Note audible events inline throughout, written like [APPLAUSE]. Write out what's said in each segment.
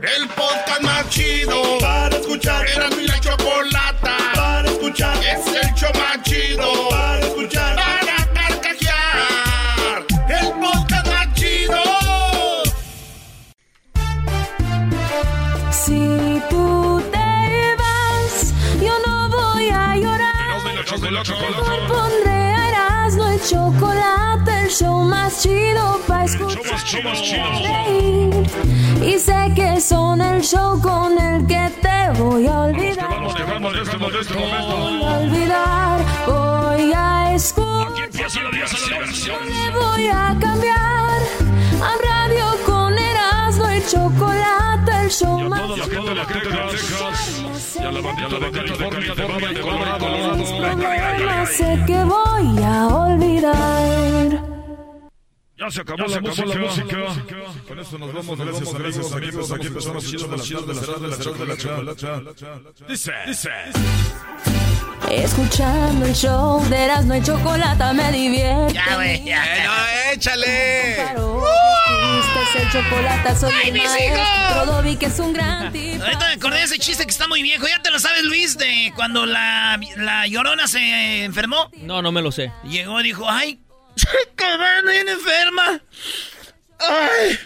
El podcast más chido para escuchar. Era mi la chocolata para escuchar. Es el show más chido para escuchar. Para carcajear. El podcast más chido. Si tú te vas, yo no voy a llorar. Hoy pondré a Erasmo el chocolate, el show más chido para escuchar. reír. Y sé que son el show con el que te voy a olvidar. Voy a olvidar, voy a escuchar. Me voy a cambiar a radio con Erasmo y chocolate, el show más Toda la gente de la Texas. Y a la bandita de California, de Bama, de Colorado. No sé que voy a olvidar. Ya se acabó, la, música. Con esto nos vamos. Gracias, gracias, amigos. Aquí empezamos chido de la chido de la de la de la chocolata. Dice, dice. Escuchando el show de Erasmo y Chocolata me divierte. Ya, güey, ya. no, échale. Este es el chocolate, soy ¡Ay, el mis hijos! Que es un gran tipo. Ahorita me acordé de ese chiste que está muy viejo. ¿Ya te lo sabes, Luis? De cuando la, la llorona se enfermó. No, no me lo sé. Llegó y dijo, ay, comadre, bien enferma. Ay,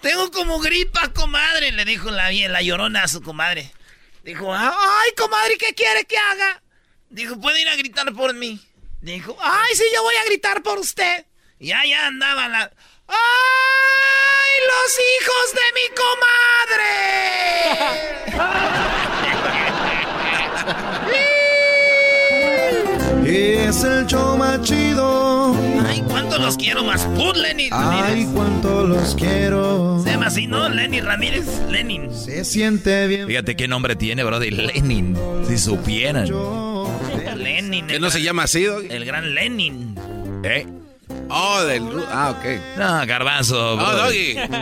tengo como gripa, comadre. Le dijo la, la llorona a su comadre. Dijo, ay, comadre, ¿qué quiere que haga? Dijo, ¿puede ir a gritar por mí? Dijo, ay, sí, yo voy a gritar por usted. Y allá andaba la... ¡Ay, los hijos de mi comadre! [LAUGHS] Es el show los quiero más. Put Lenny Ay, Ramírez. cuánto los quiero. Se llama así, ¿no? Lenny Ramírez. Lenin. Se siente bien. Fíjate qué nombre tiene, bro, de Lenin. Si supieran. Lenin. ¿Que el no se llama así, Doggy? El gran Lenin. ¿Eh? Oh, del... Ah, ok. No, garbanzo, Oh.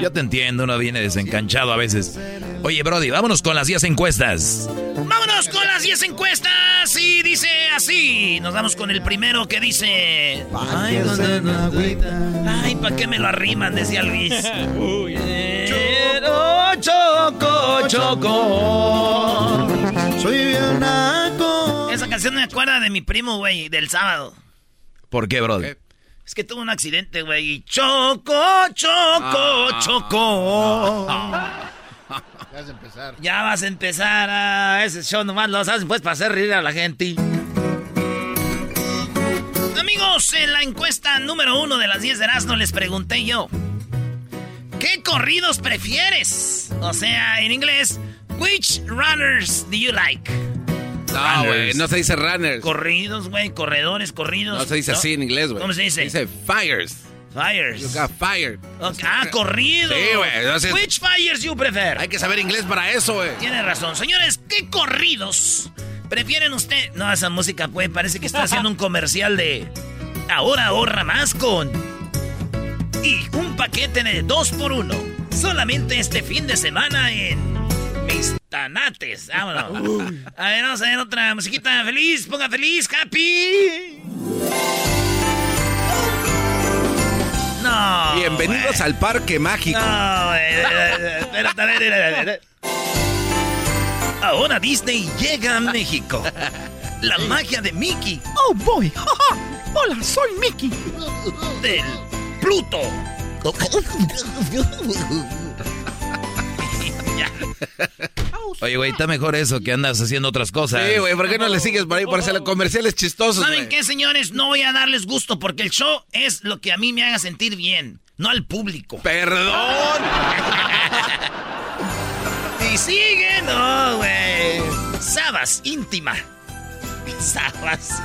Yo te entiendo, uno viene desencanchado a veces. Oye, Brody, vámonos con las 10 encuestas. Vámonos con las 10 encuestas. Y dice así. Nos vamos con el primero que dice. Ay. Ay, ¿para qué me lo arriman? Decía Luis. [LAUGHS] Quiero choco, choco. Soy bien naco. Esa canción me acuerda de mi primo, güey, del sábado. ¿Por qué, Brody? Es que tuvo un accidente, güey. y Choco, choco, choco. Ya vas a empezar. Ya vas a empezar a ese show nomás lo hacen pues para hacer reír a la gente. Amigos, en la encuesta número uno de las 10 de Erasmo les pregunté yo. ¿Qué corridos prefieres? O sea, en inglés, which runners do you like? No, güey, no se dice runners. Corridos, güey, corredores, corridos. No se dice así en inglés, güey. ¿Cómo se dice? Dice fires. Fires. You got fired. Ok, Ah, corridos. Sí, güey, Which fires you prefer? Hay que saber inglés para eso, güey. Tiene razón. Señores, ¿qué corridos prefieren usted? No, esa música, güey, parece que está haciendo un [LAUGHS] comercial de... Ahora ahorra más con... Y un paquete de dos por uno. Solamente este fin de semana en... Mis tanates. Vámonos. [LAUGHS] A ver, vamos a ver otra musiquita feliz. Ponga feliz, happy. No. Bienvenidos al Parque Mágico. No, güey. Espérate, a ver, a ver, a ver. Ahora Disney llega a México. La magia de Mickey. Oh, boy. [LAUGHS] Hola, soy Mickey. Del Pluto. [LAUGHS] Oye, güey, está mejor eso que andas haciendo otras cosas. Sí, güey, ¿por qué no le sigues por ahí por hacer los comerciales chistosos, ¿Saben qué, señores? No voy a darles gusto porque el show es lo que a mí me haga sentir bien, no al público. ¡Perdón! [LAUGHS] y sigue, no, güey. Sabas, íntima. Sabas.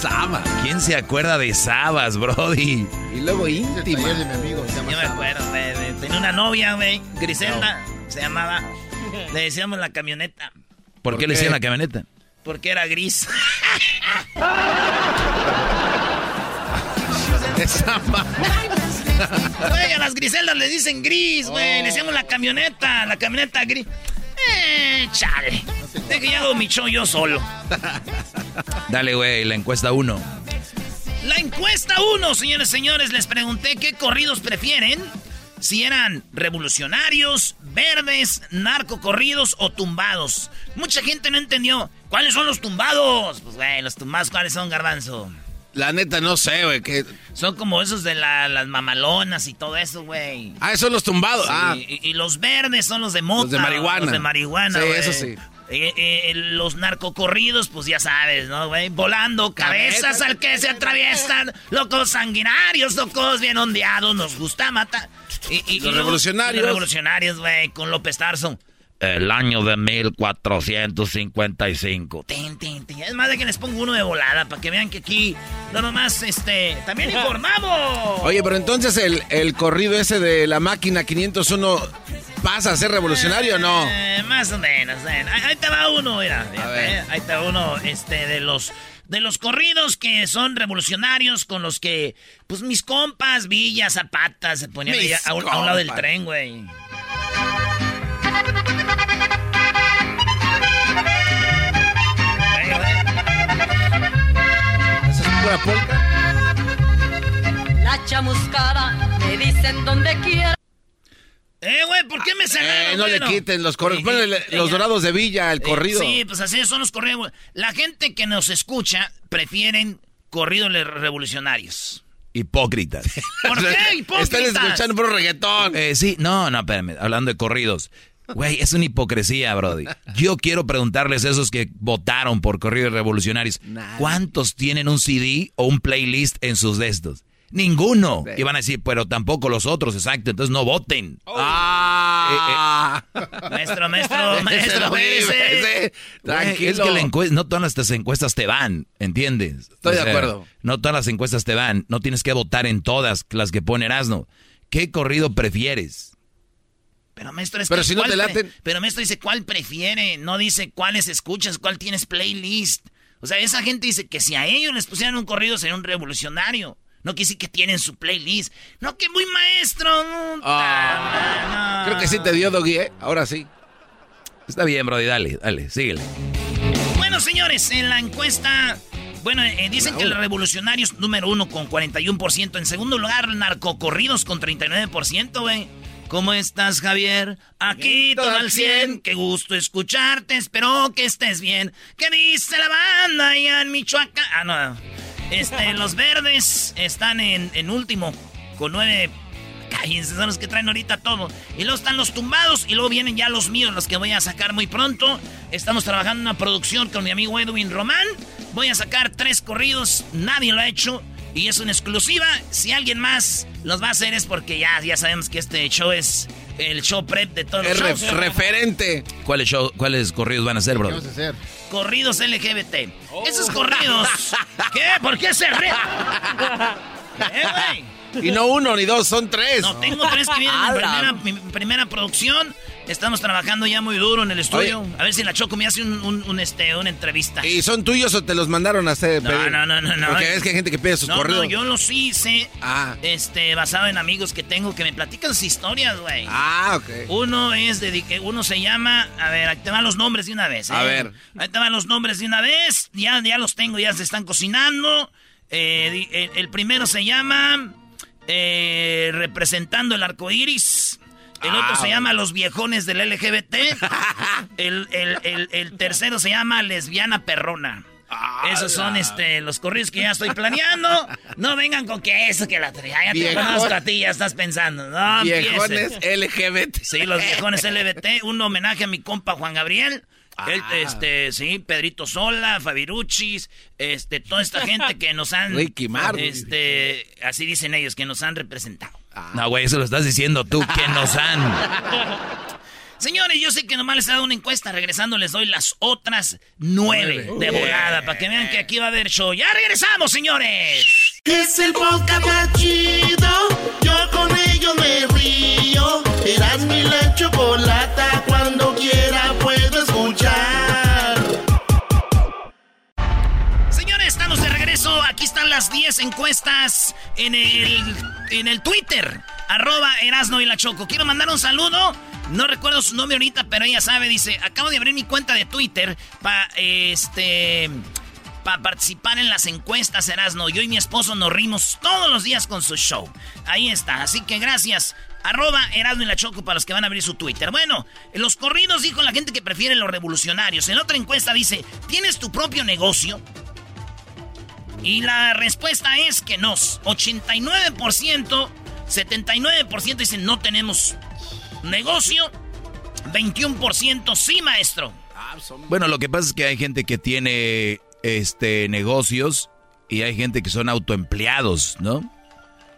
Sabas. ¿Quién se acuerda de Sabas, Brody? Y luego íntima. de mi amigo, se llama Yo me acuerdo, güey, güey. Tenía una novia, güey, Griselda, se llamaba. [LAUGHS] Le decíamos la camioneta, ¿Por, qué, le decían la camioneta? porque era gris. [LAUGHS] Esa Güey, a las Griseldas le dicen gris, güey. Le decíamos la camioneta, la camioneta gris. Eh, chale. De que ya hago mi show yo solo. Dale, güey, la encuesta uno. La encuesta 1, señores y señores, les pregunté qué corridos prefieren. Si eran revolucionarios, verdes, narcocorridos o tumbados. Mucha gente no entendió. ¿Cuáles son los tumbados? Pues, güey, los tumbados, ¿cuáles son, garbanzo? La neta, no sé, güey. Que... Son como esos de la- las mamalonas y todo eso, güey. Ah, esos son los tumbados. Sí, Ah, y, y los verdes son los de mota. Los de marihuana. Los de marihuana, Sí, eso sí. Eh, eh, los narcocorridos, pues ya sabes, ¿no, güey? Volando cabezas al que se atraviesan. Locos sanguinarios, locos bien ondeados. Nos gusta matar. Y, y- Los y revolucionarios. Los revolucionarios, güey, con López Tarso. El año de 1455. Tin, tin, tin. Es más de que les pongo uno de volada para que vean que aquí no nomás, este, también informamos. Oye, pero entonces el, el corrido ese de la máquina 501 pasa a ser revolucionario o no? Eh, más o menos. eh. Ahí, ahí te va uno, mira. fíjate, eh. Ahí te va uno este, de los de los corridos que son revolucionarios con los que, pues mis compas, Villa, Zapata, se ponían a, un- a un lado del tren, güey. ¿Esa es pura polka? La chamuscada me dicen donde quiera. Eh, güey, ¿por qué me cerraron? Eh, no le quiten los corridos. Eh, [LAUGHS] eh, los dorados de Villa, el Eh, corrido. Sí, pues así son los corridos. La gente que nos escucha prefieren corridos revolucionarios. Hipócritas. [LAUGHS] ¿Por qué [LAUGHS] hipócritas? Están escuchando puro reggaetón. Eh, sí, no, no, espérame, hablando de corridos. Güey, es una hipocresía, Brody. Yo quiero preguntarles a esos que votaron por corridos revolucionarios, ¿cuántos tienen un CD o un playlist en sus destos? Ninguno. Y van a decir, pero tampoco los otros, exacto, entonces no voten. Ah. Maestro, maestro, [LAUGHS] maestro, lo vive, espérese. sí. Tranquilo. Es que la encue- no todas las encuestas te van, ¿entiendes? Estoy de acuerdo. No todas las encuestas te van, no tienes que votar en todas las que pone Erasmo. ¿Qué corrido prefieres? Pero maestro, es Pero que si no ¿cuál te laten- Pero maestro dice cuál prefiere, no dice cuáles escuchas, cuál tienes playlist. O sea, esa gente dice que si a ellos les pusieran un corrido sería un revolucionario. No que sí que tienen su playlist. No que muy maestro. no, Ah. no. Creo que sí te dio Doggy, ¿eh? Ahora sí. Está bien, Brody, dale, dale, síguele. Bueno, señores, en la encuesta, bueno, eh, dicen que los revolucionarios número uno con 41%. En segundo lugar, narcocorridos con 39%, güey. ¿Cómo estás, Javier? Aquí todo al 100. Qué gusto escucharte. Espero que estés bien. ¿Qué dice la banda allá en Michoacán? Ah, no. Este, los verdes están en, último con nueve Cállense, son los que traen ahorita todo. Y luego están los tumbados y luego vienen ya los míos, los que voy a sacar muy pronto. Estamos trabajando en una producción con mi amigo Edwin Román. Voy a sacar tres corridos, nadie lo ha hecho. Y es una exclusiva. Si alguien más los va a hacer es porque ya, ya sabemos que este show es el show prep de todos los re- shows. referente. ¿Cuáles, show- ¿Cuáles corridos van a ser, ¿Qué Brody? vamos a hacer? Corridos LGBT. Esos corridos. [LAUGHS] ¿Qué? ¿Por qué se ríe? ¿Qué, [LAUGHS] güey? Y no uno ni dos, son tres. No, tengo tres que vienen en [LAUGHS] primera, mi primera producción. Estamos trabajando ya muy duro en el estudio. Oye. A ver si la Choco me hace un, un- un, este, una entrevista. ¿Y son tuyos o te los mandaron a hacer? No, pedir? no, no, no, no. Porque es que hay gente que pide sus no, corridos. no, yo los hice Ah. este, basado en amigos que tengo que me platican sus historias, güey. Ah, ok. Uno es de, uno se llama, a ver, ahí te van los nombres de una vez. ¿eh? A ver. Ahí te van los nombres de una vez. Ya, ya los tengo, ya se están cocinando. Eh, el, el primero se llama eh, representando el arco iris. El otro Ah, se llama Los viejones del LGBT. [LAUGHS] el, el- el- el tercero se llama Lesbiana Perrona. Esos son este, los corridos que ya estoy planeando. No vengan con que eso, que la. Ya te conozco a ti, ya estás pensando. No, Viejones empieces. LGBT. Sí, los viejones LGBT. Un homenaje a mi compa Juan Gabriel. Él, este, sí, Pedrito Sola, Fabiruchis, este, toda esta gente que nos han, Ricky Martin. este, así dicen ellos, que nos han representado. No, güey, eso lo estás diciendo tú, que nos han. [LAUGHS] Señores, yo sé que nomás les he dado una encuesta, regresando les doy las otras nueve de volada, para que vean que aquí va a haber show. ¡Ya regresamos, señores! Es el podcast más chido. Yo con ello me río. Eras mi la chocolata. Cuando quiera Aquí están las 10 encuestas en el, en el Twitter. Arroba Erasno y la Choco. Quiero mandar un saludo. No recuerdo su nombre ahorita, pero ella sabe. Dice, acabo de abrir mi cuenta de Twitter para este... Participar en las encuestas, Erasno. Yo y mi esposo nos rimos todos los días con su show. Ahí está. Así que gracias. Arroba Erasmo y la Choco para los que van a abrir su Twitter. Bueno, en los corridos dijo la gente que prefiere los revolucionarios. En otra encuesta dice, ¿tienes tu propio negocio? Y la respuesta es que no. 89%, 79% dicen no tenemos negocio. 21% sí, maestro. Bueno, lo que pasa es que hay gente que tiene este negocios y hay gente que son autoempleados, ¿no?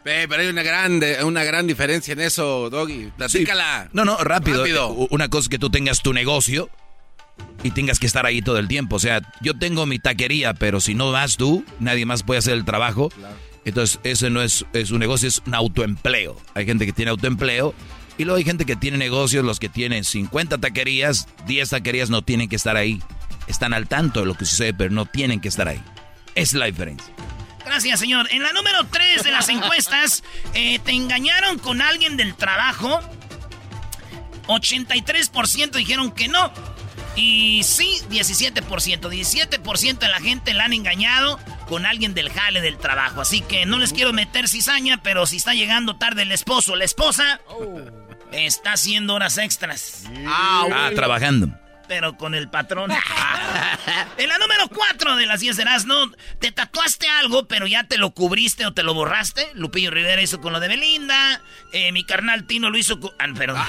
Eh, pero hay una gran, una gran diferencia en eso, Doggy. Platícala. No, no, rápido. Rápido. Una cosa es que tú tengas tu negocio y tengas que estar ahí todo el tiempo. O sea, yo tengo mi taquería, pero si no vas tú, nadie más puede hacer el trabajo. Entonces, ese no es, es un negocio, es un autoempleo. Hay gente que tiene autoempleo y luego hay gente que tiene negocios, los que tienen 50 taquerías, 10 taquerías no tienen que estar ahí. Están al tanto de lo que sucede, pero no tienen que estar ahí. Es la diferencia. Gracias, señor. En la número 3 de las encuestas, eh, ¿te engañaron con alguien del trabajo? 83% dijeron que no. Y sí, 17%. 17% de la gente la han engañado con alguien del jale del trabajo. Así que no les quiero meter cizaña, pero si está llegando tarde el esposo o la esposa, está haciendo horas extras. Ah, trabajando. Pero con el patrón. [LAUGHS] en la número 4 de las 10 de ¿no? ¿Te tatuaste algo, pero ya te lo cubriste o te lo borraste? Lupillo Rivera hizo con lo de Belinda. eh, mi carnal Tino lo hizo con. Ah, perdón.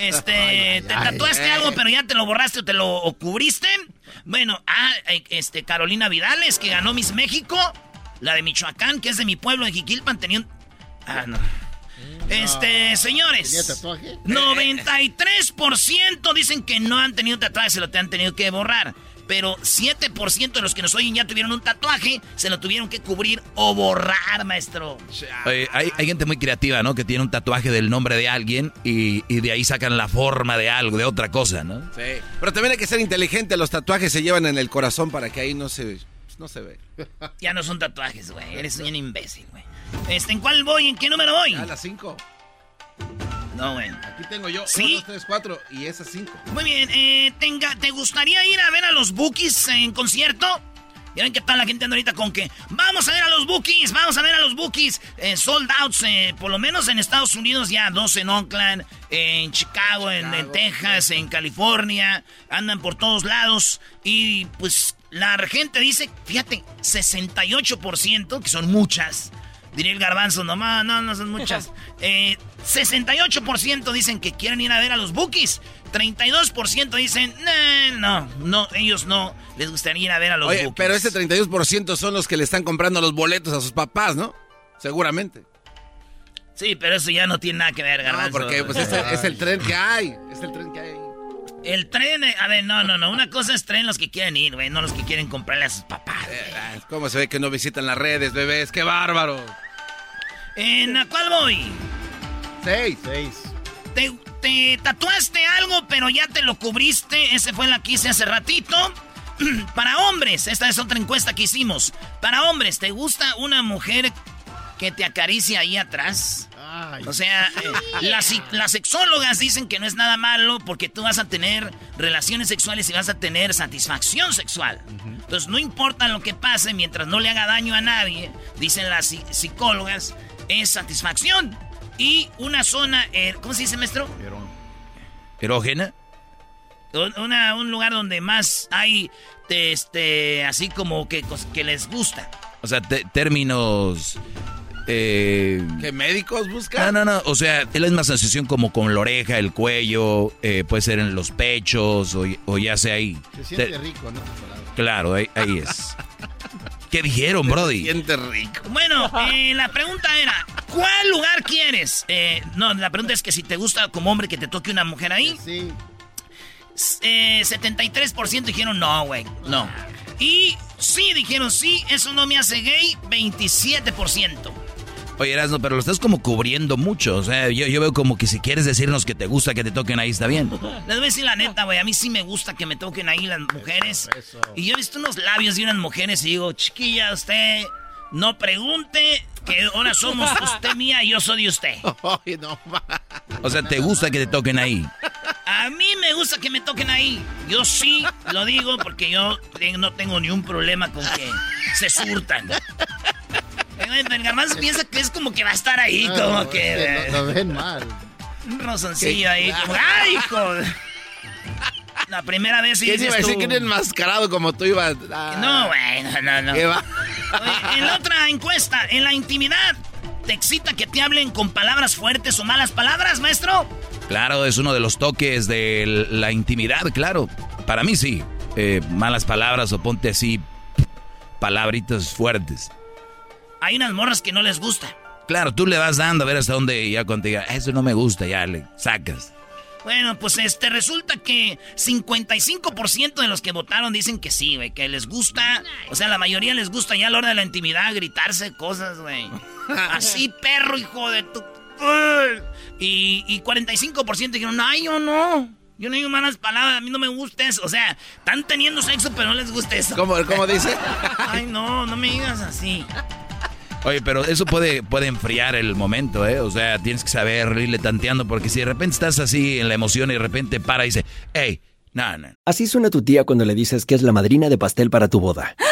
Este, ¿te tatuaste algo, pero ya te lo borraste o te lo o cubriste? Bueno, ah, eh, este, Carolina Vidales, que ganó Miss México. La de Michoacán, que es de mi pueblo, de Jiquilpan, tenía un. Ah, no. Este, señores. ¿Tenía tatuaje? 93% dicen que no han tenido tatuaje, se lo te han tenido que borrar. Pero 7% de los que nos oyen ya tuvieron un tatuaje, se lo tuvieron que cubrir o borrar, maestro. Oye, hay, hay gente muy creativa, ¿no? Que tiene un tatuaje del nombre de alguien y, y de ahí sacan la forma de algo, de otra cosa, ¿no? Sí. Pero también hay que ser inteligente. Los tatuajes se llevan en el corazón para que ahí no se, no se ve. [LAUGHS] Ya no son tatuajes, güey. Eres un imbécil, güey. Este, ¿en cuál voy? ¿En qué número voy? A las 5. No, güey. Aquí tengo yo. ¿Sí? 1, 2, 3, 4 y esas 5. Muy bien, eh, tenga, ¿te gustaría ir a ver a los Bookies en concierto? Ven qué tal la gente anda ahorita con que vamos a ver a los Bookies, vamos a ver a los Bookies. Eh, sold outs, eh, por lo menos en Estados Unidos ya, dos en Oakland, en Chicago, en, en Texas, en California, andan por todos lados. Y pues la gente dice, fíjate, 68%, que son muchas. Diría el garbanzo, no, ma, no, no son muchas. [LAUGHS] Eh, 68% dicen que quieren ir a ver a los Bookies. 32% dicen, "Nah, no, no, ellos no les gustaría ir a ver a los Oye, Bookies. pero ese 32% son los que le están comprando los boletos a sus papás, ¿no? Seguramente. Sí, pero eso ya no tiene nada que ver, garbanzo. No, porque pues, es, el, es el tren que hay. Es el tren que hay. El tren, eh, a ver, no, no, no. Una cosa es tren los que quieren ir, güey, no los que quieren comprarle a sus papás. Ay, ¿Cómo se ve que no visitan las redes, bebés? ¡Qué bárbaro! ¿En a cuál voy? Seis. Seis. ¿Te, te tatuaste algo, pero ya te lo cubriste? Ese fue la que hice hace ratito. [CLEARS THROAT] Para hombres, esta es otra encuesta que hicimos. Para hombres, ¿te gusta una mujer que te acaricia ahí atrás? Ay. O sea, eh, las, las sexólogas dicen que no es nada malo porque tú vas a tener relaciones sexuales y vas a tener satisfacción sexual. Entonces, no importa lo que pase mientras no le haga daño a nadie, dicen las psi- psicólogas, es satisfacción. Y una zona, eh, ¿cómo se dice, maestro? ¿Erógena? Un, una- un lugar donde más hay, este, así como que, que les gusta. O sea, términos... Eh, ¿Qué médicos buscan? no, no, no. O sea, es la misma sensación como con la oreja, el cuello, eh, puede ser en los pechos o, o ya sea ahí. Se siente Te- rico, ¿no? Claro, ahí, ahí es. ¿Qué dijeron, Brody? Siente rico. Bueno, eh, la pregunta era, ¿cuál lugar quieres? Eh, no, la pregunta es que si te gusta como hombre que te toque una mujer ahí. Sí. Eh, 73% dijeron no, güey, no. Y sí, dijeron sí, eso no me hace gay, 27%. Oye, Erasmo, pero lo estás como cubriendo mucho. O sea, yo, yo veo como que si quieres decirnos que te gusta que te toquen ahí, está bien. Les voy a decir la neta, güey. A mí sí me gusta que me toquen ahí las mujeres. Y yo he visto unos labios de unas mujeres y digo, chiquilla, usted no pregunte que ahora somos [LAUGHS] usted mía y yo soy de usted. O sea, ¿te gusta que te toquen ahí? A mí me gusta que me toquen ahí. Yo sí lo digo porque yo no tengo ni un problema con que se surtan. Eh, El garbanzo piensa que es como que va a estar ahí, No, como que... lo, lo ven mal. Un rozoncillo ahí, como, ¡ay, hijo! La primera vez sí ¿Quién dices iba a decir tú- que un enmascarado como tú iba a... No, güey, no, no, no. ¿Qué va? Oye, en la otra encuesta, en la intimidad, ¿te excita que te hablen con palabras fuertes o malas palabras, maestro? Claro, es uno de los toques de la intimidad, claro. Para mí sí. Eh, malas palabras o ponte así palabritas fuertes. Hay unas morras que no les gusta. Claro, tú le vas dando a ver hasta dónde ya diga, eso no me gusta, ya le sacas. Bueno, pues este resulta que 55% de los que votaron dicen que sí, güey, que les gusta, o sea, la mayoría les gusta ya a la hora de la intimidad gritarse cosas, güey. [LAUGHS] Así, perro, hijo de tu... Y, y 45% dijeron, ay, yo no. Yo no digo malas palabras, a mí no me gusta eso. O sea, están teniendo sexo, pero no les gusta eso. ¿Cómo, cómo dice? [LAUGHS] Ay, no, no me digas así. Oye, pero eso puede, puede enfriar el momento, ¿eh? O sea, tienes que saber irle tanteando, porque si de repente estás así en la emoción y de repente para y dice, hey, no, no. Así suena tu tía cuando le dices que es la madrina de pastel para tu boda. [LAUGHS]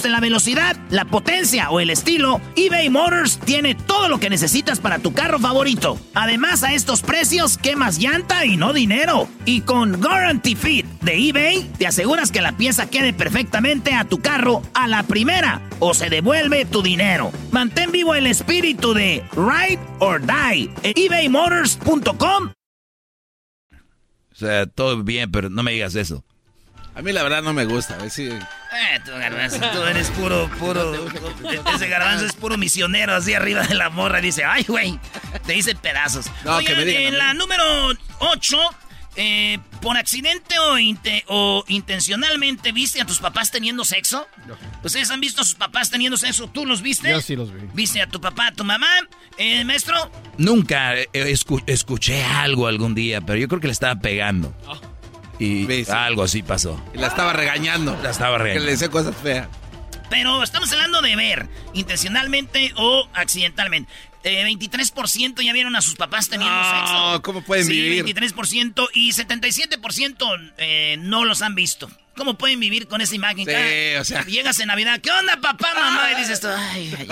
la velocidad, la potencia o el estilo, eBay Motors tiene todo lo que necesitas para tu carro favorito. Además, a estos precios, quemas llanta y no dinero. Y con Guarantee Fit de eBay, te aseguras que la pieza quede perfectamente a tu carro a la primera o se devuelve tu dinero. Mantén vivo el espíritu de Ride or Die en ebaymotors.com. O sea, todo bien, pero no me digas eso. A mí la verdad no me gusta. A ver si... Eh, tú, garbanzo, tú eres puro, puro. [LAUGHS] Ese garbanzo es puro misionero así arriba de la morra. Dice, ay, güey, te hice pedazos. No, Oigan, que me digan a en la número 8, eh, por accidente o, inte- o intencionalmente viste a tus papás teniendo sexo. ¿Ustedes han visto a sus papás teniendo sexo? ¿Tú los viste? Yo sí los vi. ¿Viste a tu papá, a tu mamá? Eh, maestro, Nunca eh, escu- escuché algo algún día, pero yo creo que le estaba pegando. Y ¿Ves? algo así pasó. Y la estaba regañando. La estaba Que regañando. le decía cosas feas. pero estamos hablando de ver, intencionalmente o accidentalmente. Eh, 23% ya vieron a sus papás teniendo No, sexo. ¿cómo pueden sí, vivir? 23% y 77% eh, no los han visto. ¿Cómo pueden vivir con esa imagen? Sí, Cada- o sea. Llegas en Navidad, ¿qué onda, papá, mamá? Y dices ay, ay.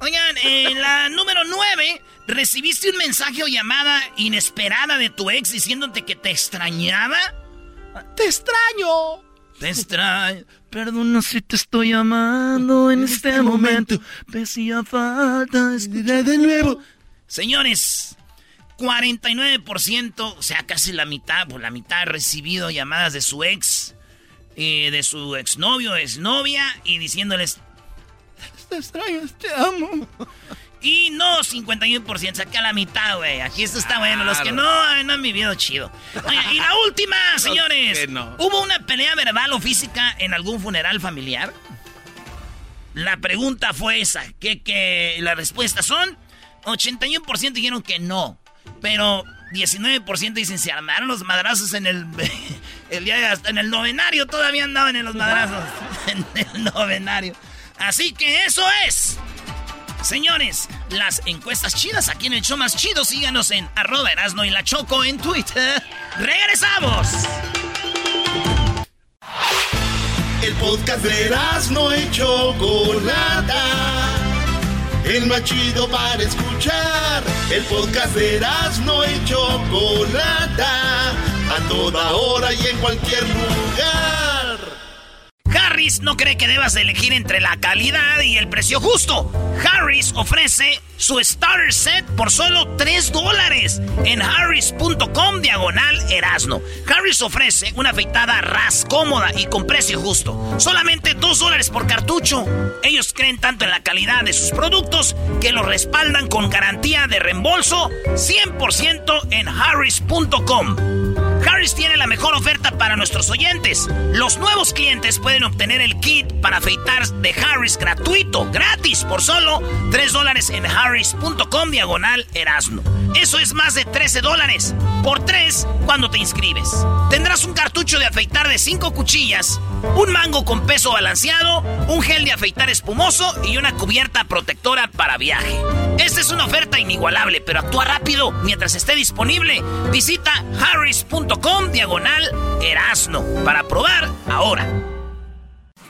Oigan, en la número 9, ¿recibiste un mensaje o llamada inesperada de tu ex diciéndote que te extrañaba? ¡Te extraño! Te extraño. Perdona si te estoy amando en este momento. Me hacía falta escuchar de nuevo. Señores, 49%, o sea, casi la mitad, por la mitad ha recibido llamadas de su ex. eh, de su exnovio, exnovia, y diciéndoles, te extraño, te amo. [LAUGHS] Y no, 51%, saqué a la mitad, güey. Aquí esto está bueno. Los que no, no han vivido chido. Y la [LAUGHS] última, señores. ¿Hubo una pelea verbal o física en algún funeral familiar? La pregunta fue esa. ¿Qué, qué? las respuestas son? 81% dijeron que no. Pero 19% dicen se armaron los madrazos en el, [LAUGHS] el día de hasta en el novenario. Todavía andaban en los madrazos. en el novenario. Así que eso es. Señores, las encuestas chidas aquí en el show más chido. Síganos en arroba Erasno y la Choco en Twitter. ¡Regresamos! El podcast de Erasno y Chocolata. El más chido para escuchar. El podcast de Erasno y Chocolata. A toda hora y en cualquier lugar. Harris no cree que debas elegir entre la calidad y el precio justo. Harris ofrece su starter set por solo 3 dólares en harris.com diagonal erasno. Harris ofrece una afeitada ras cómoda y con precio justo. Solamente 2 dólares por cartucho. Ellos creen tanto en la calidad de sus productos que los respaldan con garantía de reembolso 100% en harris.com. Harris tiene la mejor oferta para nuestros oyentes. Los nuevos clientes pueden obtener el kit para afeitar de Harris gratuito, gratis, por solo 3 dólares en harris.com diagonal erasno. Eso es más de 13 dólares por 3 cuando te inscribes. Tendrás un cartucho de afeitar de 5 cuchillas, un mango con peso balanceado, un gel de afeitar espumoso y una cubierta protectora para viaje. Esta es una oferta inigualable, pero actúa rápido mientras esté disponible. Visita harris.com diagonal erasno para probar ahora.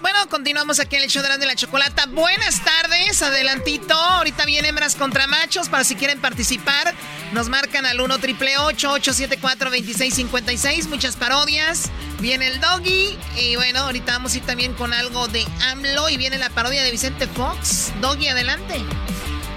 Bueno, continuamos aquí en el show de la, de la chocolata. Buenas tardes, adelantito. Ahorita vienen hembras contra machos para si quieren participar. Nos marcan al 1 triple 874 2656 Muchas parodias. Viene el doggy. Y bueno, ahorita vamos a ir también con algo de AMLO. Y viene la parodia de Vicente Fox. Doggy, adelante.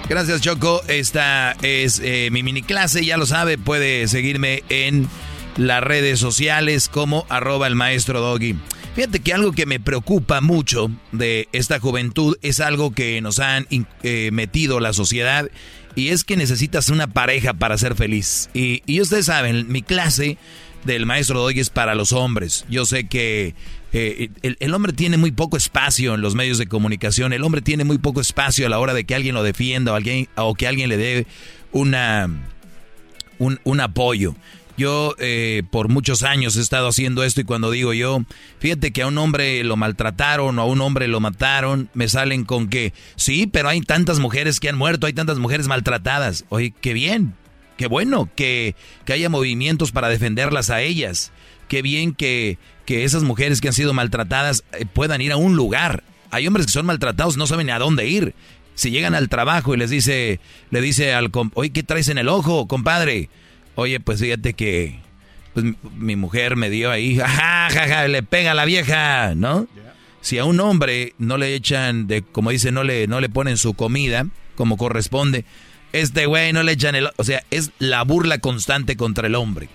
Gracias, Choco. Esta es eh, mi mini clase. Ya lo sabe, puede seguirme en las redes sociales como arroba el maestro doggy. Fíjate que algo que me preocupa mucho de esta juventud es algo que nos han eh, metido la sociedad y es que necesitas una pareja para ser feliz. Y, y ustedes saben, mi clase del maestro Doggy es para los hombres. Yo sé que eh, el, el, hombre tiene muy poco espacio en los medios de comunicación, el hombre tiene muy poco espacio a la hora de que alguien lo defienda o, alguien, o que alguien le dé una, un, un apoyo. Yo eh, por muchos años he estado haciendo esto y cuando digo yo, fíjate que a un hombre lo maltrataron o a un hombre lo mataron, me salen con que sí, pero hay tantas mujeres que han muerto, hay tantas mujeres maltratadas. Oye, qué bien, qué bueno que, que haya movimientos para defenderlas a ellas. Qué bien que, que esas mujeres que han sido maltratadas eh, puedan ir a un lugar. Hay hombres que son maltratados, no saben a dónde ir. Si llegan al trabajo y les dice, le dice al, oye, ¿qué traes en el ojo, compadre? Oye, pues fíjate que pues, mi mujer me dio ahí, [LAUGHS] jaja, jaja, le pega a la vieja, ¿no? Si a un hombre no le echan, de, como dice, no le, no le ponen su comida como corresponde, este güey no le echan el... O sea, es la burla constante contra el hombre.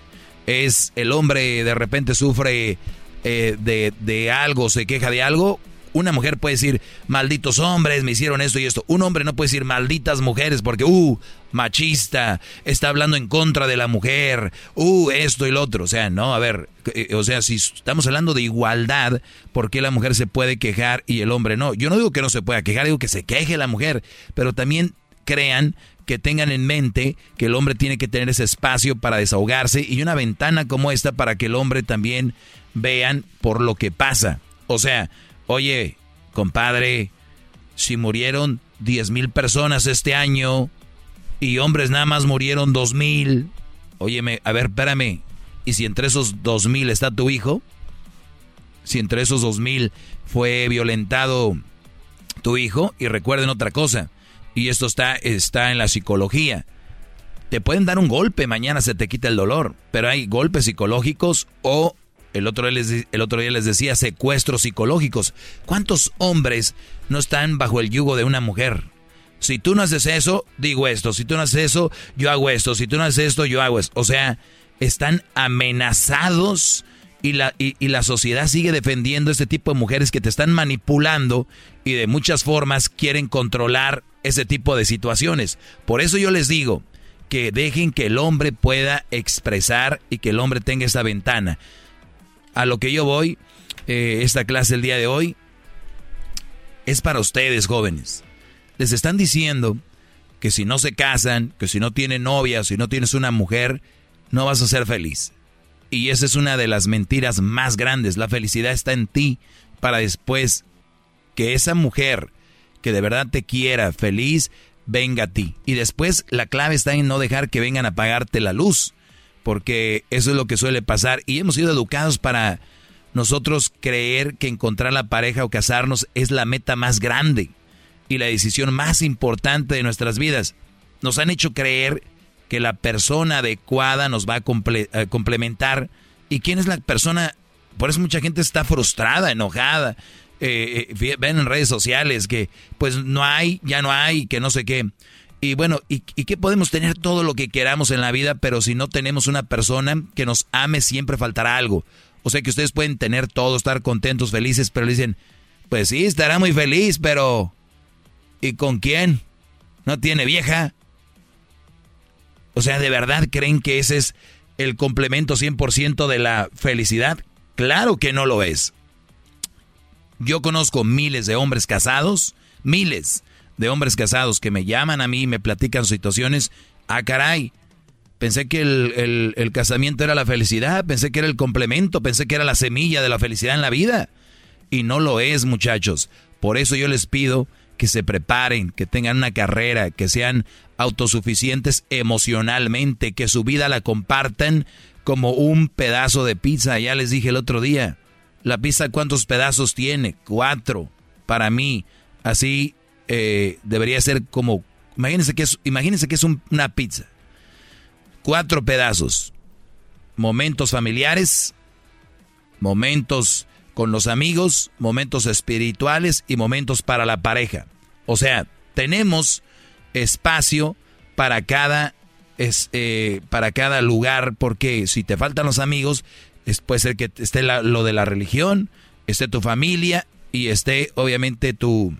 Es el hombre de repente sufre eh, de, de algo, se queja de algo, una mujer puede decir, malditos hombres, me hicieron esto y esto. Un hombre no puede decir, malditas mujeres, porque, uh, machista, está hablando en contra de la mujer, uh, esto y lo otro. O sea, no, a ver, o sea, si estamos hablando de igualdad, ¿por qué la mujer se puede quejar y el hombre no? Yo no digo que no se pueda quejar, digo que se queje la mujer, pero también crean que tengan en mente que el hombre tiene que tener ese espacio para desahogarse y una ventana como esta para que el hombre también vean por lo que pasa. O sea, Oye, compadre, si murieron 10 mil personas este año y hombres nada más murieron 2 mil, óyeme, a ver, espérame, ¿y si entre esos 2 mil está tu hijo? Si entre esos 2 mil fue violentado tu hijo, y recuerden otra cosa, y esto está, está en la psicología. Te pueden dar un golpe, mañana se te quita el dolor, pero hay golpes psicológicos o el otro, día les, el otro día les decía secuestros psicológicos. ¿Cuántos hombres no están bajo el yugo de una mujer? Si tú no haces eso, digo esto. Si tú no haces eso, yo hago esto. Si tú no haces esto, yo hago esto. O sea, están amenazados Y la, y, y la sociedad sigue defendiendo este tipo de mujeres que te están manipulando y de muchas formas quieren controlar ese tipo de situaciones. Por eso yo les digo que dejen que el hombre pueda expresar y que el hombre tenga esa ventana. A lo que yo voy, eh, esta clase el día de hoy, es para ustedes jóvenes. Les están diciendo que si no se casan, que si no tienen novia, si no tienes una mujer, no vas a ser feliz. Y esa es una de las mentiras más grandes. La felicidad está en ti para después que esa mujer que de verdad te quiera feliz venga a ti. Y después la clave está en no dejar que vengan a pagarte la luz, porque eso es lo que suele pasar. Y hemos sido educados para nosotros creer que encontrar la pareja o casarnos es la meta más grande y la decisión más importante de nuestras vidas. Nos han hecho creer que la persona adecuada nos va a, complementar. ¿Y quién es la persona? Por eso mucha gente está frustrada, enojada. Eh, eh, ven en redes sociales que pues no hay, ya no hay, que no sé qué. Y bueno, ¿y, ¿y qué podemos tener todo lo que queramos en la vida, pero si no tenemos una persona que nos ame, siempre faltará algo? O sea que ustedes pueden tener todo, estar contentos, felices, pero le dicen, pues sí, estará muy feliz, pero ¿y con quién? ¿No tiene vieja? O sea, ¿de verdad creen que ese es el complemento 100% de la felicidad? Claro que no lo es. Yo conozco miles de hombres casados, miles de hombres casados que me llaman a mí y me platican situaciones. Ah, caray, pensé que el, el, casamiento era la felicidad, pensé que era el complemento, pensé que era la semilla de la felicidad en la vida. Y no lo es, muchachos. Por eso yo les pido que se preparen, que tengan una carrera, que sean autosuficientes emocionalmente, que su vida la compartan como un pedazo de pizza. Ya les dije el otro día, la pizza cuántos pedazos tiene? Cuatro. Para mí, así eh, debería ser como, imagínense que es, imagínense que es una pizza. Cuatro pedazos. Momentos familiares, momentos con los amigos, momentos espirituales y momentos para la pareja. O sea, tenemos espacio para cada, eh, para cada lugar, porque si te faltan los amigos, es, puede ser que esté lo de la religión, esté tu familia y esté obviamente tu,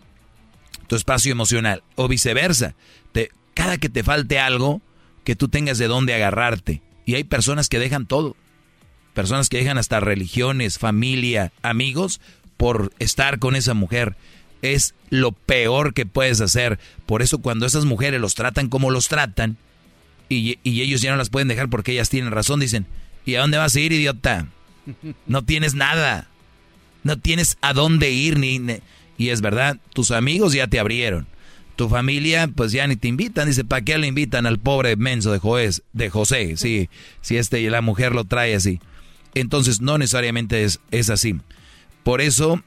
tu espacio emocional, o viceversa. Cada que te falte algo, que tú tengas de dónde agarrarte. Y hay personas que dejan todo personas que dejan hasta religiones, familia, amigos, por estar con esa mujer. Es lo peor que puedes hacer. Por eso cuando esas mujeres los tratan como los tratan, y, ellos ya no las pueden dejar porque ellas tienen razón, dicen, ¿y a dónde vas a ir, idiota? No tienes nada. No tienes a dónde ir ni... Y es verdad, tus amigos ya te abrieron. Tu familia, pues ya ni te invitan. Dice, ¿para qué le invitan al pobre menso de, de José? Sí, si este y la mujer lo trae así. Entonces no necesariamente es, es así. Por eso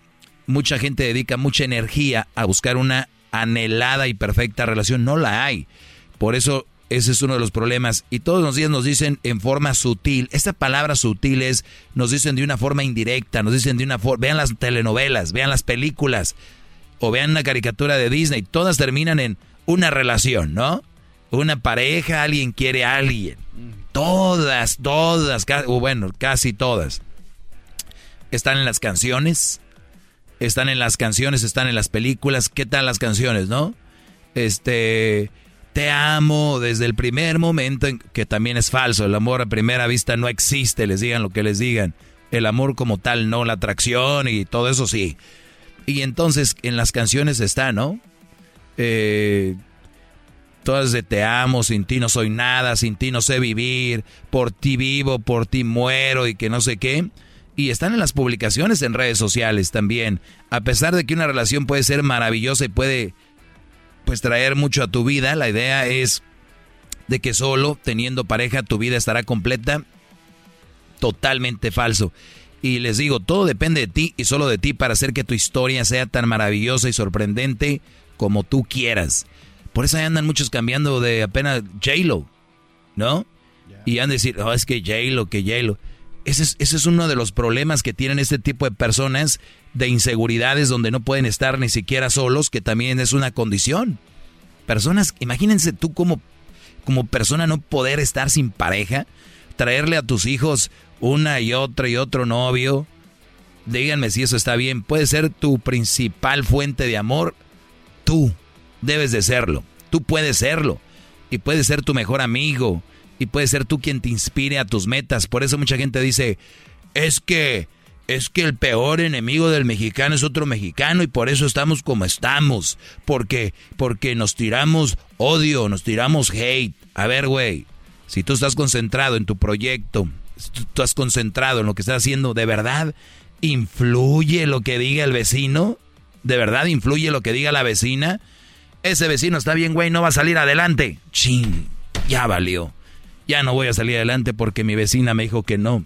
mucha gente dedica mucha energía a buscar una anhelada y perfecta relación. No la hay. Por eso ese es uno de los problemas. Y todos los días nos dicen en forma sutil. Esta palabra sutil es, nos dicen de una forma indirecta, nos dicen de una forma... Vean las telenovelas, vean las películas o vean una caricatura de Disney. Todas terminan en una relación, ¿no? Una pareja, alguien quiere a alguien. Todas, todas, o bueno, casi todas. Están en las canciones, están en las canciones, están en las películas. ¿Qué tal las canciones, no? Este, te amo desde el primer momento, en, que también es falso. El amor a primera vista no existe, les digan lo que les digan. El amor como tal, no, la atracción y todo eso sí. Y entonces en las canciones está, ¿no? Eh, todas de te amo, sin ti no soy nada, sin ti no sé vivir, por ti vivo, por ti muero y que no sé qué. Y están en las publicaciones en redes sociales también. A pesar de que una relación puede ser maravillosa y puede pues traer mucho a tu vida, la idea es de que solo teniendo pareja tu vida estará completa. Totalmente falso. Y les digo, todo depende de ti y solo de ti para hacer que tu historia sea tan maravillosa y sorprendente como tú quieras. Por eso andan muchos cambiando de apenas J-Lo, ¿no? Y han de decir, oh, es que J-Lo, que J-Lo. Ese es, ese es uno de los problemas que tienen este tipo de personas de inseguridades donde no pueden estar ni siquiera solos, que también es una condición. Personas, imagínense tú como, como persona no poder estar sin pareja. traerle a tus hijos una y otra y otro novio. Díganme si eso está bien. Puede ser tu principal fuente de amor. Tú debes de serlo. Tú puedes serlo. Y puedes ser tu mejor amigo. Y puedes ser tú quien te inspire a tus metas. Por eso mucha gente dice, es que es que el peor enemigo del mexicano es otro mexicano y por eso estamos como estamos. Porque, porque nos tiramos odio, nos tiramos hate. A ver, güey, si tú estás concentrado en tu proyecto, si tú estás concentrado en lo que estás haciendo, ¿de verdad influye lo que diga el vecino? ¿De verdad influye lo que diga la vecina? Ese vecino está bien, güey, no va a salir adelante. Chin, ya valió. Ya no voy a salir adelante porque mi vecina me dijo que no.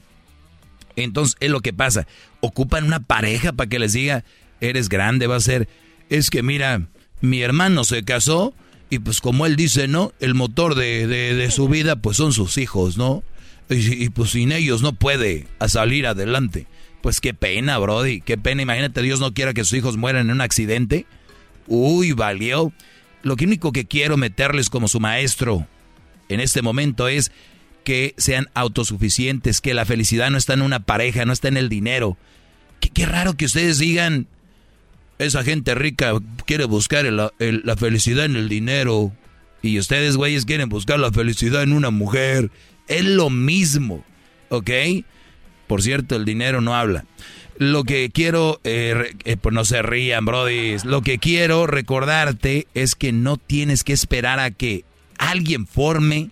Entonces, es lo que pasa. Ocupan una pareja para que les diga, eres grande, va a ser, es que mira, mi hermano se casó y pues como él dice, ¿no? El motor de, de, su vida pues son sus hijos, ¿no? Y, pues sin ellos no puede salir adelante. Pues qué pena, Brody, qué pena. Imagínate, Dios no quiera que sus hijos mueran en un accidente. Uy, valió. Lo único que quiero meterles como su maestro en este momento es que sean autosuficientes, que la felicidad no está en una pareja, no está en el dinero. Qué, raro que ustedes digan, esa gente rica quiere buscar la felicidad en el dinero y ustedes, güeyes, quieren buscar la felicidad en una mujer. Es lo mismo, ¿ok? Por cierto, el dinero no habla. Lo que quiero, eh, eh, pues no se rían, brody. Lo que quiero recordarte es que no tienes que esperar a que alguien forme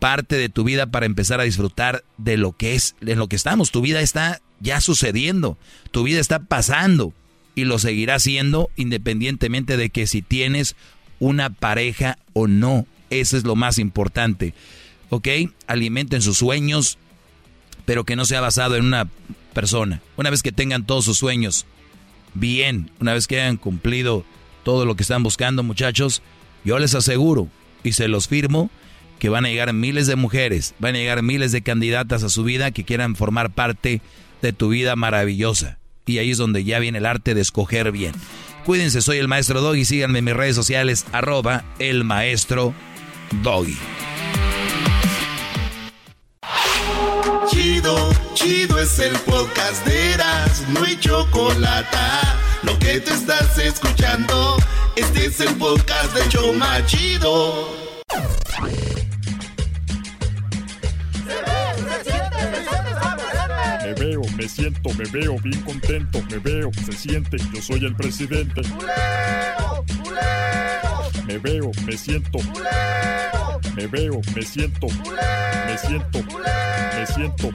parte de tu vida para empezar a disfrutar de lo que es, en lo que estamos. Tu vida está ya sucediendo, tu vida está pasando y lo seguirá siendo independientemente de que si tienes una pareja o no. Eso es lo más importante. ¿Ok? Alimenten sus sueños, pero que no sea basado en una persona. Una vez que tengan todos sus sueños bien, una vez que hayan cumplido todo lo que están buscando, muchachos, yo les aseguro y se los firmo que van a llegar miles de mujeres, van a llegar miles de candidatas a su vida que quieran formar parte de tu vida maravillosa. Y ahí es donde ya viene el arte de escoger bien. Cuídense, soy el maestro Doggy. Síganme en mis redes sociales, arroba el maestro Doggy. Chido, chido es el podcast de no hay chocolate. Lo que te estás escuchando, este es el podcast de Choma Chido. Me veo, me siento, me veo bien contento, me veo, se siente, yo soy el presidente. Me veo, me siento. Me veo, me siento. Me siento. Me siento.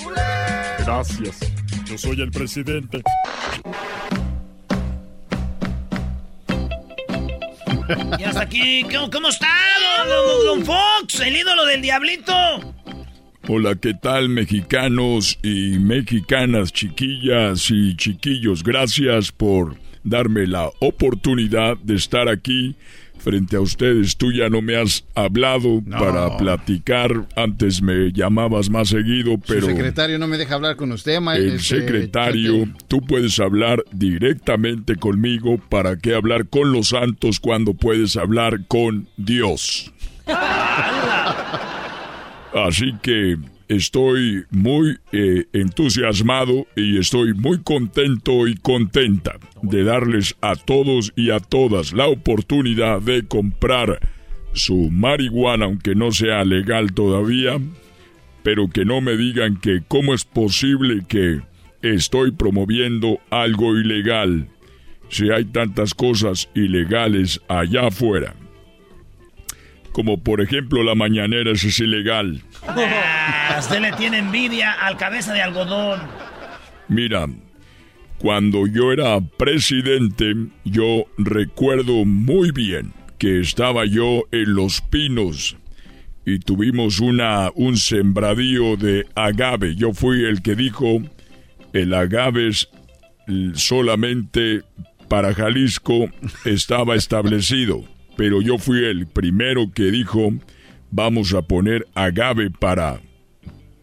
Gracias. Yo soy el presidente. Y hasta aquí, ¿cómo, está, don, Fox, el ídolo del diablito? Hola, ¿qué tal mexicanos y mexicanas, chiquillas y chiquillos? Gracias por darme la oportunidad de estar aquí frente a ustedes. Tú ya no me has hablado para platicar. Antes me llamabas más seguido, pero... El secretario no me deja hablar con usted, maestro. El este, secretario, tú puedes hablar directamente conmigo. ¿Para qué hablar con los santos cuando puedes hablar con Dios? [LAUGHS] Así que estoy muy eh, entusiasmado y estoy muy contento y contenta de darles a todos y a todas la oportunidad de comprar su marihuana, aunque no sea legal todavía, pero que no me digan que cómo es posible que estoy promoviendo algo ilegal si hay tantas cosas ilegales allá afuera como por ejemplo la mañanera, eso es ilegal. Ah, usted le tiene envidia al cabeza de algodón. Mira, cuando yo era presidente, yo recuerdo muy bien que estaba yo en Los Pinos y tuvimos una, un sembradío de agave. Yo fui el que dijo, el agave es solamente para Jalisco estaba establecido pero yo fui el primero que dijo, vamos a poner agave para,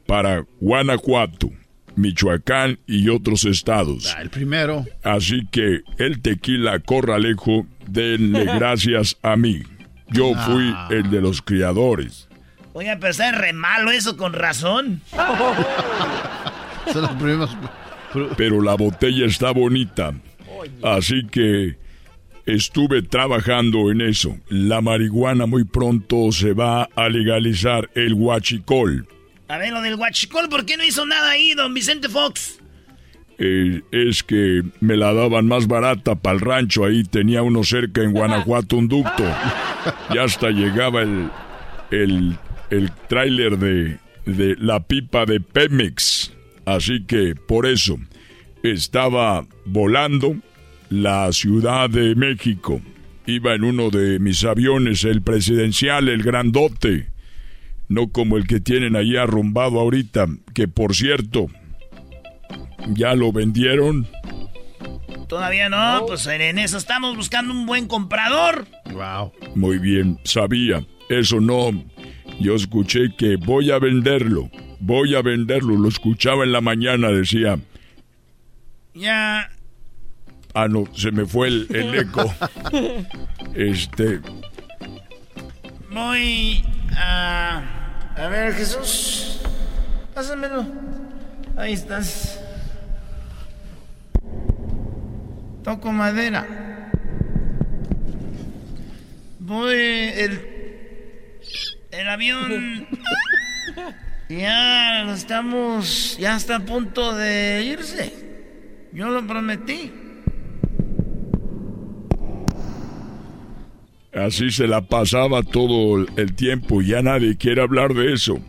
para Guanajuato, Michoacán y otros estados. Ah, el primero. Así que el tequila corralejo, denle [LAUGHS] gracias a mí. Yo fui ah. el de los criadores. Oye, pero está re malo eso, con razón. [LAUGHS] Son los primeros... Pero la botella está bonita. Así que estuve trabajando en eso. La marihuana muy pronto se va a legalizar el huachicol. A ver, lo del huachicol, ¿por qué no hizo nada ahí, don Vicente Fox? Eh, es que me la daban más barata para el rancho. Ahí tenía uno cerca en Guanajuato, un ducto. Y hasta llegaba el, el, el tráiler de, de la pipa de Pemex. Así que por eso estaba volando la Ciudad de México. Iba en uno de mis aviones, el presidencial, el grandote. No como el que tienen ahí arrumbado ahorita, que por cierto, ¿ya lo vendieron? Todavía no, pues en eso estamos buscando un buen comprador. Wow. Muy bien, sabía. Eso no. Yo escuché que voy a venderlo. Voy a venderlo. Lo escuchaba en la mañana, decía. Ya. Ah, no, se me fue el, el eco. [LAUGHS] Este. Voy a. A ver, Jesús. Pásamelo. Ahí estás. Toco madera. Voy. El. El avión. Ya estamos. Ya está a punto de irse. Yo lo prometí. Así se la pasaba todo el tiempo, ya nadie quiere hablar de eso.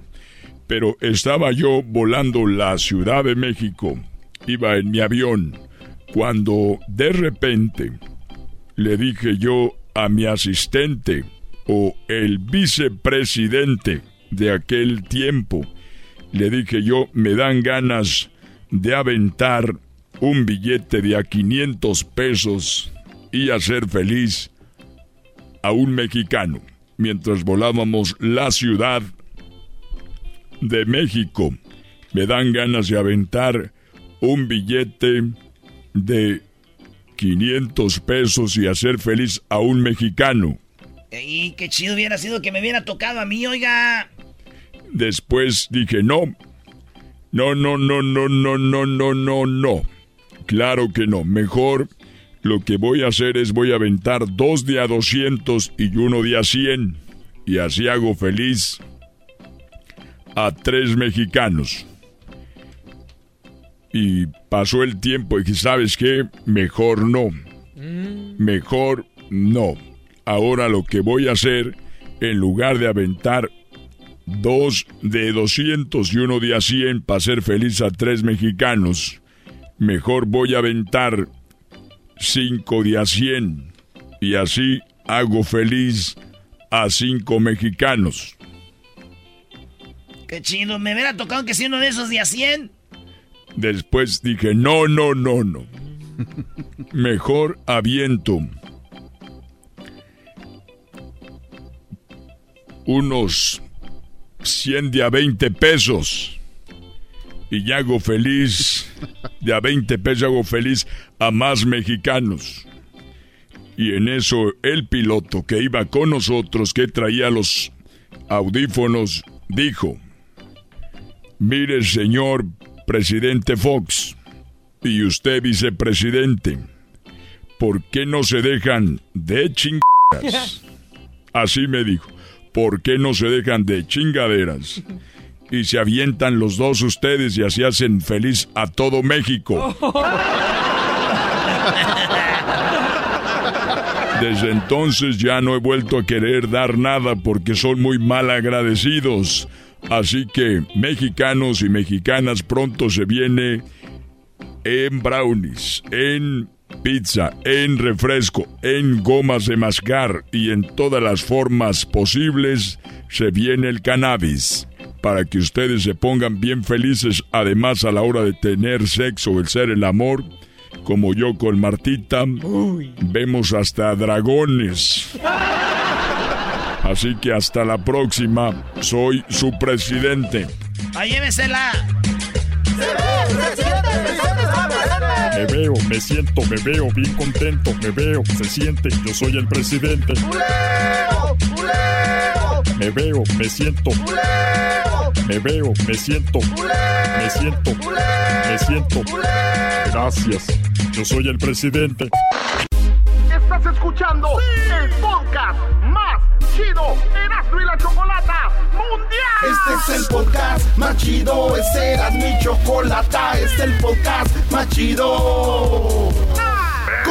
Pero estaba yo volando la Ciudad de México, iba en mi avión, cuando de repente le dije yo a mi asistente o el vicepresidente de aquel tiempo, le dije yo, me dan ganas de aventar un billete de a 500 pesos y hacer feliz a un mexicano mientras volábamos la ciudad de México. Me dan ganas de aventar un billete de 500 pesos y hacer feliz a un mexicano. Y qué chido hubiera sido que me hubiera tocado a mí, oiga. Después dije, no. No, no, no, no, no, no, no, no, no. Claro que no. Mejor lo que voy a hacer es voy a aventar dos de a 200 y uno de a 100. Y así hago feliz a tres mexicanos. Y pasó el tiempo y dije, ¿sabes qué? Mejor no. Mejor no. Ahora lo que voy a hacer, en lugar de aventar dos de 200 y uno de a 100 para hacer feliz a tres mexicanos, mejor voy a aventar 5 de a 100 y así hago feliz a cinco mexicanos. Qué chido, me hubiera tocado que sea uno de esos de a 100. Después dije, no, no, no, no. Mejor aviento unos 100 de a 20 pesos. Y ya hago feliz, de a 20 pesos hago feliz a más mexicanos. Y en eso el piloto que iba con nosotros, que traía los audífonos, dijo, mire señor presidente Fox y usted vicepresidente, ¿por qué no se dejan de chingaderas? [LAUGHS] Así me dijo, ¿por qué no se dejan de chingaderas? Y se avientan los dos ustedes y así hacen feliz a todo México. [LAUGHS] Desde entonces ya no he vuelto a querer dar nada porque son muy mal agradecidos. Así que, mexicanos y mexicanas, pronto se viene en brownies, en pizza, en refresco, en gomas de mascar y en todas las formas posibles, se viene el cannabis. Para que ustedes se pongan bien felices, además a la hora de tener sexo, el ser el amor, como yo con Martita, vemos hasta dragones. Así que hasta la próxima, soy su presidente. ¡Ahí llévesela! Me veo, me siento, me veo bien contento, me veo, se siente, yo soy el presidente. ¡Uleo! ¡Uleo! Me veo, me siento. Me veo, me siento. Me siento. Me siento. Gracias. Yo soy el presidente. Estás escuchando el podcast más chido Erasmo y la Chocolata Mundial. Este es el podcast más chido. Este era mi chocolata. Este es el podcast más chido.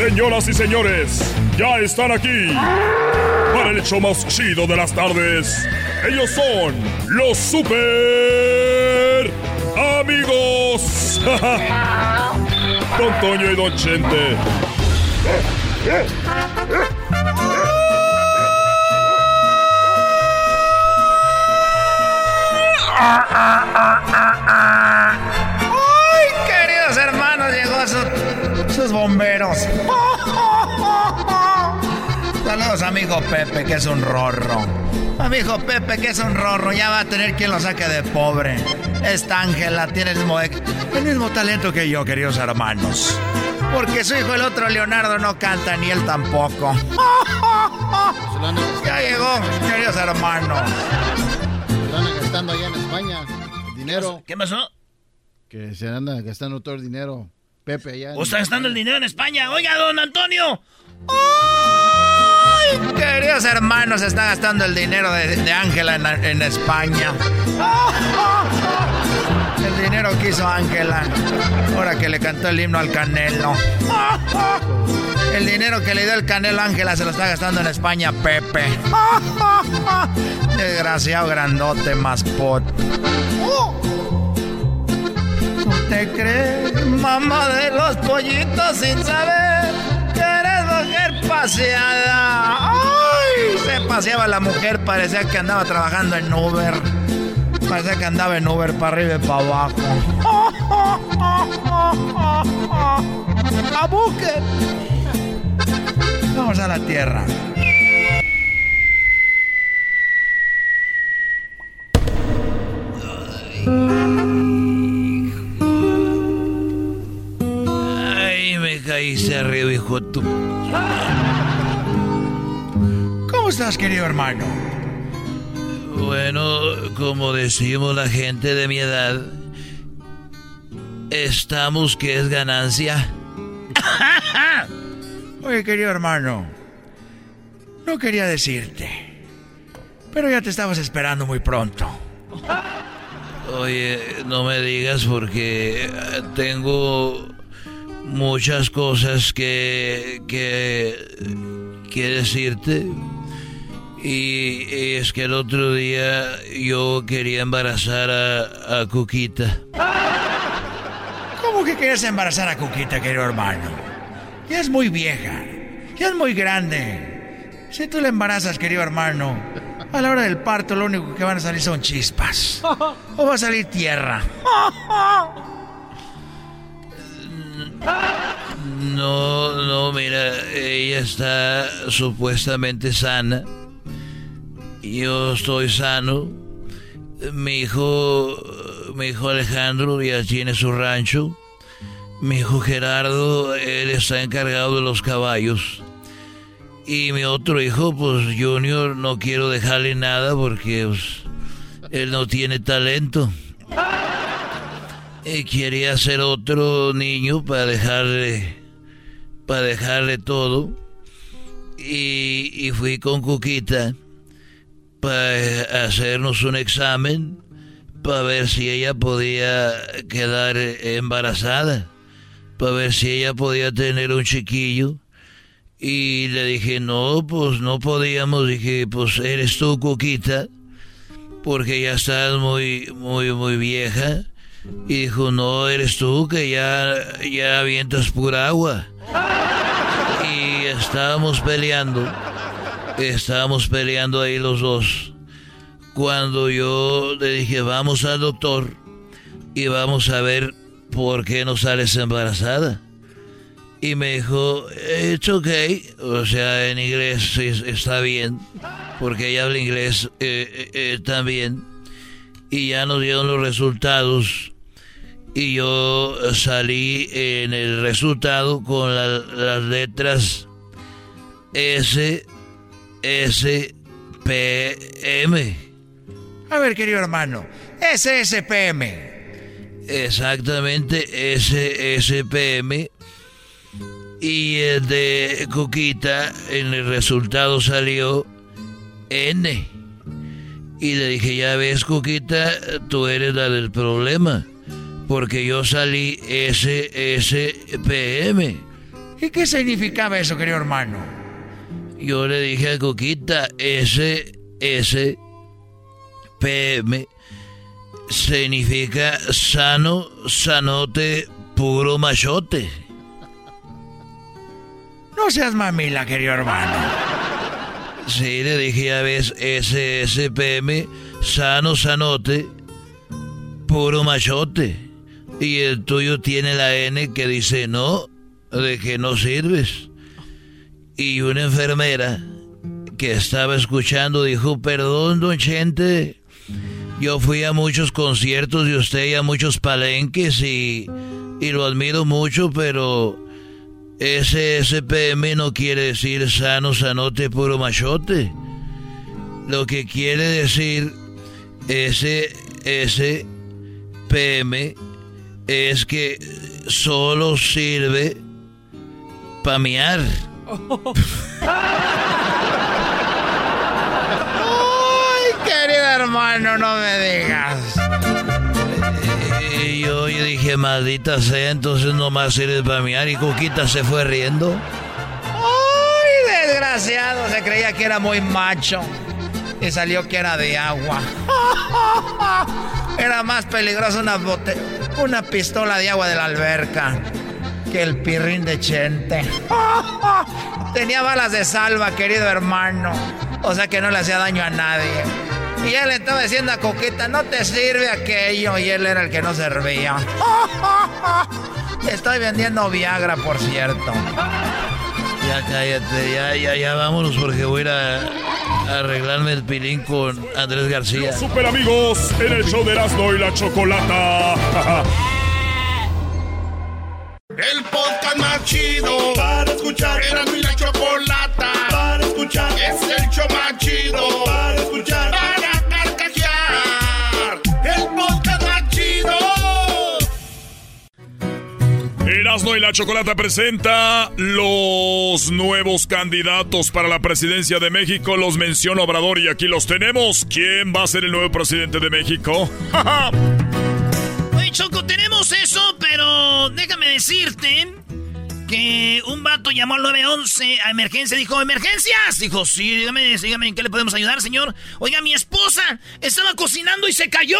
Señoras y señores, ya están aquí para el hecho más chido de las tardes. Ellos son los super amigos. [LAUGHS] Don Toño y Don Chente. [LAUGHS] sus bomberos. [LAUGHS] Saludos, amigo Pepe, que es un rorro. Amigo Pepe, que es un rorro, ya va a tener quien lo saque de pobre. Esta Ángela tiene el mismo, el mismo talento que yo, queridos hermanos. Porque su hijo, el otro Leonardo, no canta, ni él tampoco. [LAUGHS] Ya llegó, queridos hermanos. Se andan gastando allá en España. Dinero. ¿Qué pasó? Que se anda gastando todo el dinero. Pepe allá. en- ¿O está gastando el dinero en España? Oiga, don Antonio. ¡Ay! Queridos hermanos, está gastando el dinero de Ángela en, en España. [LAUGHS] El dinero que hizo Ángela. Ahora que le cantó el himno al Canelo. [LAUGHS] El dinero que le dio el Canelo a Ángela se lo está gastando en España, Pepe. [LAUGHS] Desgraciado grandote, maspot. ¿Te crees, mamá de los pollitos, sin saber que eres mujer paseada? ¡Ay! Se paseaba la mujer, parecía que andaba trabajando en Uber. Parecía que andaba en Uber para arriba y para abajo. ¡A buque! Vamos a la tierra. Ay, caíste arriba, hijo tu... ¿Cómo estás, querido hermano? Bueno, como decimos la gente de mi edad, estamos que es ganancia. [LAUGHS] Oye, querido hermano, no quería decirte, pero ya te estabas esperando muy pronto. Oye, no me digas porque tengo muchas cosas que, que, que decirte. Y, y es que el otro día yo quería embarazar a, a Cuquita. ¿Cómo que quieres embarazar a Cuquita, querido hermano? Ya es muy vieja, ya es muy grande. Si tú la embarazas, querido hermano, a la hora del parto lo único que van a salir son chispas. [LAUGHS] O va a salir tierra. [LAUGHS] No, no, mira, ella está supuestamente sana. Yo estoy sano. Mi hijo, mi hijo Alejandro ya tiene su rancho. Mi hijo Gerardo, él está encargado de los caballos. Y mi otro hijo, pues Junior, no quiero dejarle nada porque pues, él no tiene talento. Y quería ser otro niño para dejarle, para dejarle todo. Y, y fui con Cuquita para hacernos un examen para ver si ella podía quedar embarazada, para ver si ella podía tener un chiquillo. Y le dije, no, pues no podíamos. Dije, pues eres tú, Cuquita, porque ya estás muy, muy, muy vieja. Y dijo, no, eres tú, que ya, ya avientas pura agua. Y estábamos peleando, estábamos peleando ahí los dos. Cuando yo le dije, vamos al doctor y vamos a ver por qué no sales embarazada. Y me dijo, it's okay, o sea, en inglés está bien, porque ella habla inglés eh, eh, eh, también. Y ya nos dieron los resultados y yo salí en el resultado con las letras S, S, P, M. A ver, querido hermano, S, S, P, M. Exactamente, S, S, P, M. Y el de Coquita, en el resultado salió N. Y le dije, ya ves, Coquita, tú eres la del problema porque yo salí SSPM. ¿Y qué significaba eso, querido hermano? Yo le dije a Coquita, SSPM significa sano, sanote, puro machote. No seas mamila, querido hermano. Sí, le dije, ya ves, SSPM, sano, sanote, puro machote. Y el tuyo tiene la N que dice no, de que no sirves. Y una enfermera que estaba escuchando dijo, perdón, don Chente, yo fui a muchos conciertos de usted y a muchos palenques y, y lo admiro mucho, pero ese SPM no quiere decir sano, sanote, puro machote. Lo que quiere decir ese SPM es que solo sirve para miar. Ay, querido hermano, no me digas. Y yo, yo dije, maldita sea, entonces nomás sirve para miar. Y Coquita se fue riendo. Ay, desgraciado, se creía que era muy macho. Y salió que era de agua. Era más peligroso una, una pistola de agua de la alberca que el pirrín de Chente. Tenía balas de salva, querido hermano. O sea que no le hacía daño a nadie. Y él le estaba diciendo a Coqueta, no te sirve aquello. Y él era el que no servía. Estoy vendiendo Viagra, por cierto. Ya cállate, ya, ya, ya vámonos porque voy a ir a, arreglarme el pilín con Andrés García. super amigos en el show de Erasmo y la Chocolata. [LAUGHS] el podcast más chido para escuchar. Erasmo y la Chocolata para escuchar. Es el show más chido Erasmo y la Chocolata presenta los nuevos candidatos para la presidencia de México. Los menciona Obrador y aquí los tenemos. ¿Quién va a ser el nuevo presidente de México? [LAUGHS] Oye, Choco, tenemos eso, pero déjame decirte que un vato llamó al 911 a emergencia. Dijo, ¿emergencias? Dijo, sí, dígame, dígame, ¿en qué le podemos ayudar, señor? Oiga, mi esposa estaba cocinando y se cayó.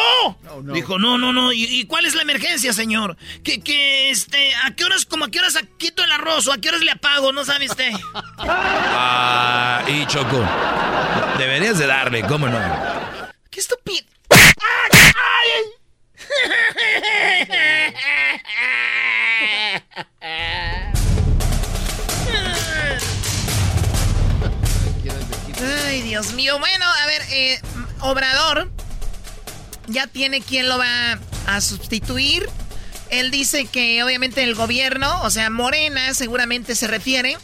Dijo, no, no, no. ¿Y, cuál es la emergencia, señor? Que, que, este, ¿a qué horas, como a qué horas quito el arroz o a qué horas le apago? ¿No sabe usted? [LAUGHS] ah, y Choco, deberías de darle, ¿cómo no? ¡Qué estúpido! [LAUGHS] [LAUGHS] ¡Ay, ay! Ay, Dios mío. Bueno, a ver, eh, Obrador ya tiene quien lo va a sustituir. Él dice que obviamente el gobierno, o sea, Morena seguramente se refiere,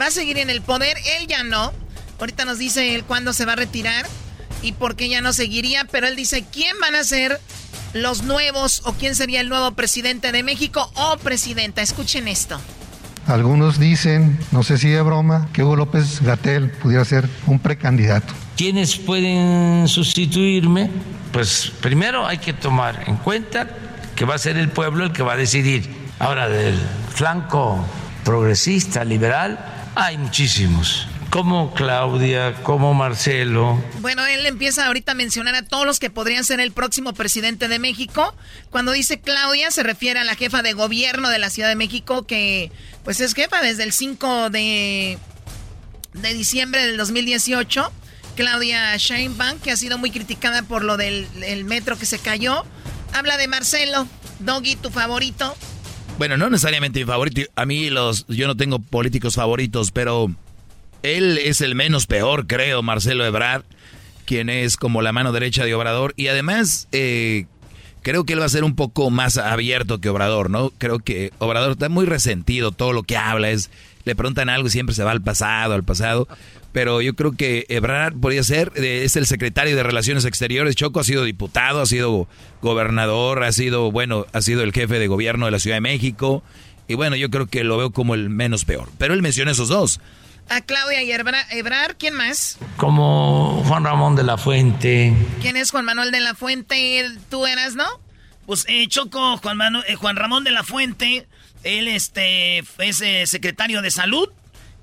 va a seguir en el poder. Él ya no. Ahorita nos dice él cuándo se va a retirar y por qué ya no seguiría, pero él dice quién van a ser los nuevos o quién sería el nuevo presidente de México o presidenta. Escuchen esto. Algunos dicen, no sé si de broma, que Hugo López Gatel pudiera ser un precandidato. ¿Quiénes pueden sustituirme? Pues primero hay que tomar en cuenta que va a ser el pueblo el que va a decidir. Ahora, del flanco progresista, liberal, hay muchísimos como Claudia, como Marcelo. Bueno, él empieza ahorita a mencionar a todos los que podrían ser el próximo presidente de México. Cuando dice Claudia, se refiere a la jefa de gobierno de la Ciudad de México, que pues es jefa desde el 5 de de diciembre del 2018. Claudia Sheinbaum, que ha sido muy criticada por lo del metro que se cayó. Habla de Marcelo. Doggy, tu favorito. Bueno, no necesariamente mi favorito. A mí los, yo no tengo políticos favoritos, pero él es el menos peor, creo, Marcelo Ebrard, quien es como la mano derecha de Obrador. Y además, eh, creo que él va a ser un poco más abierto que Obrador, ¿no? Creo que Obrador está muy resentido, todo lo que habla es, le preguntan algo y siempre se va al pasado, al pasado pero yo creo que Ebrard podría ser, eh, es el secretario de Relaciones Exteriores, Choco ha sido diputado, ha sido gobernador, ha sido, bueno, ha sido el jefe de gobierno de la Ciudad de México, y bueno, yo creo que lo veo como el menos peor. Pero él menciona esos dos. A Claudia y Ebrard, ¿quién más? Como Juan Ramón de la Fuente. ¿Quién es Juan Manuel de la Fuente? ¿Tú eras, no? Pues eh, Choco, Juan, eh, Juan Ramón de la Fuente, él este, es secretario de Salud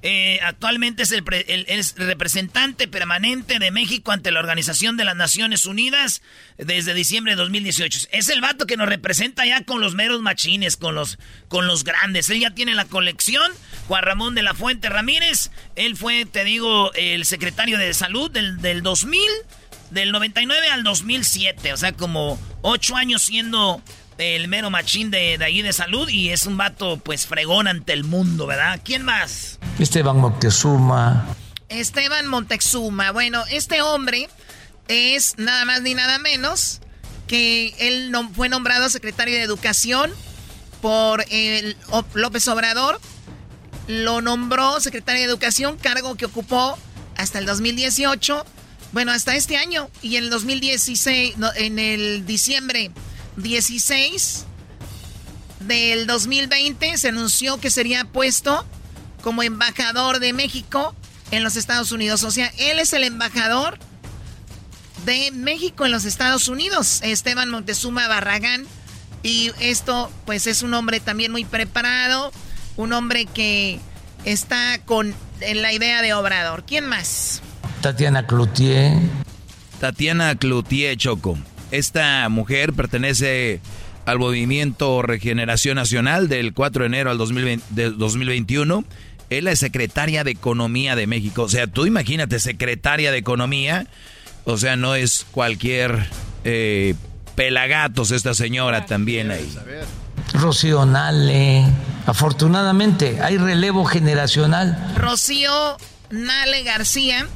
eh, actualmente es el, representante permanente de México ante la Organización de las Naciones Unidas desde diciembre de 2018. Es el vato que nos representa ya con los meros machines, con los, con los grandes. Él ya tiene la colección. Juan Ramón de la Fuente Ramírez, él fue, te digo, el secretario de salud del, del 2000, del 99 al 2007. O sea, como ocho años siendo el mero machín de, de ahí de salud y es un vato pues fregón ante el mundo, ¿verdad? ¿Quién más? Esteban Moctezuma. Esteban Montezuma. Bueno, este hombre es nada más ni nada menos que él no, fue nombrado secretario de Educación por el, López Obrador. Lo nombró secretario de Educación, cargo que ocupó hasta el 2018. Bueno, hasta este año. Y en el 2016, en el diciembre 16 del 2020 se anunció que sería puesto como embajador de México en los Estados Unidos. O sea, él es el embajador de México en los Estados Unidos, Esteban Montezuma Barragán. Y esto, pues, es un hombre también muy preparado, un hombre que está con en la idea de Obrador. ¿Quién más? Tatiana Cloutier. Tatiana Cloutier Choco. Esta mujer pertenece al movimiento Regeneración Nacional del 4 de enero al 2021. Es la secretaria de Economía de México. O sea, tú imagínate, secretaria de Economía. O sea, no es cualquier eh, pelagatos esta señora también ahí. Rocío Nale. Afortunadamente, hay relevo generacional. Rocío Nale García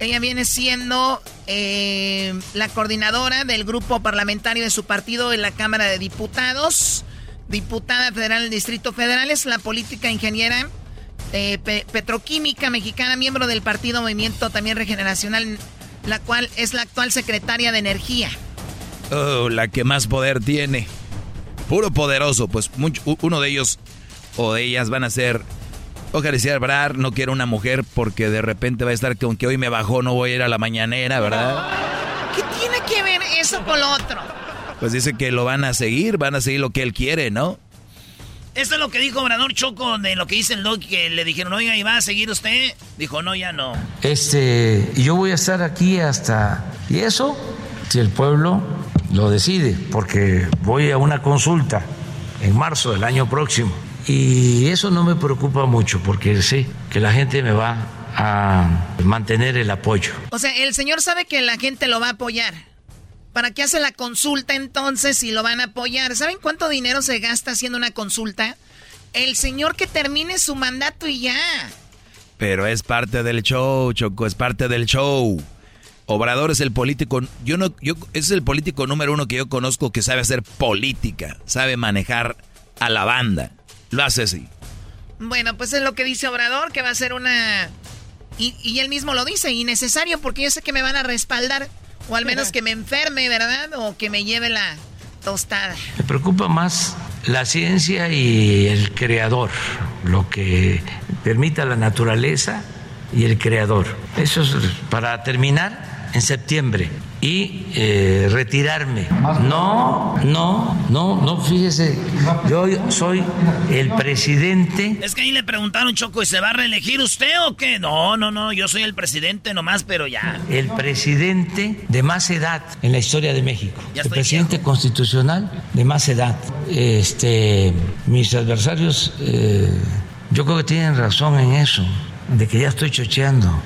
ella viene siendo eh, la coordinadora del grupo parlamentario de su partido en la Cámara de Diputados, diputada federal del Distrito Federal, es la política ingeniera eh, petroquímica mexicana, miembro del partido Movimiento también Regeneracional, la cual es la actual secretaria de Energía. Oh, la que más poder tiene. Puro poderoso, pues uno de ellos o de ellas van a ser Ojalá decía Brar, no quiero una mujer porque de repente va a estar con que hoy me bajó, no voy a ir a la mañanera, ¿verdad? [LAUGHS] ¿Qué tiene que ver eso con lo otro? Pues dice que lo van a seguir, van a seguir lo que él quiere, ¿no? Esto es lo que dijo Obrador Choco de lo que dice el Doc, que le dijeron, oiga, ¿y va a seguir usted? Dijo, no, ya no. Este, yo voy a estar aquí hasta... ¿Y eso? Si el pueblo lo decide, porque voy a una consulta en marzo del año próximo y eso no me preocupa mucho porque sé que la gente me va a mantener el apoyo. O sea, el señor sabe que la gente lo va a apoyar. ¿Para qué hace la consulta entonces si lo van a apoyar? ¿Saben cuánto dinero se gasta haciendo una consulta? El señor que termine su mandato y ya. Pero es parte del show, Choco, es parte del show. Obrador es el político, yo no, yo es el político número uno que yo conozco que sabe hacer política, sabe manejar a la banda lo hace así. Bueno, pues es lo que dice Obrador, que va a ser una... Y, él mismo lo dice, innecesario, porque yo sé que me van a respaldar, o al menos que me enferme, ¿verdad? O que me lleve la tostada. Me preocupa más la ciencia y el creador, lo que permita la naturaleza y el creador. Eso es para terminar en septiembre y eh, retirarme. No, no, no, no, fíjese, yo soy el presidente. Es que ahí le preguntaron, Choco, ¿y se va a reelegir usted o qué? No, no, no, yo soy el presidente nomás, pero ya. El presidente de más edad en la historia de México. el presidente constitucional de más edad. Este, mis adversarios, eh, yo creo que tienen razón en eso. de que ya estoy chocheando.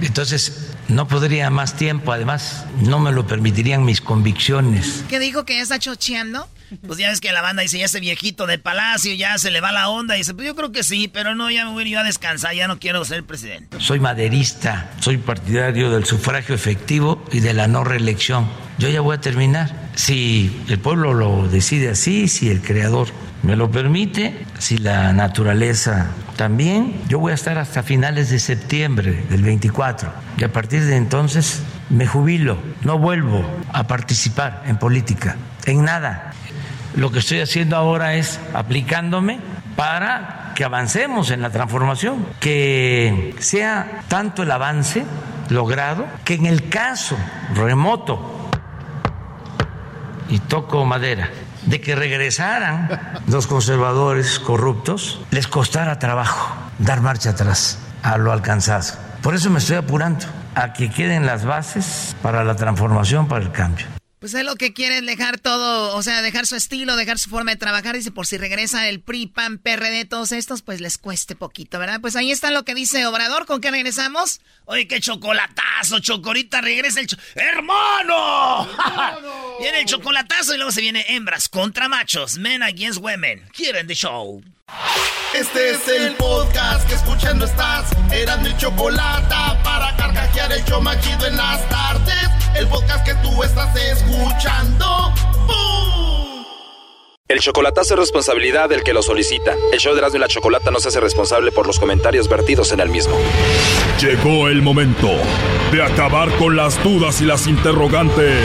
Entonces, no podría más tiempo, además, no me lo permitirían mis convicciones. ¿Qué dijo que ya está chocheando? Pues ya ves que la banda dice, ya ese viejito de palacio ya se le va la onda. Y dice, pues yo creo que sí, pero no, ya me voy a ir a descansar, ya no quiero ser presidente. Soy maderista, soy partidario del sufragio efectivo y de la no reelección. Yo ya voy a terminar. Si el pueblo lo decide así, si el creador me lo permite, si la naturaleza también, yo voy a estar hasta finales de septiembre del 24. Y a partir de entonces me jubilo, no vuelvo a participar en política, en nada. Lo que estoy haciendo ahora es aplicándome para que avancemos en la transformación, que sea tanto el avance logrado que en el caso remoto, y toco madera, de que regresaran los conservadores corruptos, les costara trabajo dar marcha atrás a lo alcanzado. Por eso me estoy apurando a que queden las bases para la transformación, para el cambio. Pues es lo que quiere dejar todo, o sea, dejar su estilo, dejar su forma de trabajar. Dice, por si regresa el PRI, PAN, PRD, todos estos, pues les cueste poquito, ¿verdad? Pues ahí está lo que dice Obrador. ¿Con qué regresamos? Oye, qué chocolatazo, Chocorita, regresa el... ¡Hermano! [LAUGHS] viene el chocolatazo y luego se viene hembras contra machos, men against women. Quieren the show. Este es el podcast que escuchando estás. Eran mi chocolate para carcajear el show machido en las tardes. El podcast que tú estás escuchando. ¡Bum! El chocolatazo es responsabilidad del que lo solicita. El show de Erasmo y la Chocolata no se hace responsable por los comentarios vertidos en el mismo. Llegó el momento de acabar con las dudas y las interrogantes.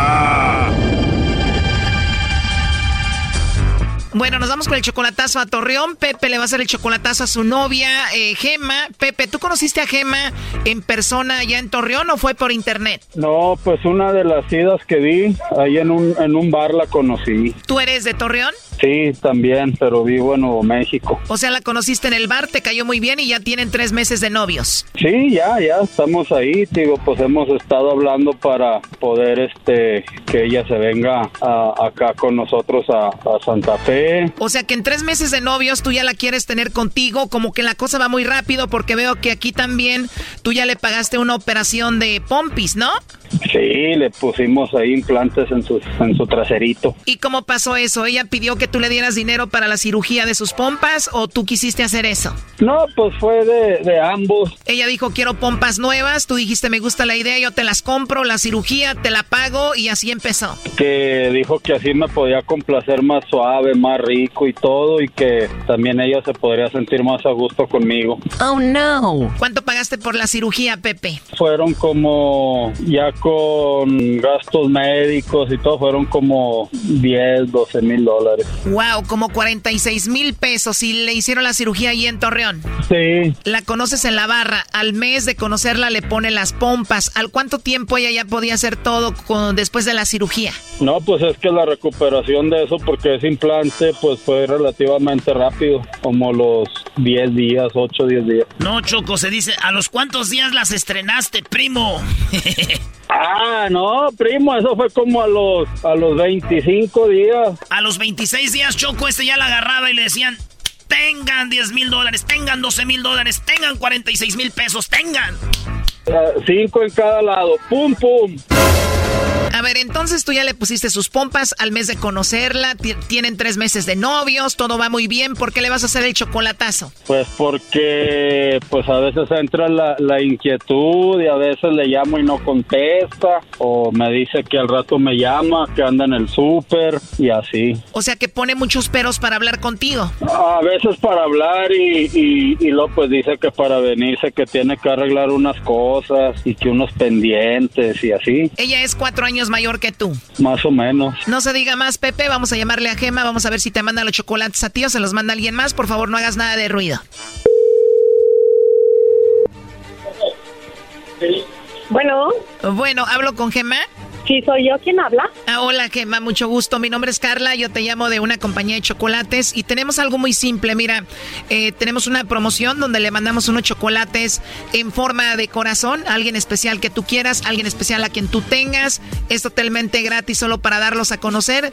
Bueno, nos vamos con el chocolatazo a Torreón. Pepe le va a hacer el chocolatazo a su novia, eh, Gema. Pepe, ¿tú conociste a Gema en persona allá en Torreón o fue por internet? No, pues una de las idas que di, ahí en un, en un bar la conocí. ¿Tú eres de Torreón? Sí, también, pero vivo en Nuevo México. O sea, la conociste en el bar, te cayó muy bien y ya tienen tres meses de novios. Sí, ya, ya estamos ahí, digo, pues hemos estado hablando para poder, este, que ella se venga a- acá con nosotros a, a Santa Fe. O sea que en tres meses de novios tú ya la quieres tener contigo, como que la cosa va muy rápido porque veo que aquí también tú ya le pagaste una operación de pompis, ¿no? Sí, le pusimos ahí implantes en su, en su traserito. ¿Y cómo pasó eso? ¿Ella pidió que tú le dieras dinero para la cirugía de sus pompas o tú quisiste hacer eso? No, pues fue de, de ambos. Ella dijo quiero pompas nuevas, tú dijiste me gusta la idea, yo te las compro, la cirugía te la pago y así empezó. que dijo que así me podía complacer más suave, más rico y todo, y que también ella se podría sentir más a gusto conmigo. Oh no. ¿Cuánto pagaste por la cirugía, Pepe? Fueron como, ya con gastos médicos y todo, fueron como 10, 12 mil dólares. Wow, como 46 mil pesos y le hicieron la cirugía ahí en Torreón. Sí, La conoces en la barra, al mes de conocerla le pone las pompas. ¿Al cuánto tiempo ella ya podía hacer todo con- después de la cirugía? no, pues es que la recuperación de eso, porque ese implante, pues fue relativamente rápido, como los 10 días, 8, 10 días. No, Choco, se dice, ¿a los cuántos días las estrenaste, primo? [LAUGHS] Ah, no, primo, eso fue como a los, a los 25 días. A los 26 días, Choco, este ya la agarraba y le decían, tengan 10 mil dólares, tengan 12 mil dólares, tengan 46 mil pesos, tengan. Cinco en cada lado. ¡Pum, pum! A ver, entonces tú ya le pusiste sus pompas al mes de conocerla, ti- tienen tres meses de novios, todo va muy bien, ¿por qué le vas a hacer el chocolatazo? Pues porque pues a veces entra la, la inquietud y a veces le llamo y no contesta o me dice que al rato me llama, que anda en el súper y así. O sea que pone muchos peros para hablar contigo. A veces para hablar y, y, y luego pues dice que para venirse que tiene que arreglar unas cosas y que unos pendientes y así, Ella es cuatro años mayor que tú. más o menos. No se diga más, Pepe, vamos a llamarle a Gema, vamos a ver si te manda los chocolates a ti o se los manda alguien más. Por favor, no hagas nada de ruido. Bueno. Bueno, ¿hablo con Gema? Sí, soy yo quien habla. Ah, hola, Gemma, mucho gusto. Mi nombre es Carla, yo te llamo de una compañía de chocolates y tenemos algo muy simple. Mira, eh, tenemos una promoción donde le mandamos unos chocolates en forma de corazón a alguien especial que tú quieras, alguien especial a quien tú tengas. Es totalmente gratis solo para darlos a conocer.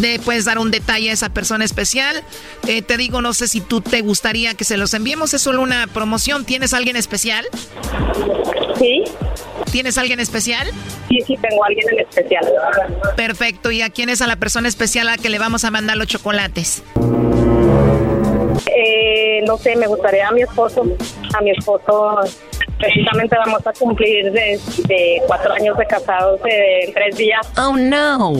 Le puedes dar un detalle a esa persona especial. Eh, te digo, no sé si tú te gustaría que se los enviemos. Es solo una promoción. ¿Tienes alguien especial? Sí. ¿Tienes alguien especial? Sí, sí, tengo alguien en especial. Perfecto. ¿Y a quién es a la persona especial a la que le vamos a mandar los chocolates? Eh, no sé, me gustaría a mi esposo. A mi esposo, precisamente vamos a cumplir de, de cuatro años de casados en tres días. Oh, no.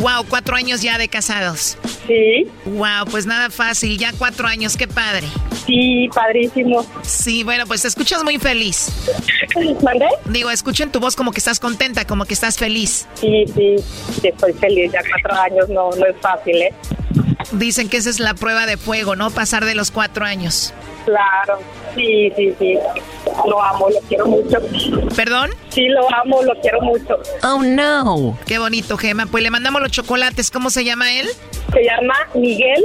Wow, cuatro años ya de casados. Sí. Wow, pues nada fácil, ya cuatro años, qué padre. Sí, padrísimo. Sí, bueno, pues te escuchas muy feliz. [LAUGHS] ¿Mandé? Digo, escucho en tu voz como que estás contenta, como que estás feliz. Sí, sí, sí, estoy feliz. Ya cuatro años no, no es fácil, ¿eh? Dicen que esa es la prueba de fuego, ¿no? Pasar de los cuatro años. Claro, sí, sí, sí. Lo amo, lo quiero mucho. ¿Perdón? Sí, lo amo, lo quiero mucho. Oh, no. Qué bonito, Gema. Pues le mandamos los chocolates. ¿Cómo se llama él? Se llama Miguel.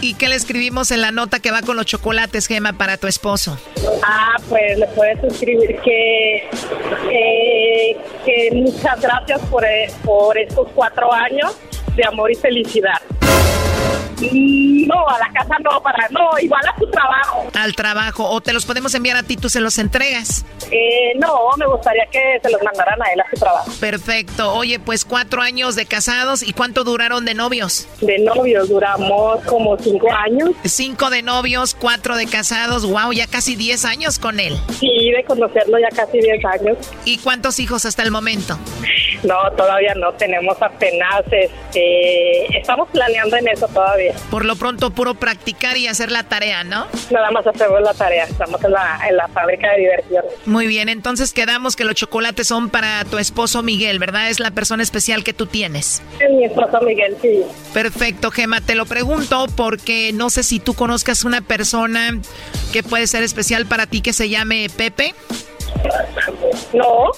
¿Y qué le escribimos en la nota que va con los chocolates, Gema, para tu esposo? Ah, pues le puedes escribir que, eh, que muchas gracias por, por estos cuatro años de amor y felicidad. No, a la casa no, para no, igual a tu trabajo. Al trabajo. ¿O te los podemos enviar a ti, tú se los entregas? Eh, no, me gustaría que se los mandaran a él a su trabajo. Perfecto. Oye, pues cuatro años de casados. ¿Y cuánto duraron de novios? De novios duramos como cinco años. Cinco de novios, cuatro de casados. Wow, ya casi diez años con él. Sí, de conocerlo ya casi diez años. ¿Y cuántos hijos hasta el momento? No, todavía no, tenemos apenas, este, estamos planeando en eso todavía. Por lo pronto, puro practicar y hacer la tarea, ¿no? Nada más hacemos la tarea, estamos en la, en la fábrica de diversión. Muy bien, entonces quedamos que los chocolates son para tu esposo Miguel, ¿verdad? Es la persona especial que tú tienes. Es mi esposo Miguel, sí. Perfecto, Gema, te lo pregunto porque no sé si tú conozcas una persona que puede ser especial para ti que se llame Pepe. No.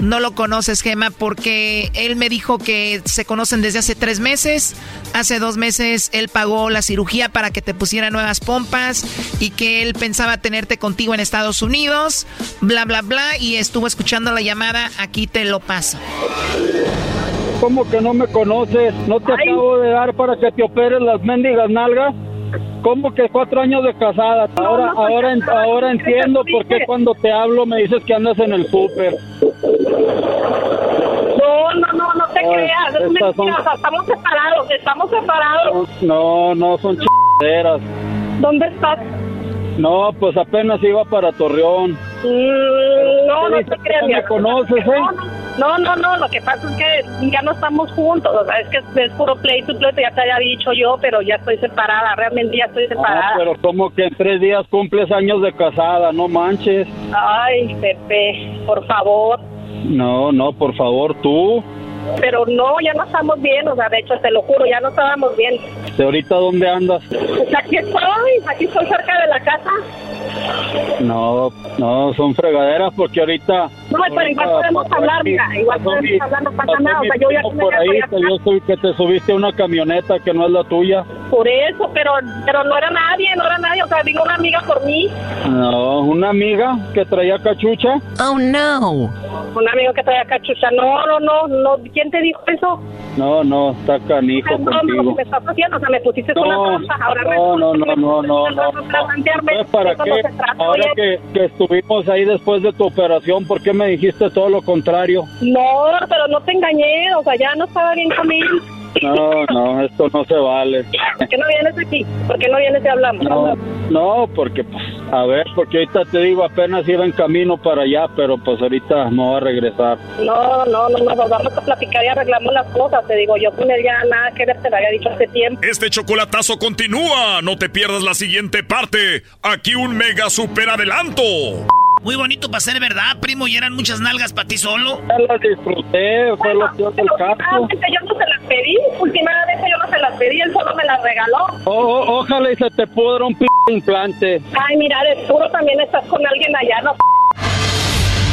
No lo conoces, Gema, porque él me dijo que se conocen desde hace tres meses. Hace dos meses él pagó la cirugía para que te pusiera nuevas pompas y que él pensaba tenerte contigo en Estados Unidos, bla, bla, bla, y estuvo escuchando la llamada. Aquí te lo paso. ¿Cómo que no me conoces? ¿No te acabo de dar para que te operes las mendigas nalgas? ¿Cómo que cuatro años de casada? Ahora, ahora, en- ahora entiendo por qué cuando te hablo me dices que andas en el súper. No, no, no, no te Ay, creas, es son- estamos separados, estamos separados. No, no, son chingaderas. ¿Dónde estás? No, pues apenas iba para Torreón. Mm, no, no ¿Qué te creas. ¿No me conoces, eh? No, no, no, lo que pasa es que ya no estamos juntos, o sea, es que es puro pleito pleito, ya te había dicho yo, pero ya estoy separada, realmente ya estoy Ah, separada. pero como que en tres días cumples años de casada, no manches. Ay, Pepe, por favor. No, no, por favor, tú. Pero no, ya no estamos bien, o sea, de hecho, te lo juro, ya no estábamos bien. ¿De ahorita dónde andas? Pues aquí estoy, aquí estoy cerca de la casa. No, no, son fregaderas porque ahorita... No, pero igual podemos hablar, mi- mira, igual podemos hablar, no pasa nada, o sea, yo ya primo me por ahí, yo soy que te subiste a una camioneta que no es la tuya. Por eso, pero, pero no era nadie, no era nadie, o sea, vino una amiga por mí, No, una amiga que traía cachucha. Oh, no. un amigo que traía cachucha. No, no, no, no, ¿quién te dijo eso? No, no, está canijo No, no, contigo. me estás haciendo, o sea, me pusiste No, una trampa, ahora no, no, no, no, no, no. para plantearme ¿Sabes para qué? no Ahora que, que estuvimos ahí después de tu operación, ¿por qué me dijiste todo lo contrario? No, pero no te engañé, o sea, ya no estaba bien conmigo. No, no, esto no se vale. ¿Por qué no vienes aquí? ¿Por qué no vienes y hablamos? No, no, porque, pues, a ver, porque ahorita te digo, apenas iba en camino para allá, pero pues ahorita me voy a regresar. No, no, no, nos vamos a platicar y arreglamos las cosas. Te digo, yo con él ya nada que ver, te lo había dicho hace tiempo. Este chocolatazo continúa. No te pierdas la siguiente parte. Aquí un mega super adelanto. Muy bonito para ser verdad, primo, y eran muchas nalgas para ti solo. Ya las disfruté, fue lo peor del caso. Últimamente yo no se las pedí, últimamente yo no se las pedí, él solo me las regaló. O- o- ojalá y se te pudra un p implante. Ay, mira, de seguro también estás con alguien allá, ¿no?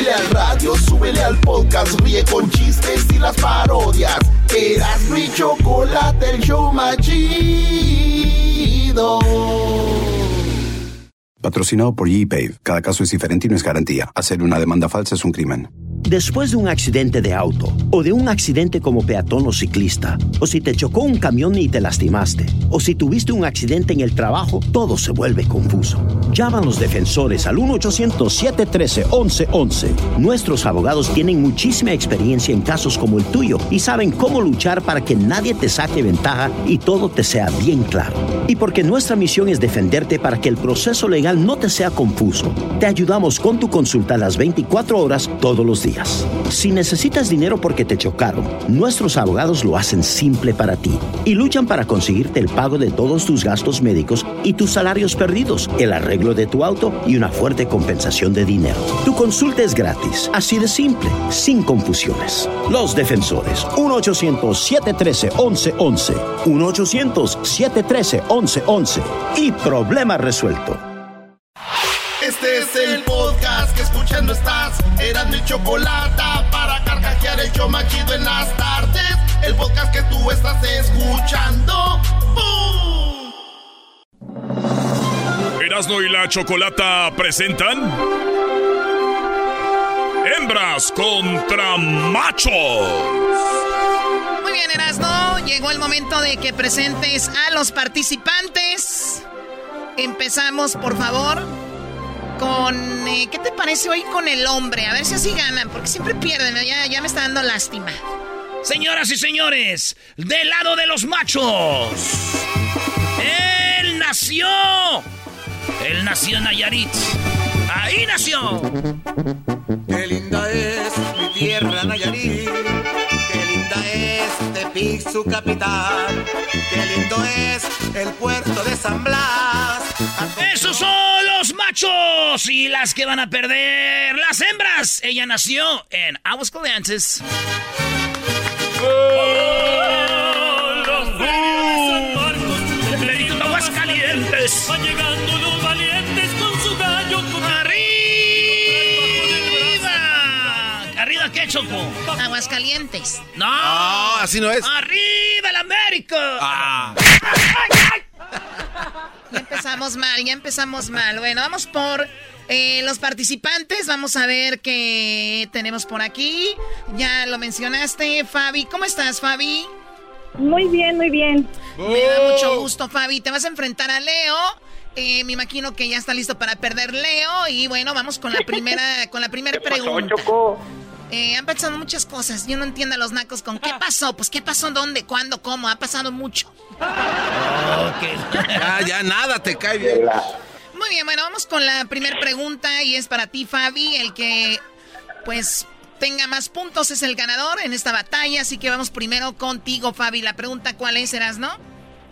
Súbele al radio, súbele al podcast, ríe con chistes y las parodias. Eras mi chocolate, el show más chido. Patrocinado por G-Pave. Cada caso es diferente y no es garantía. Hacer una demanda falsa es un crimen. Después de un accidente de auto o de un accidente como peatón o ciclista, o si te chocó un camión y te lastimaste, o si tuviste un accidente en el trabajo, todo se vuelve confuso. Llama a los defensores al 1-800-713-1111. Nuestros abogados tienen muchísima experiencia en casos como el tuyo y saben cómo luchar para que nadie te saque ventaja y todo te sea bien claro. Y porque nuestra misión es defenderte para que el proceso legal no te sea confuso, te ayudamos con tu consulta las 24 horas todos los días. Si necesitas dinero porque te chocaron, nuestros abogados lo hacen simple para ti y luchan para conseguirte el pago de todos tus gastos médicos y tus salarios perdidos, el arreglo de tu auto y una fuerte compensación de dinero. Tu consulta es gratis, así de simple, sin confusiones. Los defensores, 1-800-713-1111, 1-800-713-1111 y problema resuelto. Este es el que escuchando estás. Eran mi chocolate para carcajear el show más chido en las tardes. El podcast que tú estás escuchando. ¡Bum! Erasno y la chocolata presentan. Hembras contra machos. Muy bien, Erasno. Llegó el momento de que presentes a los participantes. Empezamos, por favor, con... eh, ¿Qué te parece hoy con el hombre? A ver si así ganan, porque siempre pierden. ¿no? Ya, ya me está dando lástima. Señoras y señores, del lado de los machos. Él nació. Él nació en Nayarit. Ahí nació. Qué linda es mi tierra Nayarit, qué linda es Tepic su capital, qué lindo es el puerto de San Blas. Esos son los machos y las que van a perder las hembras. Ella nació en Aguascalientes. Lerito de Aguascalientes. Va llegando los Aguascalientes. ¡No! No, así no es. ¡Arriba el América! Ah. Ya empezamos mal, ya empezamos mal. Bueno, vamos por eh, los participantes. Vamos a ver qué tenemos por aquí. Ya lo mencionaste, Fabi. ¿Cómo estás, Fabi? Muy bien, muy bien. Me da mucho gusto, Fabi. Te vas a enfrentar a Leo. Eh, me imagino que ya está listo para perder Leo. Y bueno, vamos con la primera, con la primera pregunta. Eh, han pasado muchas cosas. Yo no entiendo a los nacos con qué pasó. Pues qué pasó, dónde, cuándo, cómo. Ha pasado mucho. Ya, ya nada te cae bien. Muy bien, bueno, vamos con la primera pregunta y es para ti, Fabi. El que, pues, tenga más puntos es el ganador en esta batalla. Así que vamos primero contigo, Fabi. La pregunta, ¿cuál es, Eras, no?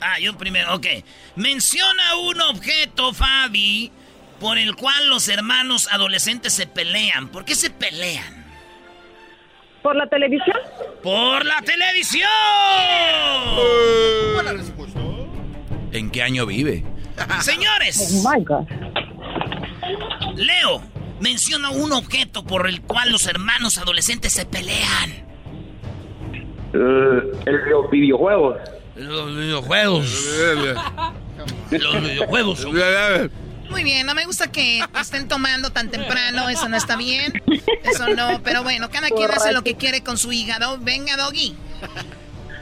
Ah, yo primero, ok. Menciona un objeto, Fabi, por el cual los hermanos adolescentes se pelean. ¿Por qué se pelean? ¿Por la televisión? ¡Por la televisión! Buena respuesta. ¿En qué año vive? [LAUGHS] Señores, Oh my God. Leo, menciona un objeto por el cual los hermanos adolescentes se pelean. Eh, el, los videojuegos. Los videojuegos. los videojuegos. Muy bien, no me gusta que estén tomando tan temprano, eso no está bien. Eso no, pero bueno, cada quien hace lo que quiere con su hígado. Venga, Doggy.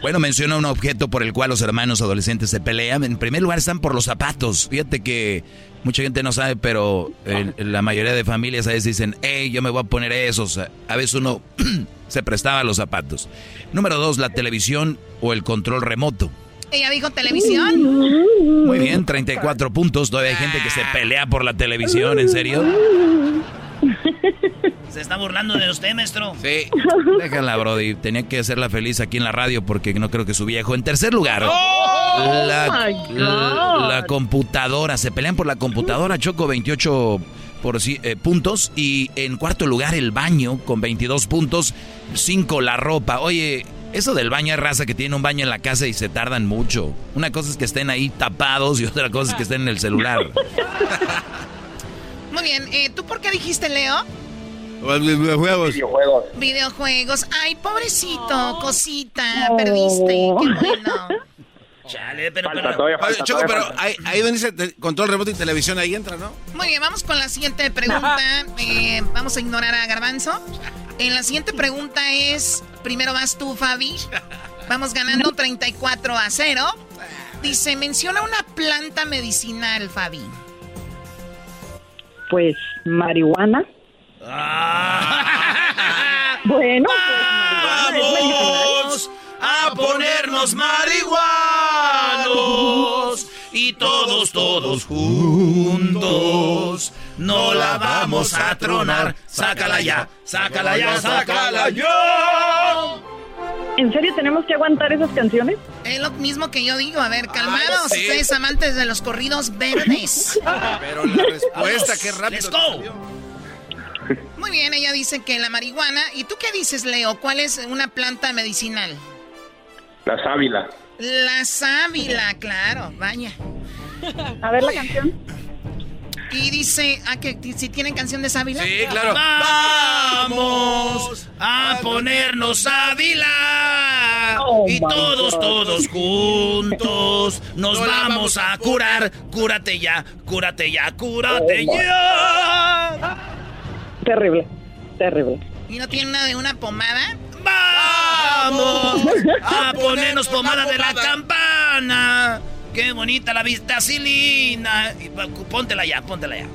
Bueno, menciona un objeto por el cual los hermanos adolescentes se pelean. En primer lugar están por los zapatos. Fíjate que mucha gente no sabe, pero la mayoría de familias a veces dicen, hey, yo me voy a poner esos. A veces uno [CLEARS THROAT] se prestaba los zapatos. Número dos, la televisión o el control remoto. Ella dijo televisión. Muy bien, 34 puntos. Todavía hay gente que se pelea por la televisión, ¿en serio? Se está burlando de usted, maestro. Sí. Déjala, Brody. Tenía que hacerla feliz aquí en la radio porque no creo que su viejo. En tercer lugar, ¡Oh! la, God. la- la computadora. Se pelean por la computadora. Choco 28 por, ci- eh, puntos. Y en cuarto lugar, el baño con 22 puntos. 5 la ropa. Oye, eso del baño es raza que tiene un baño en la casa y se tardan mucho. Una cosa es que estén ahí tapados y otra cosa es que estén en el celular. Muy bien, eh, ¿tú por qué dijiste, Leo? Videojuegos. Videojuegos. Ay, pobrecito, cosita, perdiste. Qué bueno. [LAUGHS] Chale, pero, Falta, pero- todavía falta, Choco, pero ahí, ahí donde dice control remoto y televisión, ahí entra, ¿no? Muy bien, vamos con la siguiente pregunta. [LAUGHS] Eh, vamos a ignorar a Garbanzo. En la siguiente pregunta es, primero vas tú, Fabi. Vamos ganando 34 a 0. Dice, menciona una planta medicinal, Fabi. Pues marihuana. bueno, Vamos a ponernos marihuanos y todos, todos juntos no la vamos a tronar. Sácala ya, sácala ya, sácala ya. ¿En serio tenemos que aguantar esas canciones? Es lo mismo que yo digo. A ver, calmados. sí. Ustedes amantes de los corridos verdes. [LAUGHS] Pero la respuesta, qué rápido. let's go. Muy bien, ella dice que la marihuana. ¿Y tú qué dices, Leo? ¿Cuál es una planta medicinal? La sábila. La sábila, claro, vaya. A ver la canción. Y dice, ah, que si tienen canción de sábila. Sí, claro. Vamos a ponernos sábila Oh, y todos, God. todos juntos nos No vamos vamos a curar. Cúrate ya, cúrate ya, cúrate Oh, ya. Terrible, terrible. ¿Y no tiene una de una pomada? Vamos a ponernos pomada de la campana. Qué bonita la vitacilina. Y pa- Póntela ya, póntela ya.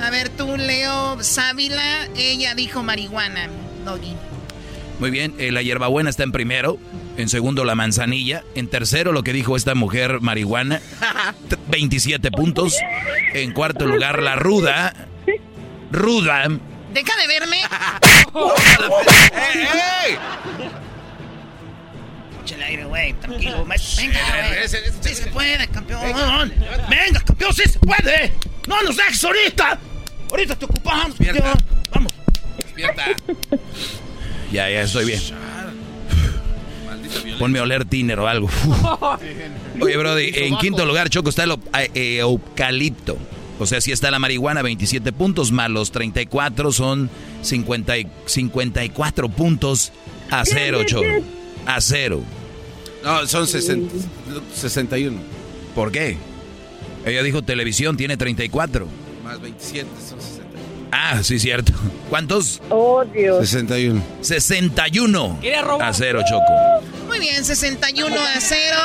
A ver, tú, Leo, sábila. Ella dijo marihuana, Doggy. Muy bien, eh, la hierbabuena está en primero. En segundo, la manzanilla. En tercero, lo que dijo esta mujer, marihuana. [LAUGHS] t- 27 puntos. En cuarto lugar, la ruda. Ruda. Deja de verme. [LAUGHS] Échale aire, güey, tranquilo. [LAUGHS] Venga, güey. Sí se puede, campeón. Venga, campeón, sí se puede. No nos dejes ahorita. Ahorita te ocupamos, campeón. Vamos. Despierta. [LAUGHS] Ya, ya estoy bien. Ponme a oler tiner o algo. Oye, Brody, en quinto lugar, Choco, está el eh, eucalipto. O sea, si está la marihuana, 27 puntos, más los 34 son 50 y- 54 puntos a cero, Choco. A cero. No, son 60, 61. ¿Por qué? Ella dijo televisión, tiene 34. Más 27 son 61. Ah, sí, cierto. ¿Cuántos? Oh, Dios. 61. 61 ¿Quiere robar? a cero, Choco. Muy bien, 61 a 0.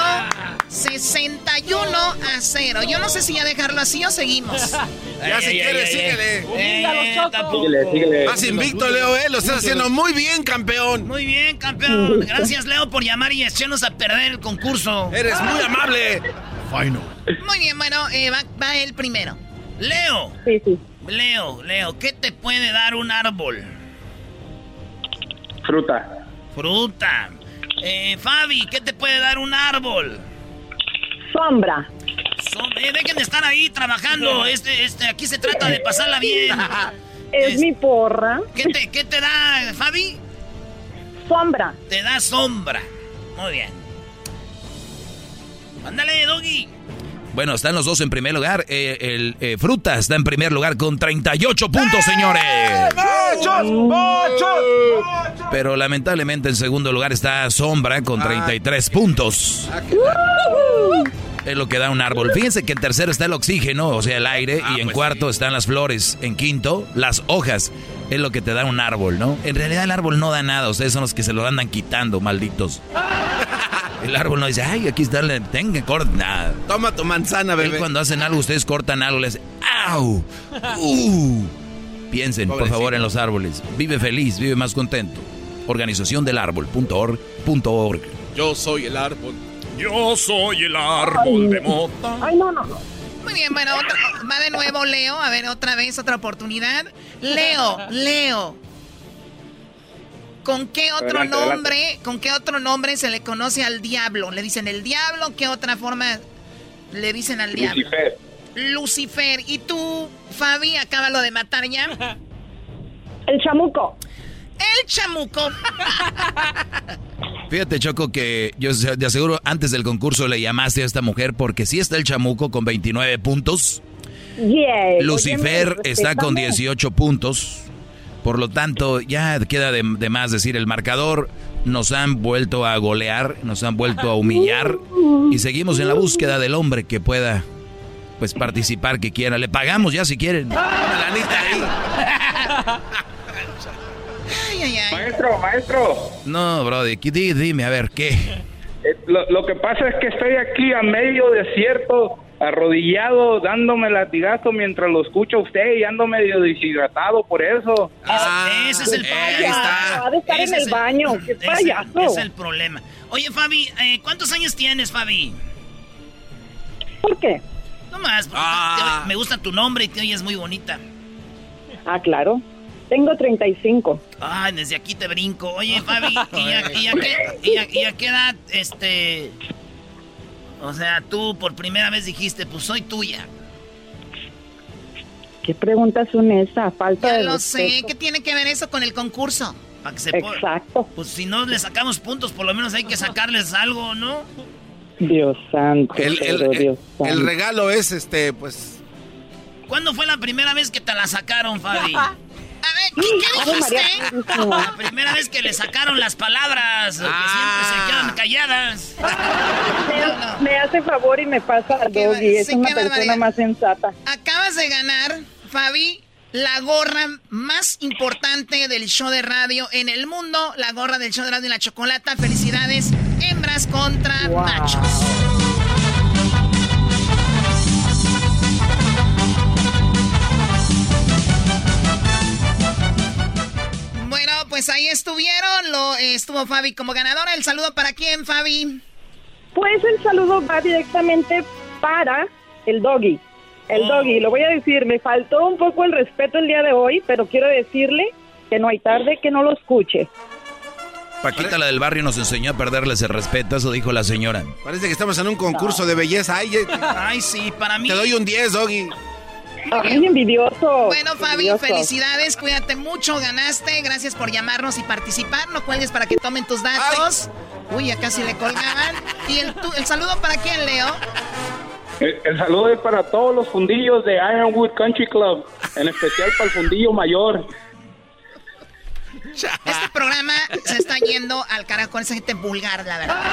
61 a 0. Yo no sé si ya dejarlo así o seguimos. [LAUGHS] Ya si quieres, síguele. Eh, tampoco. Síguele, síguele. Vas invicto, Leo, ¿eh? Lo estás haciendo muy bien, campeón. Muy bien, campeón. Gracias, Leo, por llamar y echarnos a perder el concurso. Eres muy amable. Muy bien, bueno, eh, va, va él primero. Leo. Sí, sí. Leo, Leo, ¿qué te puede dar un árbol? Fruta. Fruta. Eh, Fabi, ¿qué te puede dar un árbol? Sombra. Son- eh, dejen de estar ahí trabajando. Este, este, aquí se trata de pasarla bien. [LAUGHS] Es mi porra. ¿Qué te, qué te da, Fabi? Sombra. Te da sombra. Muy bien. Ándale, Doggy. Bueno, están los dos en primer lugar. Eh, el eh, Fruta está en primer lugar con 38 puntos, señores. ¡Muchos! ¡Muchos! Pero lamentablemente en segundo lugar está Sombra con 33 puntos. Es lo que da un árbol. Fíjense que en tercero está el oxígeno, o sea, el aire. y en cuarto están las flores. En quinto, las hojas. Es lo que te da un árbol, ¿no? En realidad el árbol no da nada. Ustedes son los que se lo andan quitando, malditos. [LAUGHS] El árbol no dice, ay, aquí está, le- tenga, corta. Nada. Toma tu manzana, Él bebé. cuando hacen algo, ustedes cortan algo, les ¡au! [LAUGHS] ¡Uh! Piensen, por favor, en los árboles. Vive feliz, vive más contento. Organización del árbol.org. Yo soy el árbol. Yo soy el árbol de mota. Ay, no, no, no. Muy bien, bueno, va de nuevo Leo. A ver, otra vez, otra oportunidad. Leo, Leo. ¿Con qué otro nombre, con qué otro nombre se le conoce al diablo? ¿Le dicen el diablo? ¿Qué otra forma le dicen al diablo? Lucifer. Lucifer. ¿Y tú, Fabi, acábalo de matar ya? El chamuco. El chamuco. [LAUGHS] Fíjate, Choco, que yo de aseguro antes del concurso le llamaste a esta mujer porque sí está el chamuco con 29 puntos. Lucifer está con 18 puntos. Por lo tanto, ya queda de, más decir el marcador. Nos han vuelto a golear, nos han vuelto a humillar y seguimos en la búsqueda del hombre que pueda pues participar que quiera. Le pagamos ya si quieren. [LAUGHS] Maestro, maestro. No, Brody, dime, a ver, ¿qué? Eh, lo, que pasa es que estoy aquí a medio desierto, arrodillado, dándome latigazo mientras lo escucho a usted y ando medio deshidratado por eso. Ah, ese es el problema. Va a estar en el baño. ¡Qué payaso! Es el problema. Oye, Fabi, eh, ¿cuántos años tienes, Fabi? ¿Por qué? No más, ah. me gusta tu nombre y te oyes muy bonita. Ah, claro. Tengo 35. Ay, desde aquí te brinco. Oye, [LAUGHS] Fabi, ¿y a, qué, edad, este... O sea, tú por primera vez dijiste, pues soy tuya. ¿Qué preguntas son esas? Falta ya de lo sé. ¿Qué tiene que ver eso con el concurso? Para que se Exacto. Pues si no le sacamos puntos, por lo menos hay que sacarles algo, ¿no? Dios santo. El, Dios santo. el regalo es, este, pues... ¿Cuándo fue la primera vez que te la sacaron, Fabi? [LAUGHS] A ver, ¿qué, dijiste? [LAUGHS] La primera vez que le sacaron las palabras, que siempre se quedan ah. calladas. [LAUGHS] Me, hace favor y me pasa al doggy, es una persona más sensata. Acabas de ganar, Fabi, la gorra más importante del show de radio en el mundo, la gorra del show de radio y la chocolata. Felicidades, hembras contra machos. Ahí estuvieron. Lo, eh, estuvo Fabi como ganadora. ¿El saludo para quién, Fabi? Pues el saludo va directamente para el doggy. El oh. doggy, lo voy a decir, me faltó un poco el respeto el día de hoy, pero quiero decirle que no hay tarde que no lo escuche. Paquita, la del barrio, nos enseñó a perderles el respeto, eso dijo la señora. Parece que estamos en un concurso de belleza. Ay, Ay, sí, para mí. Te doy un 10, Doggy. Ay, envidioso. Bueno, Fabi, felicidades, cuídate mucho, ganaste. Gracias por llamarnos y participar. No cuelgues para que tomen tus datos. Uy, ya casi le colgaban. ¿Y el, el saludo para quién, Leo? El, saludo es para todos los fundillos de Ironwood Country Club, en especial para el fundillo mayor. Este programa se está yendo al carajo con esa gente vulgar, la verdad.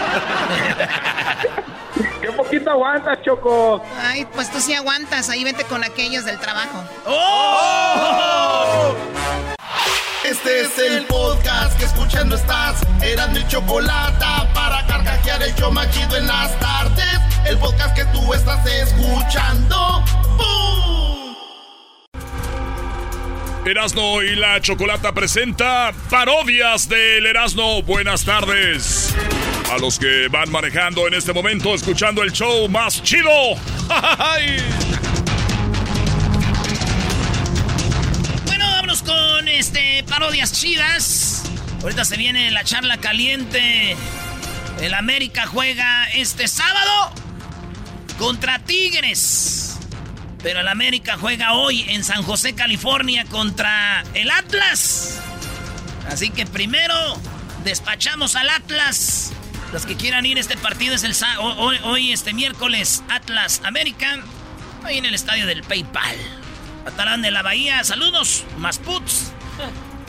[LAUGHS] Qué poquito aguantas, Choco. Ay, pues tú sí aguantas. Ahí vente con aquellos del trabajo. ¡Oh! Este es el podcast que escuchando estás. Eran mi chocolate para carcajear el yo machido en las tardes. El podcast que tú estás escuchando. ¡Bum! Erasno y la Chocolata presenta parodias del Erasno. Buenas tardes. A los que van manejando en este momento, escuchando el show más chido. [LAUGHS] bueno, vámonos con este parodias chidas. Ahorita se viene la charla caliente. El América juega este sábado contra Tigres. Pero el América juega hoy en San José, California contra el Atlas. Así que primero despachamos al Atlas. Los que quieran ir este partido es el hoy, este miércoles Atlas América. Ahí en el estadio del PayPal. Atarán de la Bahía. Saludos, más puts.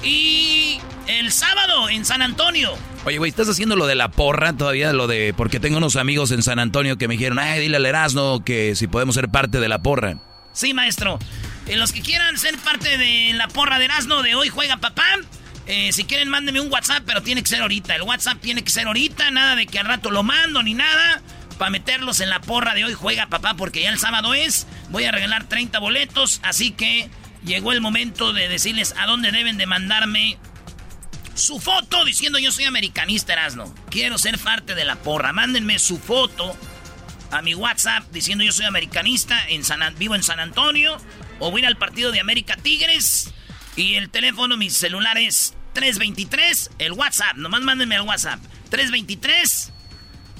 Y el sábado en San Antonio. Oye, güey, ¿estás haciendo lo de la porra todavía? Lo de. Porque tengo unos amigos en San Antonio que me dijeron, ay, dile al Erasmo que si podemos ser parte de la porra. Sí, maestro. En los que quieran ser parte de la porra de Erasmo de hoy juega papá. Eh, si quieren, mándenme un WhatsApp, pero tiene que ser ahorita. El WhatsApp tiene que ser ahorita, nada de que al rato lo mando ni nada. Para meterlos en la porra de hoy juega papá, porque ya el sábado es. Voy a regalar 30 boletos, así que llegó el momento de decirles a dónde deben de mandarme su foto diciendo yo soy americanista, Erasno. Quiero ser parte de la porra. Mándenme su foto a mi WhatsApp diciendo yo soy americanista, en San, vivo en San Antonio, o voy al partido de América Tigres. Y el teléfono, mi celular es 323, el WhatsApp, nomás mándenme al WhatsApp. 323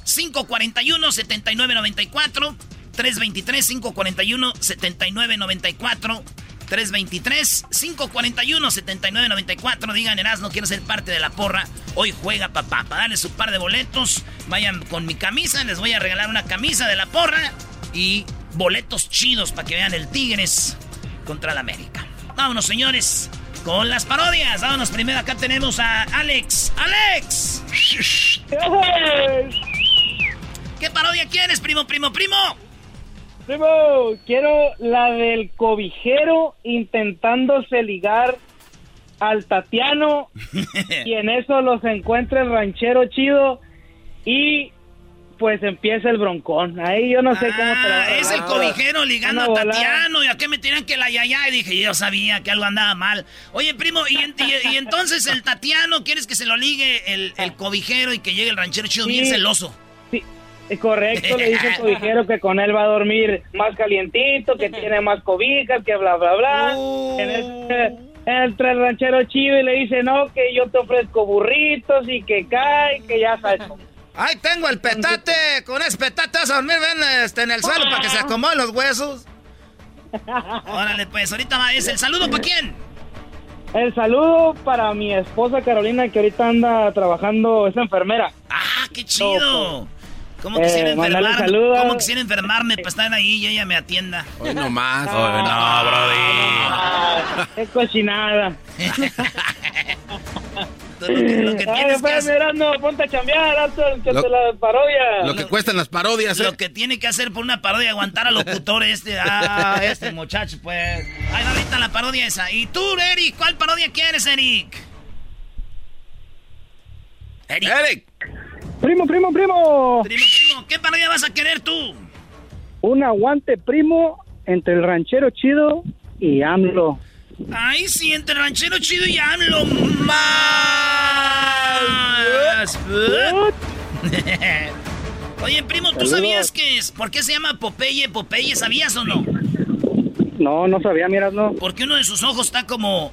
541 7994 323 541 7994 323-541-7994. Digan, no quiero ser parte de la porra. Hoy juega papá. Para darle su par de boletos, vayan con mi camisa. Les voy a regalar una camisa de la porra y boletos chidos para que vean el Tigres contra el América. Vámonos, señores, con las parodias. Vámonos primero. Acá tenemos a Alex. ¡Alex! ¿Qué parodia quieres, primo, primo, primo? Primo, quiero la del cobijero intentándose ligar al Tatiano [LAUGHS] y en eso los encuentra el ranchero chido y pues empieza el broncón. Ahí yo no sé cómo te ah, Es el cobijero ligando a Tatiano. ¿Y a qué me tiran que la yaya? Y dije, yo sabía que algo andaba mal. Oye, primo, ¿y, entonces el Tatiano quieres que se lo ligue el, cobijero y que llegue el ranchero chido bien celoso? Correcto, le dice el [LAUGHS] cobijero que con él va a dormir más calientito, que tiene más cobijas, que bla, bla, bla. Uh. Entra el ranchero chido y le dice, no, que yo te ofrezco burritos y que cae, que ya sabes. Ahí tengo el petate, con ese petate vas a dormir ven, este, en el suelo para que se acomoden los huesos. [LAUGHS] Órale, pues, ahorita va, es el saludo para quién. El saludo para mi esposa Carolina, que ahorita anda trabajando, es enfermera. ¡Ah, qué chido! ¿Cómo quisiera, eh, ¿Cómo quisiera enfermarme para estar ahí y ella me atienda? Hoy no más. no, Brody. Ah, qué cochinada. lo que, lo que tienes que hacer... mirando, ponte a chambear, que lo, la parodia. Lo que cuestan las parodias, Lo ¿eh? que tiene que hacer por una parodia, aguantar al locutor este, ah, este muchacho, pues. Va ahorita la parodia esa. ¿Y tú, Eric? ¿Cuál parodia quieres, Eric? Eric. Eric. Primo, primo, primo. Primo, primo, ¿qué parodia vas a querer tú? Un aguante primo entre el ranchero chido y AMLO. Ay, sí, entre el ranchero chido y AMLO. Más. [LAUGHS] Oye, primo, ¿tú sabías que es? ¿Por qué se llama Popeye Popeye? ¿Sabías o no? No, no sabía, miras, no. Porque uno de sus ojos está como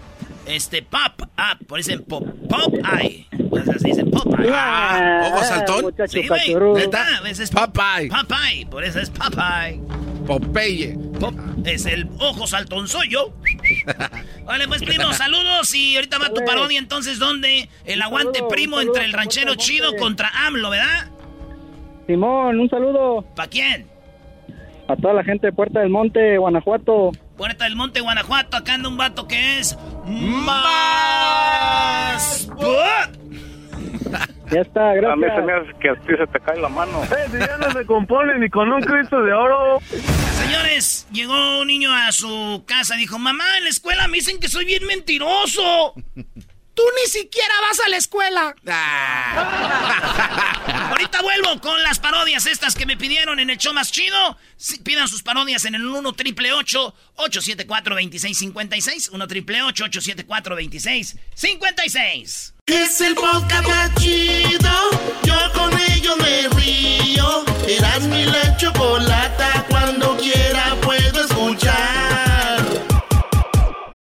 este pop up, por eso dicen pop, pop eye. Pues así dicen pop eye. Ah, ¿Ojo saltón? Sí, güey. ¿Neta? Es Popeye. Popeye, por eso es Popeye. Popeye. Pop, es el ojo saltón, soy yo. [LAUGHS] vale, pues primo, saludos y ahorita va tu parodia entonces, ¿dónde? El aguante primo entre el ranchero chido contra AMLO, ¿verdad? Simón, un saludo. ¿Para quién? A toda la gente de Puerta del Monte, Guanajuato. Puerta del Monte, Guanajuato, acá anda un vato que es... ¡Más! [LAUGHS] Ya está, gracias. A mí se me hace que a ti se te cae la mano. [LAUGHS] Eh, si ya no se compone ni con un Cristo de oro. Señores, llegó un niño a su casa y dijo, mamá, en la escuela me dicen que soy bien mentiroso. [LAUGHS] Tú ni siquiera vas a la escuela. Ah. [LAUGHS] Ahorita vuelvo con las parodias estas que me pidieron en el show más chido. pidan sus parodias en el 1 triple 874 2656 1 triple 874 2656 Es el podcast más chido. Yo con ello me río. Eras mi la chocolata. Cuando quiera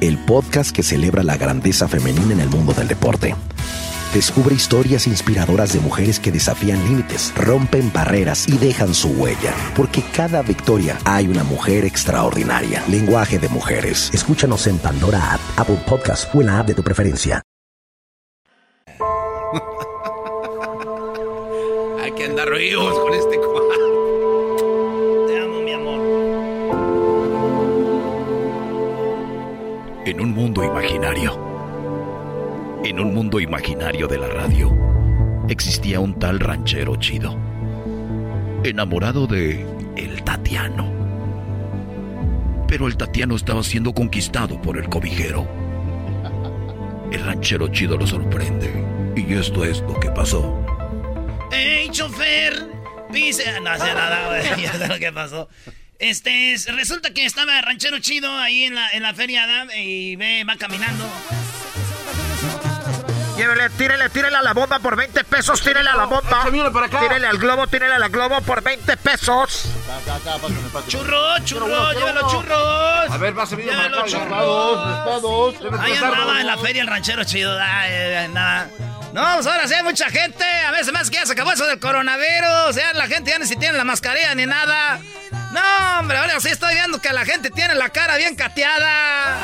el podcast que celebra la grandeza femenina en el mundo del deporte. Descubre historias inspiradoras de mujeres que desafían límites, rompen barreras y dejan su huella. Porque cada victoria hay una mujer extraordinaria. Lenguaje de mujeres. Escúchanos en Pandora App, Apple Podcast o en la app de tu preferencia. [LAUGHS] hay que andar ríos con este en un mundo imaginario. En un mundo imaginario de la radio. existía un tal ranchero chido, enamorado de el Tatiano. Pero el Tatiano estaba siendo conquistado por el cobijero. El ranchero chido lo sorprende. Y esto es lo que pasó. ¡Ey, chofer! Pise. No sé nada. [LAUGHS] Ya sé lo que pasó. Este, resulta que estaba ranchero chido ahí en la, en la feria y ve, va caminando. Llévele, tírele, tírele a la bomba por 20 pesos, tírele a la bomba. Tírele al globo, tírele a la globo por 20 pesos. Churro, churro, llévelo churros. A ver, va a servir Llévelo churros. Ahí andaba en la feria el ranchero chido. Ay, nada. No, pues ahora sí hay mucha gente. A veces más que ya se acabó eso del coronavirus. Ya la gente ya ni si tiene la mascarilla ni nada. No, hombre, ahora sí estoy viendo que la gente tiene la cara bien cateada.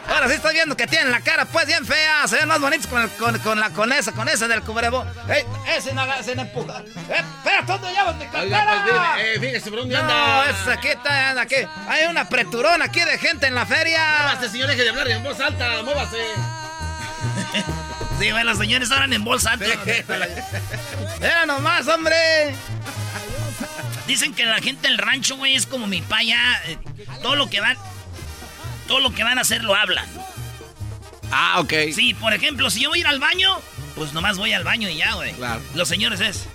[LAUGHS] Ahora sí estoy viendo que tienen la cara pues bien fea. Se ven más bonitos con, el, con, con, la, con esa, con esa del cubrebo. ¡Ey! Ese no, ese no empuja. ¡Eh! ¡Espera! ¿Dónde llevas mi cartera? pues, eh, fíjese, ¿por dónde no, anda? esa aquí está, anda aquí. Hay una preturón aquí de gente en la feria. Móvase, señor, deje de hablar en voz alta, móvase. Sí, güey, los señores hablan en bolsa alta. Era nomás, hombre. Dicen que la gente del rancho, güey, es como mi paya. eh, todo lo que van. Todo lo que van a hacer lo hablan. Ah, ok. Sí, por ejemplo, si yo voy a ir al baño, pues nomás voy al baño y ya, güey. Claro. Los señores es.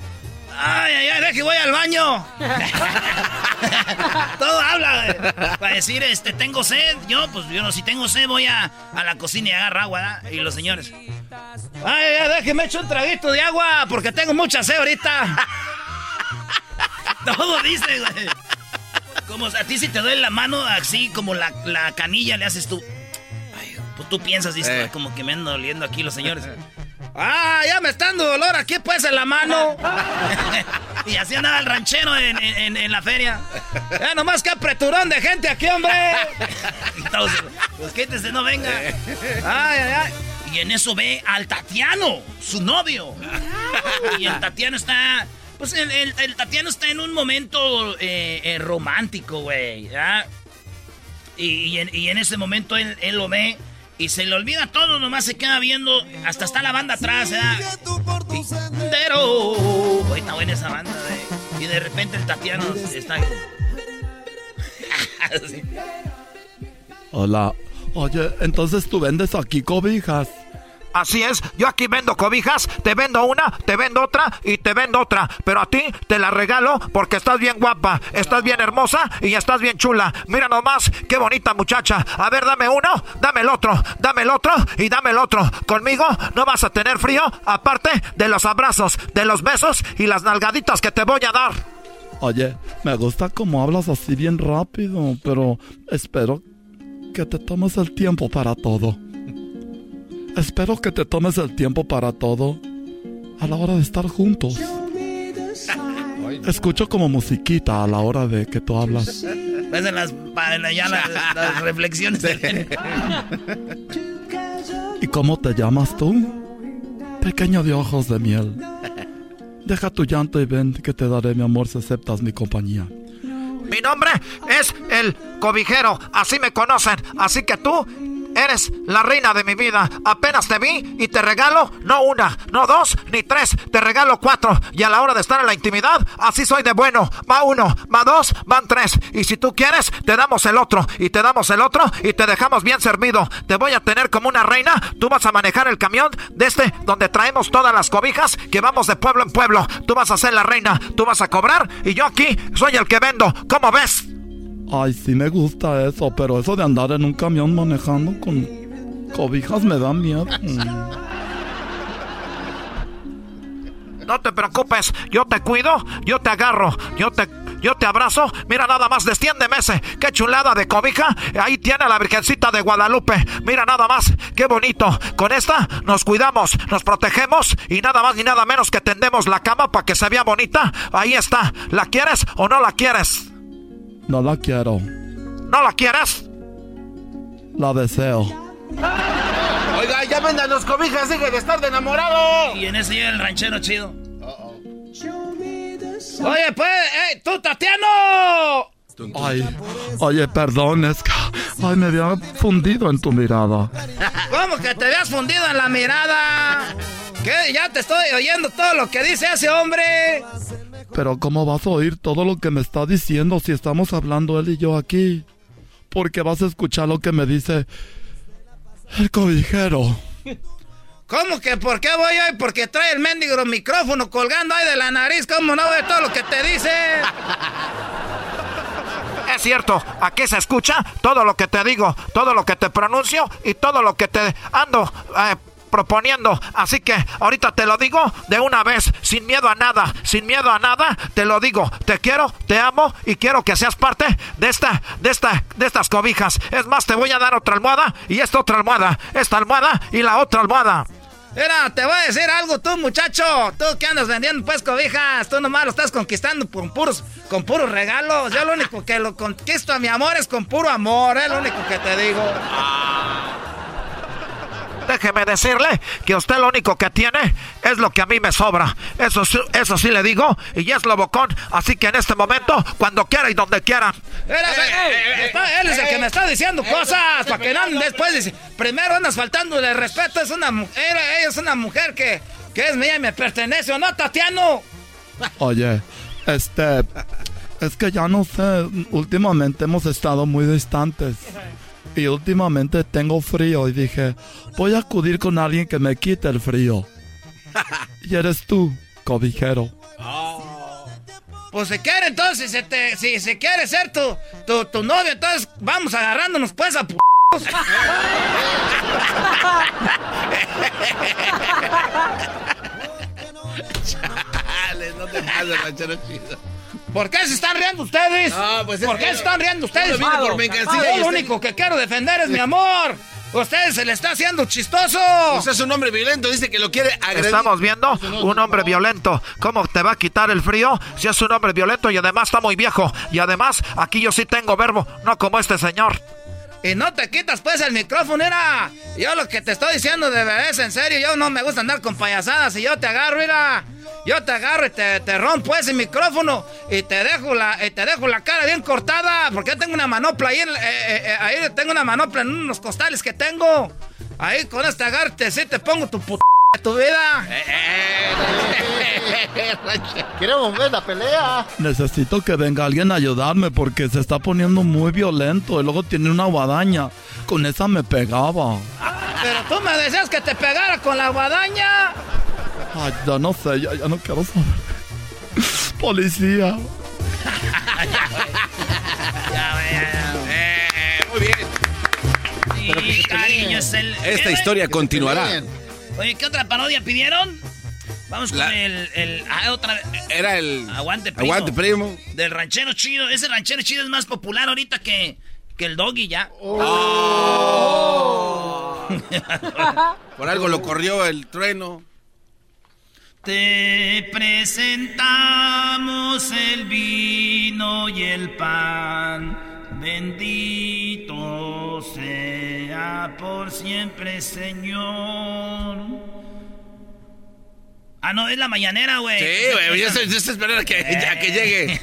Ay, ay, ay, deja que voy al baño. [LAUGHS] Todo habla, güey. Para decir, este, tengo sed. Yo, pues yo no, si tengo sed, voy a, a la cocina y agarro agua, ¿verdad? Y los señores. Ay, ay, déjeme echar un traguito de agua porque tengo mucha sed ahorita. [LAUGHS] Todo dice, güey. Como a ti si te duele la mano, así como la, la canilla le haces tú. Ay, pues tú piensas, dices, Eh. "Ay, como que me ando doliendo aquí los señores. Ah, ya me está dando dolor aquí pues en la mano. [LAUGHS] y así andaba el ranchero en, en- en la feria. Ya nomás que apreturón de gente aquí, hombre. [LAUGHS] Entonces, pues quítese, no venga. Ay, ay, ay. Y en eso ve al Tatiano, su novio. Y el Tatiano está. Pues el, el- el Tatiano está en un momento eh, eh, romántico, güey. ¿ya? Y, y en, y en ese momento él, él lo ve y se le olvida todo, nomás se queda viendo. Hasta está la banda atrás, ¿verdad? Y- Pero. Oye, está buena esa banda, güey. Y de repente el Tatiano está. [LAUGHS] Hola. Oye, entonces tú vendes aquí cobijas. Así es, yo aquí vendo cobijas, te vendo una, te vendo otra y te vendo otra, pero a ti te la regalo porque estás bien guapa, estás bien hermosa y estás bien chula. Mira nomás, qué bonita muchacha. A ver, dame uno, dame el otro, dame el otro y dame el otro. Conmigo no vas a tener frío, aparte de los abrazos, de los besos y las nalgaditas que te voy a dar. Oye, me gusta cómo hablas así bien rápido, pero espero que te tomes el tiempo para todo. Espero que te tomes el tiempo para todo a la hora de estar juntos. Escucho como musiquita a la hora de que tú hablas. Ves en las, ya las, las reflexiones. del- ¿Y cómo te llamas tú? Pequeño de ojos de miel. Deja tu llanto y ven que te daré mi amor si aceptas mi compañía. Mi nombre es el cobijero, así me conocen, así que tú eres la reina de mi vida. Apenas te vi y te regalo no una, no dos, ni tres, te regalo cuatro. Y a la hora de estar en la intimidad, así soy de bueno. Va uno, va dos, van tres. Y si tú quieres, te damos el otro, y te damos el otro, y te dejamos bien servido. Te voy a tener como una reina, tú vas a manejar el camión de este donde traemos todas las cobijas que vamos de pueblo en pueblo. Tú vas a ser la reina, tú vas a cobrar, y yo aquí soy el que vendo. ¿Cómo ves? Ay, sí me gusta eso, pero eso de andar en un camión manejando con cobijas me da miedo. Mm. No te preocupes, yo te cuido, yo te agarro, yo te, yo te abrazo. Mira nada más, desciéndeme ese. Qué chulada de cobija. Ahí tiene la Virgencita de Guadalupe. Mira nada más, qué bonito. Con esta nos cuidamos, nos protegemos y nada más ni nada menos que tendemos la cama para que se vea bonita. Ahí está. ¿La quieres o no la quieres? No la quiero, ¿No la quieres? la deseo. Oiga, ya vendan los cobijas, deje de estar de enamorado. Y en ese llega el ranchero chido. Oye, pues, ¡ey, tú, Tatiano! Ay, oye, perdón, es que ay, me había fundido en tu mirada. ¿Cómo que te habías fundido en la mirada? ¿Qué? Ya te estoy oyendo todo lo que dice ese hombre. Pero ¿cómo vas a oír todo lo que me está diciendo si estamos hablando él y yo aquí? Porque vas a escuchar lo que me dice el cobijero. [LAUGHS] ¿Cómo que por qué voy hoy? Porque trae el mendigo micrófono colgando ahí de la nariz. ¿Cómo no ve todo lo que te dice? [LAUGHS] Es cierto, aquí se escucha todo lo que te digo, todo lo que te pronuncio y todo lo que te ando eh, proponiendo. Así que ahorita te lo digo de una vez, sin miedo a nada, sin miedo a nada, te lo digo. Te quiero, te amo y quiero que seas parte de esta, de esta, de estas cobijas. Es más, te voy a dar otra almohada y esta otra almohada, esta almohada y la otra almohada. Mira, te voy a decir algo tú, muchacho. Tú que andas vendiendo pues cobijas, tú nomás lo estás conquistando con puros, con puros regalos. Yo lo único que lo conquisto a mi amor es con puro amor, es lo único que te digo. Déjeme decirle que usted lo único que tiene es lo que a mí me sobra. Eso, eso sí le digo, y es lo bocón. Así que en este momento, cuando quiera y donde quiera. él es el que me está diciendo cosas, para que no después dice, primero andas faltando de respeto, es una mujer, ella es una mujer que, que es mía y me pertenece, ¿o no, Tatiano? Oye, este, es que ya no sé, últimamente hemos estado muy distantes. Y últimamente tengo frío y dije, voy a acudir con alguien que me quite el frío. [LAUGHS] y eres tú, cobijero. Pues si quiere entonces, si, te, si, si quiere ser tu, tu, tu, novio, entonces vamos agarrándonos pues a p [LAUGHS] [LAUGHS] no te pases, chido. ¿Por qué se están riendo ustedes? Pues ¿Por qué se están riendo ustedes? No, por Yo lo único que quiero defender es mi amor. Usted se le está haciendo chistoso. Usted es un hombre violento, dice que lo quiere agredir. Estamos viendo un hombre violento. ¿Cómo te va a quitar el frío si es un hombre violento y además está muy viejo? Y además, aquí yo sí tengo verbo, no como este señor. Y no te quitas pues el micrófono, era. Yo lo que te estoy diciendo de verdad es en serio. Yo no me gusta andar con payasadas y yo te agarro, mira. Yo te agarro y te, te rompo ese micrófono y te dejo la, te dejo la cara bien cortada. Porque yo tengo una manopla ahí, eh, eh, eh, ahí tengo una manopla en unos costales que tengo. Ahí con este agarte, sí te pongo tu puta tu vida. [LAUGHS] Queremos ver la pelea. Necesito que venga alguien a ayudarme porque se está poniendo muy violento y luego tiene una guadaña. Con esa me pegaba. Pero tú me decías que te pegara con la guadaña. Ay, ya no sé, ya, no quiero saber. Policía. [LAUGHS] ya, muy bien. Esta historia continuará. Oye, ¿qué otra parodia pidieron? Vamos con el, el ah, otra Era el Aguante Primo. Aguante Primo. Del ranchero chido. Ese ranchero chido es más popular ahorita que, que el doggy ya. Oh. [LAUGHS] Por algo lo corrió el trueno. Te presentamos el vino y el pan. Bendito sea por siempre, Señor. Ah, no, es la mañanera, güey. Sí, güey, yo, estoy, esperando a que, a que llegue.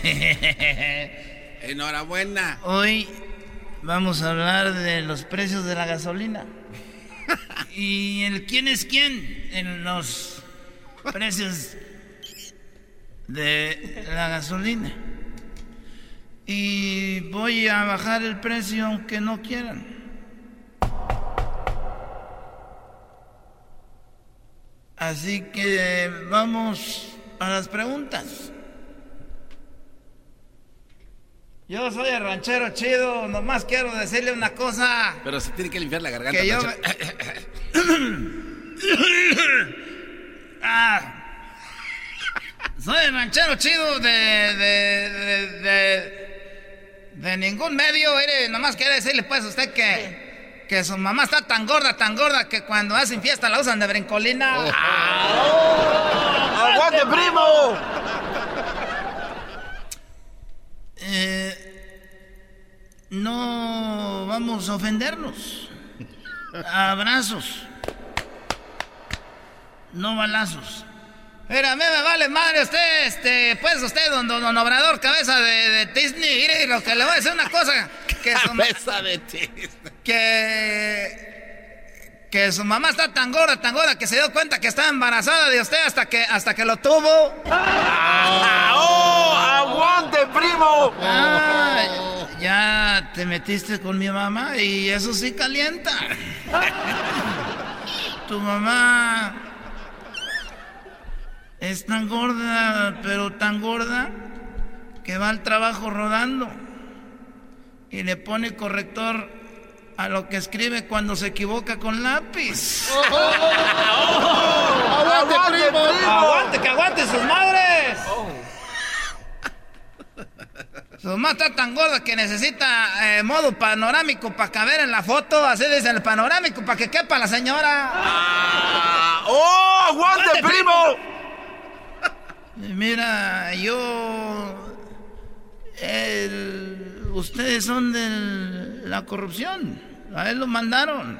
[LAUGHS] Enhorabuena. Hoy vamos a hablar de los precios de la gasolina. [LAUGHS] y el quién es quién en los precios de la gasolina. Y voy a bajar el precio aunque no quieran. Así que vamos a las preguntas. Yo soy el ranchero chido, nomás quiero decirle una cosa. Pero se tiene que limpiar la garganta. Que yo... [COUGHS] Ah. Soy el ranchero chido de. de. de. de, ningún medio. Mire, nomás quiere decirle pues a usted que. que su mamá está tan gorda, tan gorda que cuando hacen fiesta la usan de brincolina. Oh. ¡Aguante, primo! Eh, no vamos a ofendernos. Abrazos no balazos. Mira, a mí me vale madre usted, este, pues usted, don, don, Obrador, cabeza de, Disney. Mire, lo que le voy a decir una cosa. Que cabeza de Disney. Que, que su mamá está tan gorda, tan gorda, que se dio cuenta que estaba embarazada de usted hasta que, hasta que lo tuvo. ¡Oh! ¡Aguante, primo! Ah, ya te metiste con mi mamá y eso sí calienta. [LAUGHS] tu mamá es tan gorda, pero tan gorda, que va al trabajo rodando y le pone corrector a lo que escribe cuando se equivoca con lápiz. [LAUGHS] ¡Aguante, primo! ¡Aguante, que aguante sus madres! Su mamá está tan gorda que necesita eh, modo panorámico para caber en la foto. Así dice el panorámico para que quepa la señora. ¡Oh! ¡Aguante, primo! Mira, yo. el- ustedes son de la corrupción. A él lo mandaron.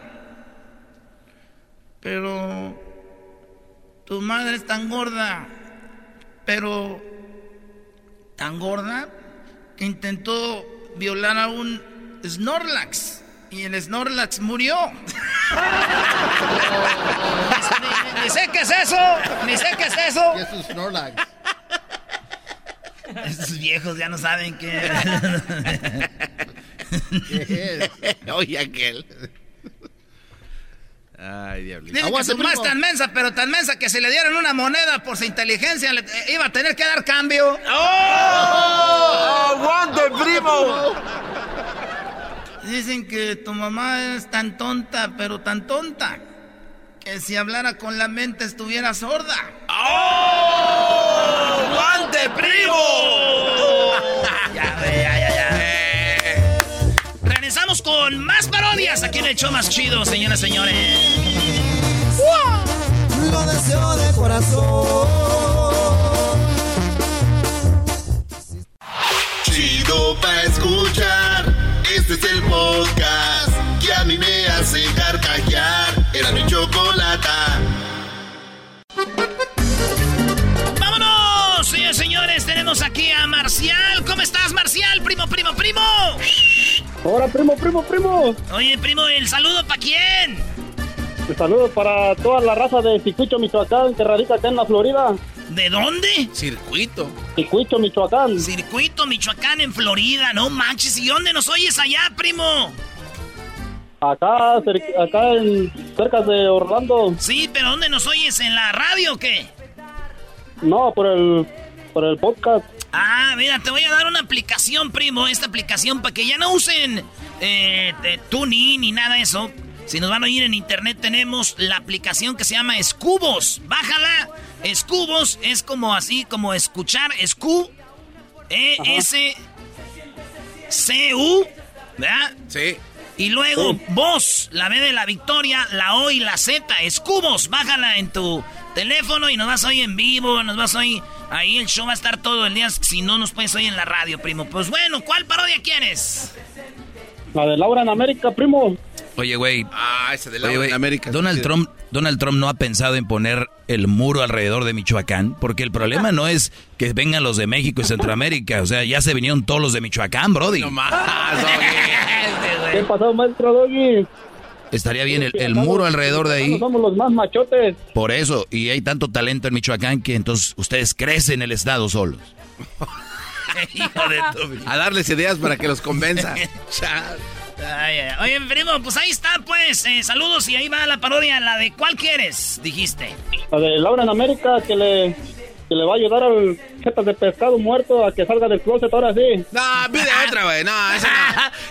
Pero. Tu madre es tan gorda. Pero. Tan gorda. Que intentó violar a un Snorlax. Y el Snorlax murió. ni, ni- ni sé qué es eso. Ni sé qué es eso. ¿Qué es un Snorlax? Estos viejos ya no saben qué. Oye, aquel. Ay, diablito. Que es tan mensa, pero tan mensa que si le dieron una moneda por su inteligencia, le- eh, iba a tener que dar cambio. ¡Oh! ¡Aguante, primo! Dicen que tu mamá es tan tonta, pero tan tonta, que si hablara con la mente estuviera sorda. ¡Oh! ¡Aguante, primo! [LAUGHS] Ya, ya, ya, ya. Regresamos con más parodias aquí en el show más chido, señoras y señores. Lo deseo de corazón. Chido pa' escuchar. Este es el podcast que a mí me hace carcajear. Era mi chocolata. ¡Vámonos! Señores, señores, tenemos aquí a Marcial. ¿Cómo estás, Marcial? Primo, primo, primo. Hola, primo, primo, primo. Oye, primo, ¿el saludo para quién? Un saludo para toda la raza de Cicuicho, Michoacán, que radica acá en la Florida. ¿De dónde? Circuito. Cicuicho, Michoacán. Circuito Michoacán en Florida, no manches. ¿Y dónde nos oyes allá, primo? Acá, acá en, cerca de Orlando. Sí, pero ¿dónde nos oyes? ¿En la radio o qué? No, por el, por el podcast. Ah, mira, te voy a dar una aplicación, primo. Esta aplicación para que ya no usen eh, de TuneIn ni nada de eso. Si nos van a oír en internet, tenemos la aplicación que se llama Escubos. Bájala. Escubos es como así, como escuchar. Escu. E-S. C-U. ¿Verdad? Sí. Y luego voz, la B de la victoria, la O y la Z, escubos, bájala en tu teléfono y nos vas a oír en vivo, nos vas a oír ahí, el show va a estar todo el día, si no nos puedes oír en la radio, primo. Pues bueno, ¿cuál parodia quieres? La de Laura en América, primo. Oye, güey. Ah, ese de la Oye, güey, América. Donald Trump, Donald Trump no ha pensado en poner el muro alrededor de Michoacán, porque el problema no es que vengan los de México y Centroamérica, o sea, ya se vinieron todos los de Michoacán, Brody. No más, ¿Qué pasó, maestro Doggy? Estaría bien el, el muro alrededor de ahí. Somos los más machotes. Por eso, y hay tanto talento en Michoacán que entonces ustedes crecen el estado solos. [LAUGHS] [LAUGHS] Hijo de tu... A darles ideas para que los convenza. [LAUGHS] Ay, ay, ay. Oye, primo, pues ahí está, pues. eh, saludos y ahí va la parodia, la de ¿cuál quieres? Dijiste. La de Laura en América, que le, que le va a ayudar al jetas de pescado muerto a que salga del closet ahora sí. No, pide otra, güey. No, esa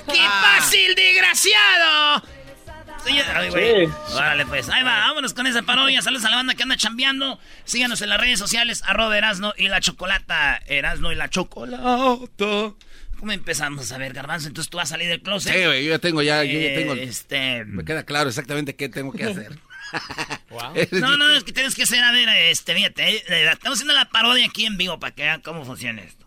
no. [LAUGHS] ¡Qué Ah. fácil, desgraciado! Señor- Ay, güey. Sí. Órale, pues. Ahí va, vámonos con esa parodia. Saludos a la banda que anda chambeando. Síganos en las redes sociales, arroba Erasno y la Chocolata. Erasno y la Chocolata. ¿Cómo empezamos? A ver, Garbanzo, entonces tú vas a salir del closet. Sí, güey, yo ya tengo ya, yo ya tengo. Este... Me queda claro exactamente qué tengo que [LAUGHS] hacer. [LAUGHS] No, no, es que tienes que hacer, a ver, este, fíjate, eh, estamos haciendo la parodia aquí en vivo para que vean cómo funciona esto.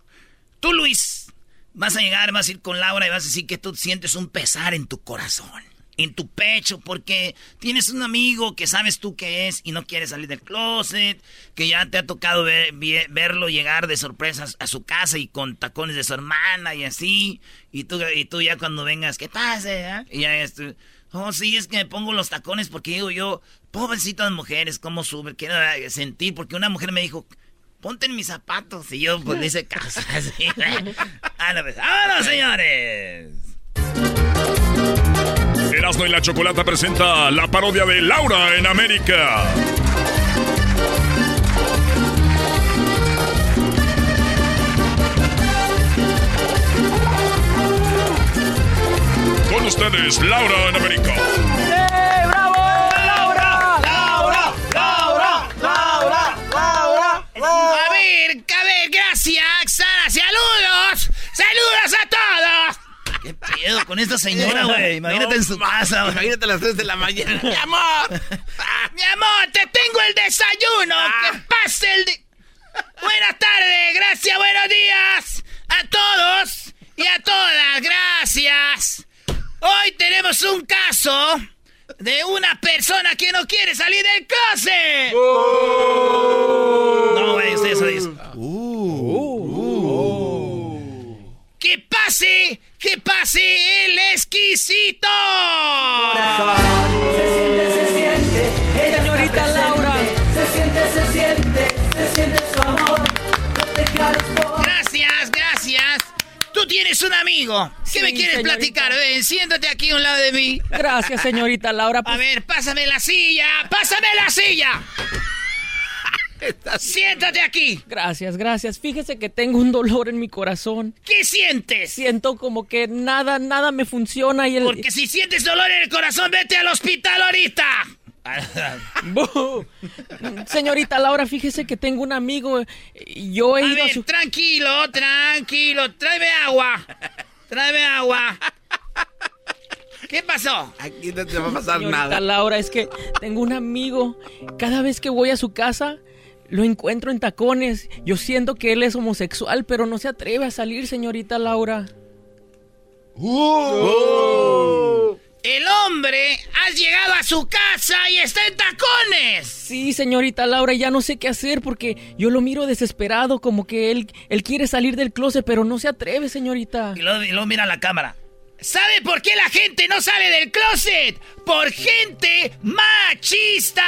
Tú, Luis, vas a llegar, vas a ir con Laura y vas a decir que tú sientes un pesar en tu corazón, en tu pecho, porque tienes un amigo que sabes tú que es y no quiere salir del closet, que ya te ha tocado ver- verlo llegar de sorpresas a su casa y con tacones de su hermana y así, y tú, y tú ya cuando vengas, ¿qué pasa? eh? Y ya es Oh, sí, es que me pongo los tacones porque digo yo, pobrecitas mujeres, cómo sube, quiero eh, sentir, porque una mujer me dijo, ponte en mis zapatos. Y yo, pues, le hice caso. [LAUGHS] Así, [LAUGHS] pues, ¡Vámonos, señores! Erasmo y la Chocolata presenta la parodia de Laura en América. Con ustedes, Laura en América. ¡Eh, bravo! ¡Laura! ¡Laura! ¡Laura! ¡Laura! ¡Laura! A ver, a ver, todos! ¿Qué pedo con esta señora, [LAUGHS] güey? Imagínate en su casa, güey. Imagínate a las 3 de la mañana. [LAUGHS] ¡Mi amor! [LAUGHS] ¡Mi amor, te tengo el desayuno! ¡Que pase el... de- Buenas tardes, gracias, buenos días a todos y a todas, gracias. Hoy tenemos un caso de una persona que no quiere salir del closet. No, güey, usted eso dice. ¡Que pase! ¡Que pase el exquisito! Se siente, se siente, ella Señorita Laura. Se siente, se siente, se siente su amor. No te quedes por Gracias, gracias. Tú tienes un amigo. ¿Qué Sí, me quieres señorita. platicar? Ven, siéntate aquí a un lado de mí. Gracias, señorita Laura. A ver, pásame la silla, pásame la silla. Siéntate aquí. Gracias, gracias. Fíjese que tengo un dolor en mi corazón. ¿Qué sientes? Siento como que nada, nada me funciona y el... Porque si sientes dolor en el corazón, vete al hospital ahorita. [LAUGHS] Señorita Laura, fíjese que tengo un amigo. Yo he A ido a su... tranquilo, tranquilo. Tráeme agua. Tráeme agua. ¿Qué pasó? Aquí no te va a pasar Señorita nada. Laura, es que tengo un amigo. Cada vez que voy a su casa, lo encuentro en tacones. Yo siento que él es homosexual, pero no se atreve a salir, señorita Laura. El hombre ha llegado a su casa y está en tacones. Sí, señorita Laura, ya no sé qué hacer porque yo lo miro desesperado, como que él, él quiere salir del closet, pero no se atreve, señorita. Y luego, y luego mira la cámara. ¿Sabe por qué la gente no sale del closet? Por gente machista.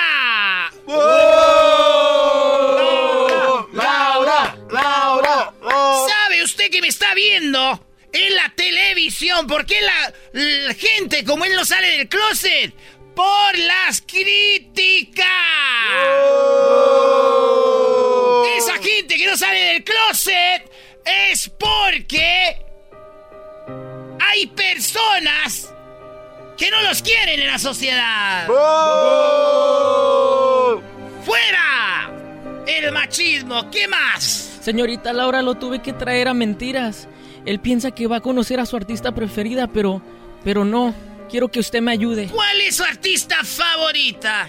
Laura, Laura, ¿Sabe usted que me está viendo en la televisión? ¿Por qué la, la gente como él no sale del closet? Por las críticas. Esa gente que no sale del closet es porque hay personas que no los quieren en la sociedad. ¡Fuera! El machismo, ¿qué más? Señorita Laura, lo tuve que traer a mentiras. Él piensa que va a conocer a su artista preferida, pero, pero no. Quiero que usted me ayude. ¿Cuál es su artista favorita?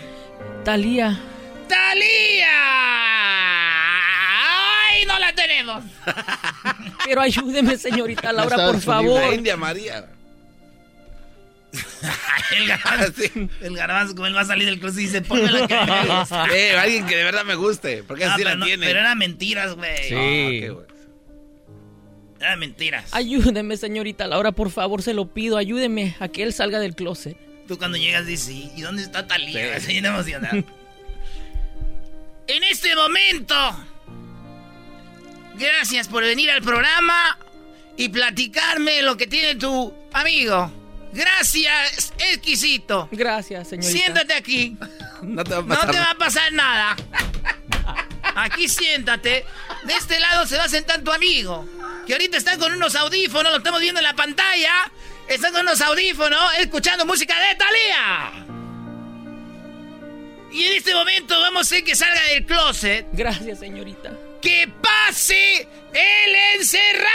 Talía. ¡Talía! ¡Ay, no la tenemos! [LAUGHS] Pero ayúdeme, señorita Laura, por favor. La India María. [LAUGHS] El garbanzo, el garbanzo, como él va a salir del closet y dice, ponme la que me gusta. Eh, alguien que de verdad me guste. Porque Ah, así la no- tiene. pero eran mentiras, güey. Ah, qué bueno. Eran mentiras. Ayúdeme, señorita Laura, por favor, se lo pido. Ayúdeme a que él salga del closet. Tú cuando llegas dices, "¿Y- ¿y dónde está Talía? [LAUGHS] Estoy bien emocionado. en este momento, gracias por venir al programa y platicarme lo que tiene tu amigo. Gracias, exquisito. Gracias, señorita. Siéntate aquí. [LAUGHS] No te va a No pasar te va nada. a pasar nada. Aquí siéntate. De este lado se va a sentar tu amigo. Que ahorita está con unos audífonos, lo estamos viendo en la pantalla. Está con unos audífonos, escuchando música de Thalía. Y en este momento vamos a hacer que salga del closet. Gracias, señorita. ¡Que pase el encerrado!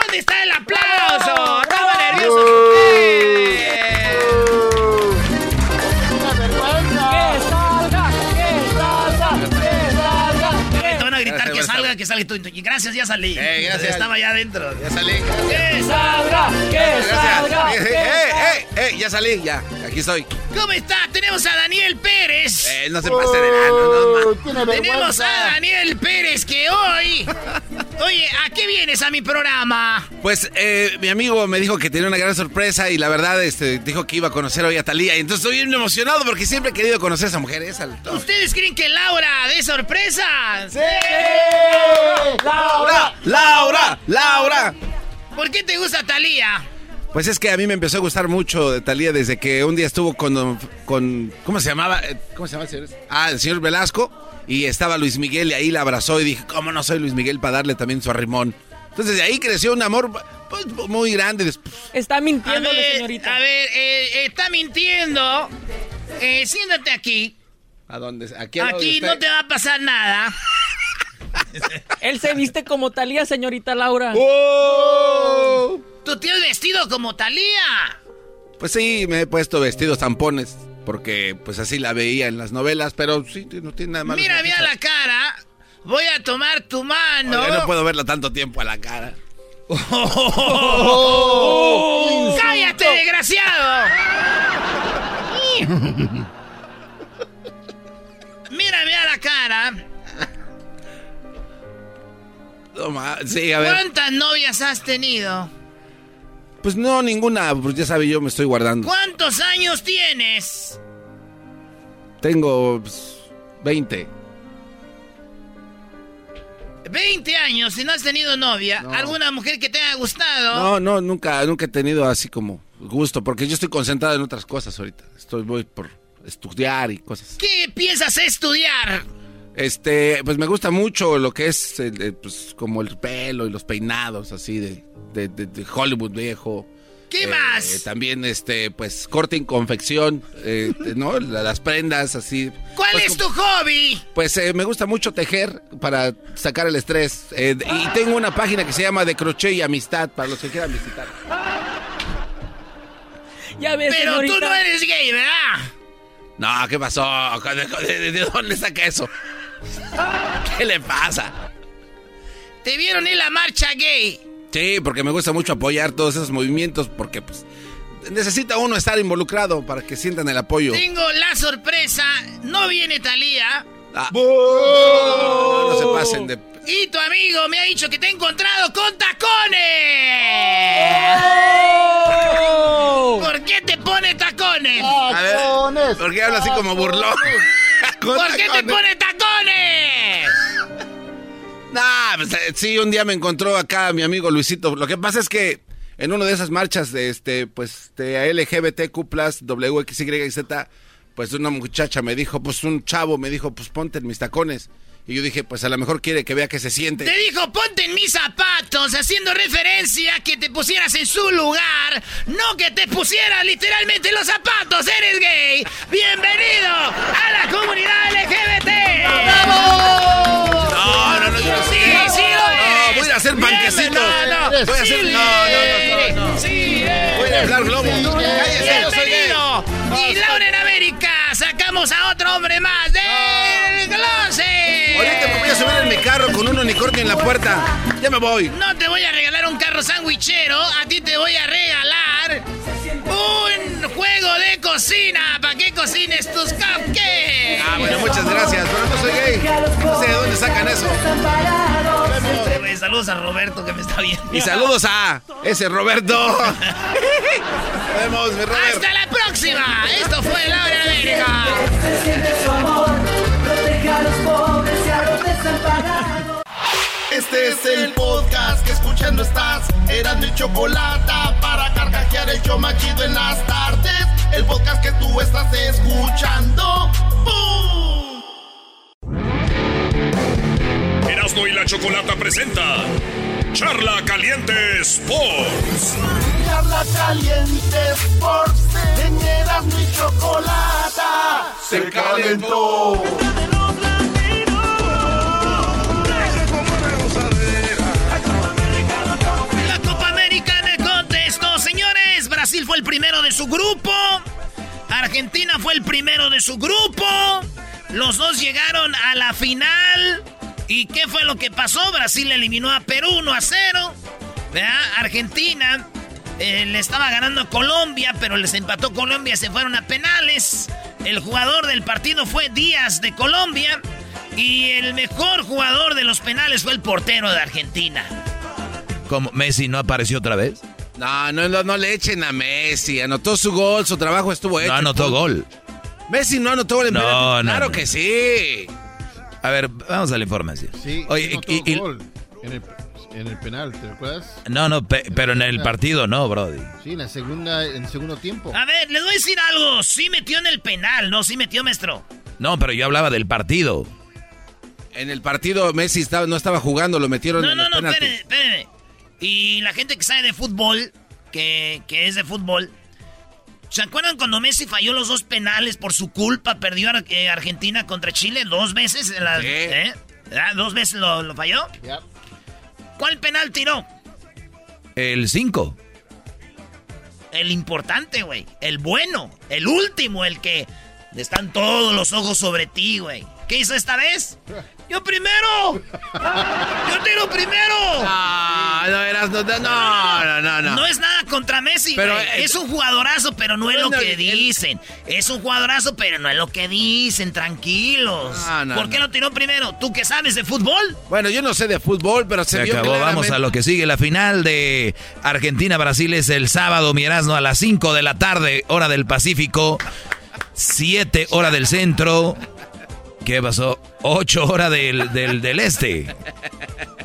¿Dónde está el aplauso? Estaba nervioso. ¡Que que salga, tú- y Gracias, ya salí. Eh, gracias. Estaba ya adentro. Ya salí. ¡Que salga! ¡Que Eh, eh, salga! eh, eh, ya salí, ya. Aquí estoy. ¿Cómo está? Tenemos a Daniel Pérez. Eh, no se pase de lano, no, ma- Tiene Tenemos vergüenza. a Daniel Pérez que hoy. [LAUGHS] Oye, ¿a qué vienes a mi programa? Pues eh, mi amigo me dijo que tenía una gran sorpresa y la verdad este, dijo que iba a conocer hoy a Talía. Y entonces estoy bien emocionado porque siempre he querido conocer a esa mujer. Esa, ¿Ustedes creen que Laura de sorpresa? ¡Sí! ¡Laura! ¡Laura! ¡Laura! ¿Por qué te gusta Talía? Pues es que a mí me empezó a gustar mucho de Talía desde que un día estuvo con, con ¿cómo se llamaba? Eh, ¿Cómo se llama el señor? Ah, el señor Velasco y estaba Luis Miguel y ahí la abrazó y dije, ¿cómo no soy Luis Miguel para darle también su arrimón? Entonces de ahí creció un amor pues, muy grande. Está mintiendo, señorita. A ver, eh, está mintiendo. Eh, siéntate aquí. ¿A dónde? Aquí, aquí no te va a pasar nada. [LAUGHS] Él se viste como Talía, señorita Laura. ¡Oh! Tú te has vestido como Talía. Pues sí, me he puesto vestidos tampones. Porque pues así la veía en las novelas, pero sí, no tiene nada malo. Mira, mira la cara. Voy a tomar tu mano. Oye, no puedo verla tanto tiempo a la cara. [LAUGHS] ¡Cállate, desgraciado! mira, mira la cara. sí, a ver. ¿Cuántas novias has tenido? Pues no, ninguna. Pues ya sabe, yo me estoy guardando. ¿Cuántos años tienes? Tengo pues, 20. 20 años y no has tenido novia. ¿Alguna mujer que te haya gustado? No, no, nunca, nunca he tenido así como gusto, porque yo estoy concentrado en otras cosas ahorita. Estoy voy por estudiar y cosas. ¿Qué piensas estudiar? Este, pues me gusta mucho lo que es pues, como el pelo y los peinados así de, de, Hollywood viejo. ¿Qué más? También, este, pues, corte y confección, eh, ¿no? Las prendas, así. ¿Cuál Pues, es tu hobby? Pues eh, me gusta mucho tejer para sacar el estrés. Eh, y tengo una página que se llama De Crochet y Amistad para los que quieran visitar. [LAUGHS] Ya ves, Pero tú no eres gay, ¿verdad? No, ¿qué pasó? ¿De, de- de dónde saca eso? ¿Qué le pasa? Te vieron en la marcha gay. Sí, porque me gusta mucho apoyar todos esos movimientos porque pues necesita uno estar involucrado para que sientan el apoyo. Tengo la sorpresa. No viene Talía. Ah. No, no se pasen de... Y tu amigo me ha dicho que te ha encontrado con tacones. ¿Por qué te pone tacones? A ver, ¿por qué habla así como burlón? ¿Por qué te tacones. pone tacones? Nah, pues, eh, sí, un día me encontró acá mi amigo Luisito. Lo que pasa es que en una de esas marchas de este, pues, de LGBTQ WXYZ, pues una muchacha me dijo, pues un chavo me dijo, pues ponte en mis tacones. Y yo dije, pues a lo mejor quiere que vea que se siente. Te dijo, ponte en mis zapatos, haciendo referencia a que te pusieras en su lugar, no que te pusieras literalmente en los zapatos. ¡Eres gay! ¡Bienvenido a la comunidad LGBT! No, no, no, yo no Sí, sí lo No, voy a ir a hacer panquecitos. No, no, Voy a sí hacer- no, no, no, no. Sí. Voy a inflar globos. Cállese, yo soy. Y Laura en América, sacamos a otro hombre más del closet. Ahorita me voy a subir en mi carro con un unicornio en la puerta. Ya me voy. No te voy a regalar un carro sandwichero, a ti te voy a regalar un juego de cocina para que cocines tus cupcakes. Ah, bueno, muchas gracias, pero no soy gay. No sé de dónde sacan eso. Güey, Saludos a Roberto que me está viendo. Y saludos a ese Roberto. [LAUGHS] Vemos, mi Robert. ¡Hasta la próxima! Esto fue Laura en América. Este es el podcast que escuchando estás. Eran mi chocolate para carcajear el show machido en las tardes. El podcast que tú estás escuchando. ¡Bum! Erasmo y la Chocolata presenta Charla Caliente Sports. Charla caliente Sports. En Erasmo y chocolate. Se calentó. La Copa Americana contestó, señores. Brasil fue el primero de su grupo. Argentina fue el primero de su grupo. Los dos llegaron a la final. ¿Y qué fue lo que pasó? Brasil eliminó a Perú 1 a 0. ¿Verdad? Argentina eh, le estaba ganando a Colombia, pero les empató Colombia, se fueron a penales. El jugador del partido fue Díaz de Colombia. Y el mejor jugador de los penales fue el portero de Argentina. ¿Cómo? ¿Messi no apareció otra vez? No, no, no, no le echen a Messi. Anotó su gol, su trabajo estuvo hecho. No anotó gol. Messi no anotó gol en No, penalti. no, Claro no. que sí. A ver, vamos a la información. Sí, Oye, anotó y- y- gol en, el, en el penal, ¿te recuerdas? no, no, pe- pero en el partido no, Brody. Sí, en la segunda, en el segundo tiempo. A ver, les voy a decir algo. Sí metió en el penal, no, sí metió, maestro. No, pero yo hablaba del partido. En el partido Messi estaba, no estaba jugando, lo metieron No, en no, los no, penaltis. espérenme, espérenme. Y la gente que sabe de fútbol, que, que es de fútbol, ¿se acuerdan cuando Messi falló los dos penales por su culpa? Perdió Ar- eh, Argentina contra Chile dos veces. En la, Sí. ¿eh? ¿Verdad? ¿Dos veces lo, lo falló? ¿Cuál penal tiró? El 5. El importante, güey. El bueno. El último, el que están todos los ojos sobre ti, güey. ¿Qué hizo esta vez? ¡Yo primero! ¡Yo tiro primero! No, no, eras, no, no, no, no, no. No es nada contra Messi, Pero, güey. eh, es un jugadorazo, pero no es lo que el- dicen. Es un jugadorazo, pero no es lo que dicen. Tranquilos. No, no, ¿Por qué no. lo tiró primero? ¿Tú que sabes de fútbol? Bueno, yo no sé de fútbol, pero se, Se vio acabó, vamos a lo que sigue. La final de Argentina-Brasil es el sábado, mi Erasmo, a las 5 de la tarde, hora del Pacífico, 7 hora del centro. ¿Qué pasó? 8 horas del, del, del este.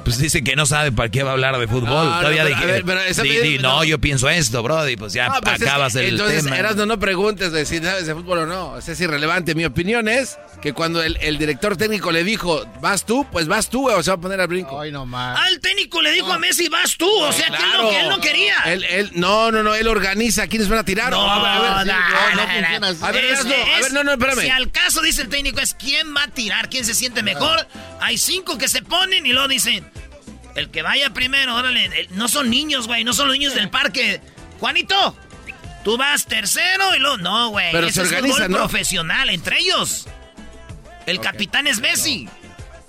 Pues dice que no sabe para qué va a hablar de fútbol. No, no, Todavía pero, dije, a ver, pero esa- di- di, no. no, yo pienso esto, Brody. Pues ya No, pues es acabas que, el entonces, tema. No preguntes de si sabes de fútbol o no. O sea, es irrelevante. Mi opinión es que cuando el, el director técnico le dijo, vas tú, pues vas tú, o se va a poner al brinco. Ay, no más. Al técnico le dijo a Messi, vas tú. O sea, que, él no, que él no quería. Él, él- no, no, no, él organiza quiénes van a tirar. No, a ver, a ver, no, sí, no, no, no, no. no, no, espérame. Si al caso dice el técnico es quién va a tirar, quién se siente mejor. Hay cinco que se ponen y luego dicen, el que vaya primero, órale. no son niños, güey, no son los niños del parque. Juanito, tú vas tercero y luego, no, güey. Pero ese se es organiza, ¿no? profesional, entre ellos. El capitán es Messi.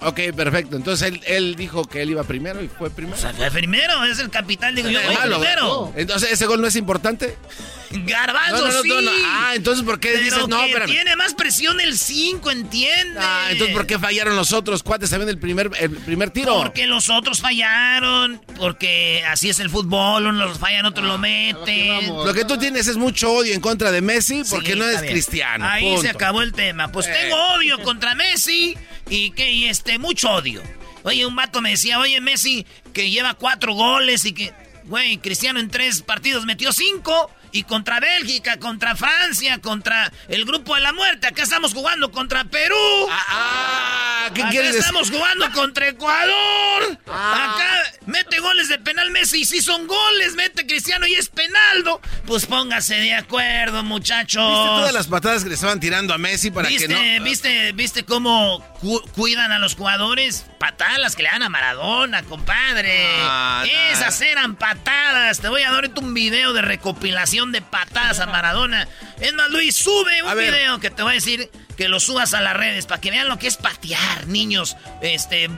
Ok, perfecto. Entonces él, él dijo que él iba primero y fue primero. O sea, fue primero, es el capitán, digo yo, voy malo, primero. Entonces, ¿ese gol no es importante? [LAUGHS] Garbanzo, No, no, no, sí. no, no. Ah, entonces, ¿por qué Pero dices no? Espérame. tiene más presión el 5, ¿entiendes? Ah, entonces, ¿por qué fallaron los otros cuates también el primer, el primer tiro? Porque los otros fallaron, porque así es el fútbol, unos los fallan, otros lo meten. Lo que tú tienes es mucho odio en contra de Messi porque Sí, no es cristiano. Ahí punto. se acabó el tema. Pues Eh. tengo odio contra Messi y que y este mucho odio. Oye, un vato me decía, oye, Messi, que lleva cuatro goles y que, güey, Cristiano en tres partidos metió cinco. Y contra Bélgica, contra Francia, contra el grupo de la muerte. Acá estamos jugando contra Perú. Ah, ¿qué Acá quieres decir? estamos jugando contra Ecuador. Ah. Acá mete goles de penal Messi. Y si son goles, mete Cristiano y es penaldo. Pues póngase de acuerdo, muchachos. ¿Viste todas las patadas que le estaban tirando a Messi para ¿Viste, que no? viste, viste cómo cu- cuidan a los jugadores? Patadas las que le dan a Maradona, compadre. Ah. Esas eran patadas. Te voy a dar un video de recopilación de patadas a Maradona. Es más, Luis, sube un A ver. video que te voy a decir que lo subas a las redes para que vean lo que es patear, niños. Este.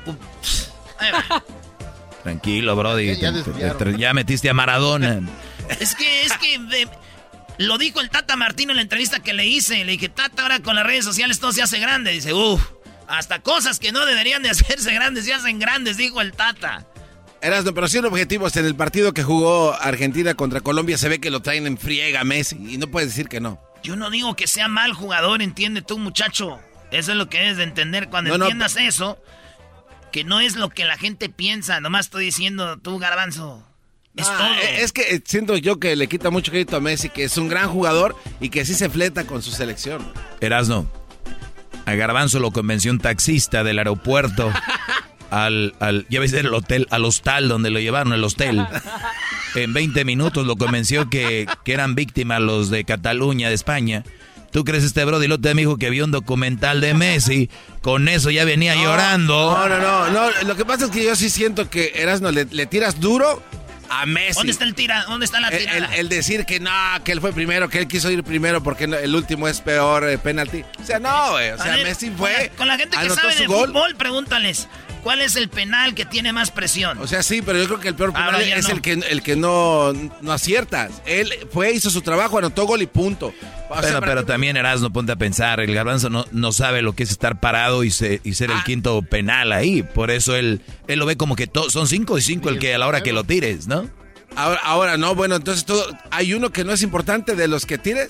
ahí va. [LAUGHS] Tranquilo, Brody. Ya- metiste a Maradona. [LAUGHS] Es que, es que lo dijo el Tata Martino en la entrevista que le hice. Le dije, Tata, ahora con las redes sociales todo se hace grande. Dice, uff, hasta cosas que no deberían de [LAUGHS] hacerse grandes se hacen grandes, dijo el Tata. Erasno, pero siendo objetivos, en el partido que jugó Argentina contra Colombia se ve que lo traen en friega a Messi y no puedes decir que no. Yo no digo que sea mal jugador, entiende tú, muchacho. Eso es lo que debes de entender cuando No, no, entiendas eso. Que no es lo que la gente piensa. Nomás estoy diciendo tú, garbanzo. Es Ah, todo. Es que eh, siento yo que le quita mucho crédito a Messi, que es un gran jugador y que sí se fleta con su selección. Erasno, a Garbanzo lo convenció un taxista del aeropuerto [LAUGHS] al, al ya ves el hotel, al hostal donde lo llevaron, el hostel. [LAUGHS] En 20 minutos lo convenció que, que eran víctimas los de Cataluña, de España. ¿Tú crees este Brody? Lote me dijo que vio un documental de Messi. Con eso ya venía llorando. No, no, no, no. Lo que pasa es que yo sí siento que Erasno le, le tiras duro a Messi. ¿Dónde está el tira? ¿Dónde está la El, el- tirada? el decir que no, que él fue primero, que él quiso ir primero porque el último es peor eh, penalti. O sea, no, güey. O sea, ver, Messi con fue. la- Con la gente que sabe su de gol. fútbol, pregúntales. ¿Cuál es el penal que tiene más presión? O sea, sí, pero yo creo que el peor penal es no. el que el que no, no acierta. Él fue, hizo su trabajo, anotó gol y punto. O sea, Pero, ¿para pero qué- también Erasmo, ponte a pensar, el garbanzo no, no sabe lo que es estar parado y, se- y Ah. ser el quinto penal ahí. Por eso él, él lo ve como que to- son cinco y cinco el que a la hora que lo tires, ¿no? Ahora, ahora no, bueno, entonces todo, hay uno que no es importante de los que tires.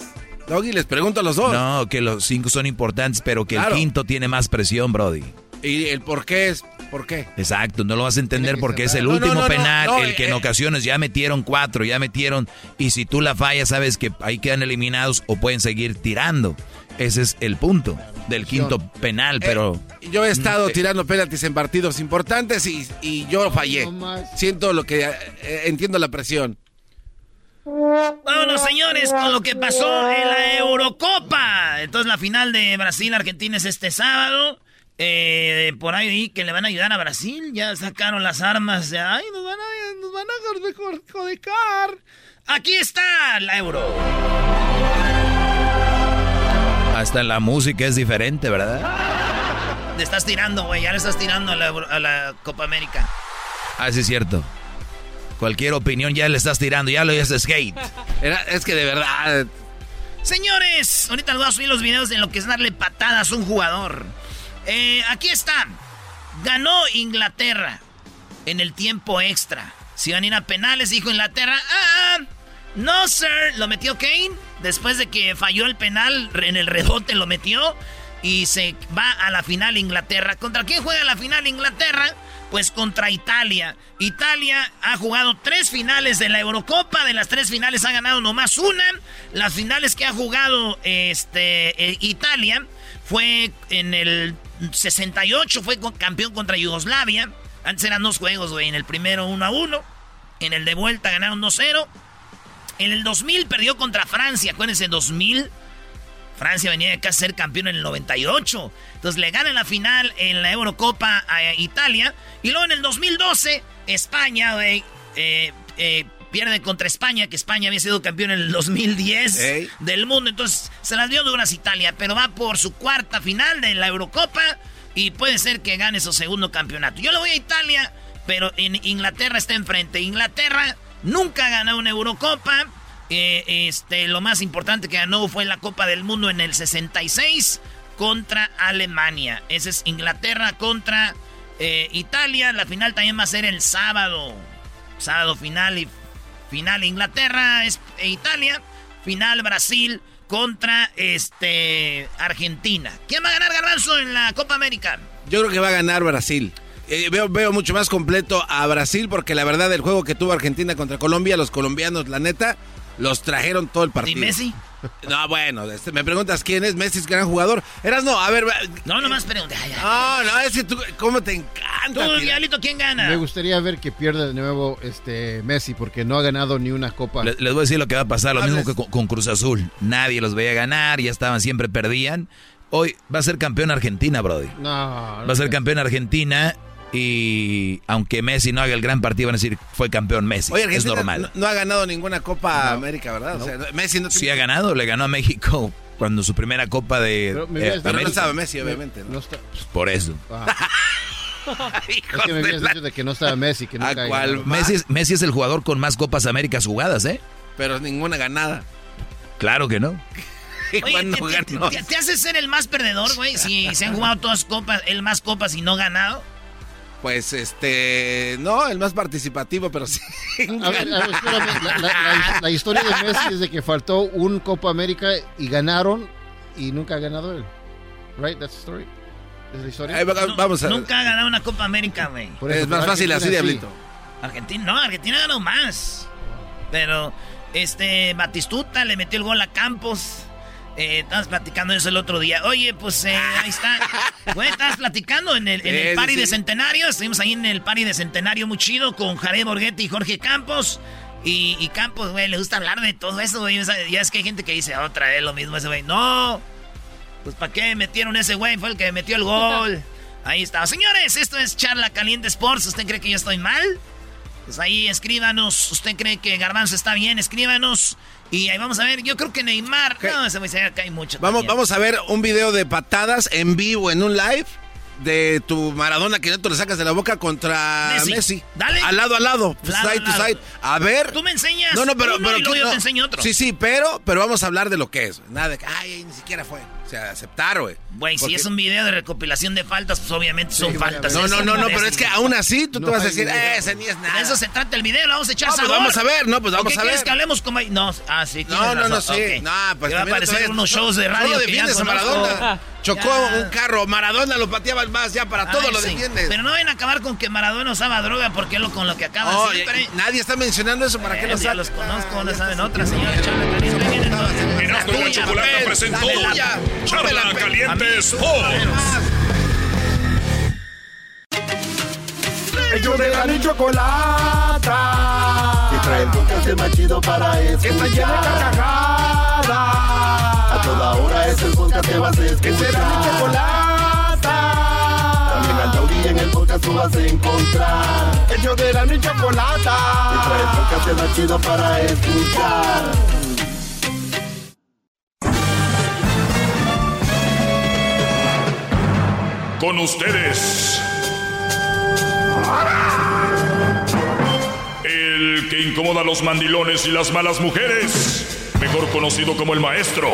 Doggy, les pregunto a los dos. No, que los cinco son importantes, pero que Claro. el quinto tiene más presión, Brody. Y el por qué es, ¿por qué? Exacto, no lo vas a entender porque es el último no, no, penal, no, el que en eh, ocasiones ya metieron cuatro, ya metieron, y si tú la fallas, sabes que ahí quedan eliminados o pueden seguir tirando. Ese es el punto del quinto penal, pero... Yo he estado Eh, tirando penaltis en partidos importantes y, y yo fallé. Siento lo que eh, entiendo la presión. Vámonos, señores, con lo que pasó en la Eurocopa. Entonces, la final de Brasil-Argentina es este sábado. Eh, por ahí que le van a ayudar a Brasil. Ya sacaron las armas. de, Ay, nos van a, nos van a jodecar. Aquí está la Euro. Hasta la música es diferente, ¿verdad? Le estás tirando, güey. Ya le estás tirando a la, Euro- a la Copa América. Ah, sí es cierto. Cualquier opinión ya le estás tirando, ya lo dices skate. Era, es que de verdad... Señores, ahorita les voy a subir los videos de lo que es darle patadas a un jugador. Eh, aquí está. Ganó Inglaterra en el tiempo extra. Si van a ir a penales, dijo Inglaterra. Ah, ah, no, sir. Lo metió Kane. Después de que falló el penal, en el rebote lo metió. Y se va a la final Inglaterra. ¿Contra quién juega la final Inglaterra? Pues contra Italia. Italia ha jugado tres finales de la Eurocopa. De las tres finales ha ganado nomás una. Las finales que ha jugado este, eh, Italia fue en el 68, fue campeón contra Yugoslavia. Antes eran dos juegos, güey. En el primero 1 a 1. En el de vuelta ganaron 2-0. En el 2000 perdió contra Francia. Acuérdense, 2000. Francia venía de casi ser campeón en el 98. Entonces le gana en la final en la Eurocopa a Italia. Y luego en el 2012, España, güey, eh, eh, pierde contra España, que España había sido campeón en el 2010 Ey. del mundo. Entonces se las dio duras Italia, pero va por su cuarta final de la Eurocopa y puede ser que gane su segundo campeonato. Yo le voy a Italia, pero en Inglaterra está enfrente. Inglaterra nunca ha ganado una Eurocopa. Eh, este, lo más importante que ganó fue la Copa del Mundo en el 66 contra Alemania. Ese es Inglaterra contra eh, Italia. La final también va a ser el sábado. Sábado final y final Inglaterra e Italia. Final Brasil contra este Argentina. ¿Quién va a ganar Garbanzo en la Copa América? Yo creo que va a ganar Brasil. Eh, veo, veo mucho más completo a Brasil porque la verdad el juego que tuvo Argentina contra Colombia, los colombianos, la neta, los trajeron todo el partido. ¿Y Messi? No, bueno, este, me preguntas quién es Messi, es gran jugador. Eras no, a ver. No, nomás pregunté. Ay, ay. No, no, es que tú, ¿cómo te encanta? Tú? Diablito, ¿quién gana? Me gustaría ver que pierda de nuevo este Messi porque no ha ganado ni una copa. Le- Les voy a decir lo que va a pasar, lo mismo que con, con Cruz Azul. Nadie los veía ganar, ya estaban, siempre perdían. Hoy va a ser campeón Argentina, Brody. No, Va a ser campeón Argentina y aunque Messi no haga el gran partido, van a decir fue campeón Messi. Oye, es normal. No, no ha ganado ninguna Copa América, ¿verdad? O sea, Messi no Sí ha ganado, le ganó a México cuando su primera Copa de Pero, eh, Pero no estaba Messi, obviamente. ¿no? No está- Por eso. [LAUGHS] ah. [LAUGHS] es que me habías dicho de que no estaba Messi, que ¿A nunca ha cuál? ganado. Messi es, Messi es el jugador con más Copas Américas jugadas, ¿eh? Pero ninguna ganada. Claro que no. ¿Y [LAUGHS] Oye, te, te- te- te hace ser el más perdedor, güey. Si se han jugado todas copas, el más copas y no ganado. Pues este, no, el más participativo, pero [LAUGHS] sí. A ver, a ver, espérame, la, la- la- la historia de Messi es de que faltó un Copa América y ganaron y nunca ha ganado él. Right, that's the story. ¿Es la historia? Ahí va- vamos a Nunca ha ganado una Copa América, güey. Es más fácil así, Argentina Diablito. Argentina, no, Argentina ganó más. Pero, este, Batistuta le metió el gol a Campos. Eh, estabas platicando eso el otro día. Oye, pues eh, ahí está. [LAUGHS] Güey, estabas platicando en el, en el party sí. de Centenario. Estuvimos ahí en el party de Centenario muy chido con Jared Borghetti y Jorge Campos. Y, y Campos, güey, le gusta hablar de todo eso, güey. Ya es que hay gente que dice otra vez lo mismo ese güey. No, pues ¿para qué metieron ese güey? Fue el que metió el [LAUGHS] gol. Ahí está. Señores, esto es Charla Caliente Sports. ¿Usted cree que yo estoy mal? Pues ahí escríbanos. ¿Usted cree que Garbanzo está bien? Escríbanos. Y ahí vamos a ver. Yo creo que Neymar. No, se me dice que hay mucho. Vamos, también. vamos a ver un video de patadas en vivo en un live de tu Maradona que no te lo sacas de la boca contra Messi. Messi. Dale. Al lado, al lado. Lado, side to lado. side. A ver. Tú me enseñas No, no, pero. uno pero y luego ¿qué- yo no? te enseño otro. Sí, sí, pero, pero vamos a hablar de lo que es. Nada de que, ay, ni siquiera fue. O sea, aceptar, güey. Güey, si Porque- es un video de recopilación de faltas, pues obviamente son Sí, faltas. No, no, no, no, pero es que aún así tú No te vas a decir, video. eh, ese ni es nada. De eso se trata el video, le vamos a echar No, pues sabor. vamos a ver, no, pues ¿O vamos qué a quieres ver. que hablemos como... No, ah, sí, No, tienes no, no, razón, sí. No, pues va a aparecer unos no- shows de radio No lo que ya defiendes a. Maradona. [LAUGHS] Chocó Ya. un carro, Maradona lo pateaba más, ya para todo Ay, lo sí. defiendes. Pero no ven a acabar con que Maradona usaba droga porque es lo con lo que acaba Oh, siempre. y- nadie está mencionando eso, ¿para qué Eh, lo ya sacas? los conozco, no saben otra, señora Erasmo y la Chocolata presentó Charla Caliente Sports. Ellos de la ni chocolata. Que trae el podcast más chido para escuchar. Que está llena de carcajadas. A toda hora es el podcast que vas a escuchar. Que será mi chocolata. También al taurí en el podcast tú vas a encontrar. Ellos de la ni chocolata. Que trae el podcast más chido para escuchar. Con ustedes. El que incomoda a los mandilones y las malas mujeres. Mejor conocido como el maestro.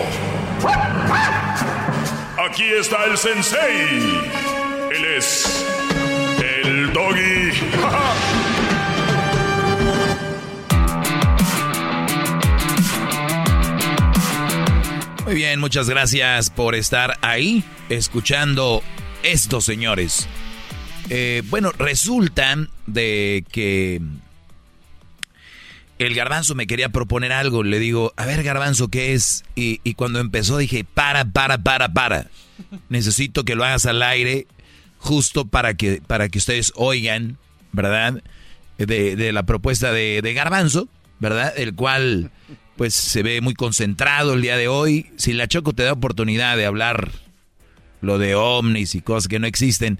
Aquí está el sensei. Él es. El doggy. Muy bien, muchas gracias por estar ahí escuchando esto, señores. Eh, bueno, resulta de que el garbanzo me quería proponer algo. Le digo, a ver, garbanzo, ¿qué es? Y, cuando empezó dije, para, para, para, para. Necesito que lo hagas al aire justo para que, para que ustedes oigan, ¿verdad? De, de la propuesta de, de garbanzo, ¿verdad? El cual, pues, se ve muy concentrado el día de hoy. Si la Choco te da oportunidad de hablar lo de ovnis y cosas que no existen,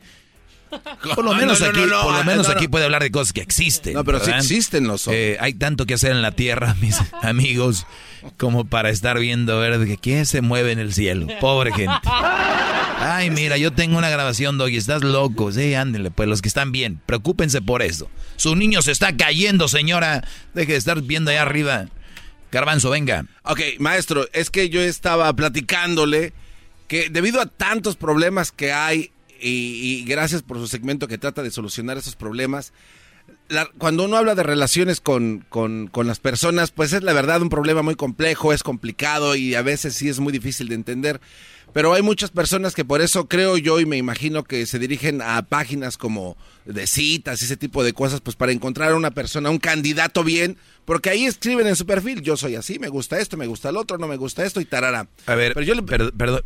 por lo No, menos [LAUGHS] no, no, aquí, no, por lo menos no, no. aquí puede hablar de cosas que existen. No, pero sí ¿verdad? existen los Eh, hay tanto que hacer en la tierra, [LAUGHS] mis [LAUGHS] amigos, como para estar viendo ver de quién se mueve en el cielo. Pobre gente. Ay, mira, yo tengo una grabación, Doggy, estás loco. Sí, ándenle, pues los que están bien, preocúpense por eso. Su niño se está cayendo, señora. Deje de estar viendo allá arriba. Garbanzo, venga. Ok, maestro, es que yo estaba platicándole que debido a tantos problemas que hay y, y gracias por su segmento que trata de solucionar esos problemas, la- cuando uno habla de relaciones con, con- con las personas, pues es la verdad un problema muy complejo, es complicado y a veces sí es muy difícil de entender. Pero hay muchas personas que por eso creo yo y me imagino que se dirigen a páginas como de citas y ese tipo de cosas, pues para encontrar a una persona, un candidato bien, porque ahí escriben en su perfil, yo soy así, me gusta esto, me gusta el otro, no me gusta esto y tarara. A ver, Pero yo le- per- perdón.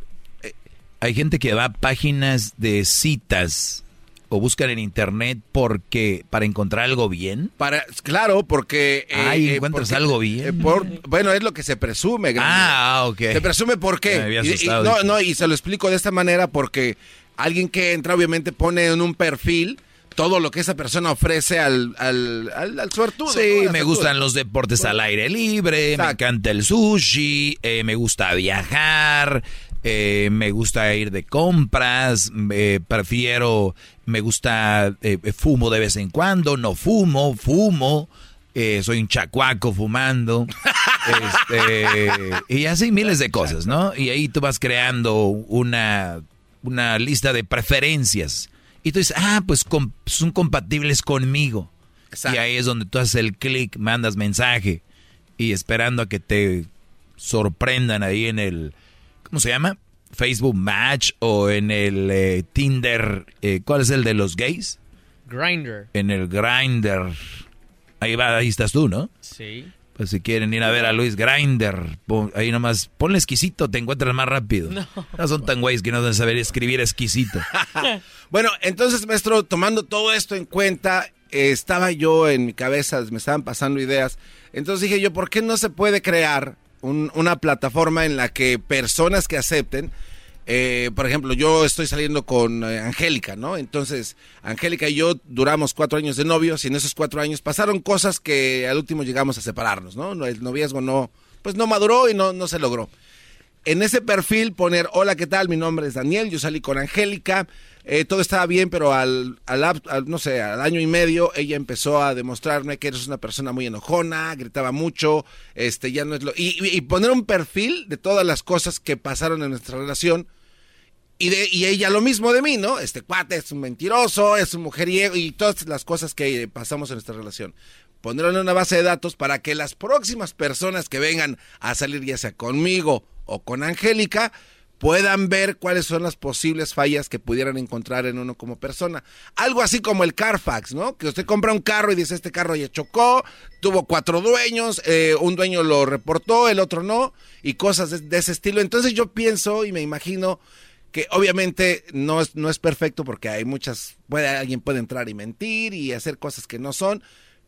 Hay gente que va a páginas de citas o buscan en internet porque para encontrar algo bien. Para, claro, porque... eh, Ay, eh, encuentras porque- algo bien. eh, por- bueno, es lo que se presume. Ah, ok. Se presume por qué. Me había Y- y- asustado, no, no, y se lo explico de esta manera porque alguien que entra obviamente pone en un perfil todo lo que esa persona ofrece al, al, al, al suertudo. Sí, me gustan los deportes al aire libre, me encanta el sushi, eh, me gusta viajar, eh, me gusta ir de compras, eh, prefiero, me gusta, eh, fumo de vez en cuando, no fumo, fumo, eh, soy un chacuaco fumando, [LAUGHS] este, y así miles de cosas, ¿no? Y ahí tú vas creando una, una lista de preferencias. Y tú dices, ah, pues com- son compatibles conmigo. Y ahí es donde tú haces el clic, mandas mensaje y esperando a que te sorprendan ahí en el, ¿cómo se llama? Facebook Match o en el eh, Tinder, eh, ¿cuál es el de los gays? Grinder. En el Grinder. Ahí va, ahí estás tú, ¿no? Sí. Pues si quieren ir a ver a Luis Grinder, ahí nomás, ponle exquisito, te encuentras más rápido. No. No son tan güeyes que no deben saber escribir exquisito. [LAUGHS] Bueno, entonces, maestro, tomando todo esto en cuenta, eh, estaba yo en mi cabeza, me estaban pasando ideas. Entonces dije yo, ¿por qué no se puede crear un- una plataforma en la que personas que acepten, eh, por ejemplo, yo estoy saliendo con eh, Angélica, ¿no? Entonces, Angélica y yo duramos cuatro años de novios y en esos cuatro años pasaron cosas que al último llegamos a separarnos, ¿no? No, El noviazgo no, pues no maduró y no, no se logró. en ese perfil poner, hola, ¿qué tal? Mi nombre es Daniel, yo salí con Angélica, eh, todo estaba bien, pero al, al, al, no sé, al año y medio ella empezó a demostrarme que eres una persona muy enojona, gritaba mucho, este, ya no es lo... Y, y- poner un perfil de todas las cosas que pasaron en nuestra relación y, de, y ella lo mismo de mí, ¿no? Este cuate es un mentiroso, es un mujeriego y todas las cosas que pasamos en nuestra relación. Ponerlo en una base de datos para que las próximas personas que vengan a salir, ya sea conmigo o con Angélica, puedan ver cuáles son las posibles fallas que pudieran encontrar en uno como persona. Algo así como el Carfax, ¿no? Que usted compra un carro y dice, este carro ya chocó, tuvo cuatro dueños, eh, un dueño lo reportó, el otro no, y cosas de, de ese estilo. Entonces yo pienso y me imagino que obviamente no es, no es perfecto porque hay muchas, puede, alguien puede entrar y mentir y hacer cosas que no son,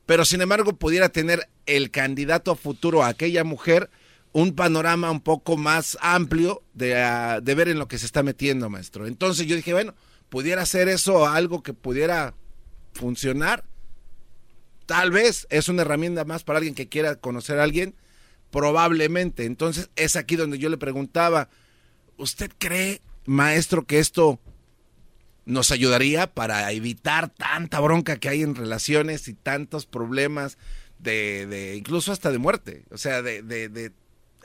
pero sin embargo pudiera tener el candidato a futuro a aquella mujer un panorama un poco más amplio de, ah, de ver en lo que se está metiendo, maestro. Entonces yo dije, bueno, pudiera ser eso algo que pudiera funcionar. Tal vez es una herramienta más para alguien que quiera conocer a alguien, probablemente. Entonces es aquí donde yo le preguntaba, ¿usted cree, maestro, que esto nos ayudaría para evitar tanta bronca que hay en relaciones y tantos problemas de, de incluso hasta de muerte? O sea, de, de, de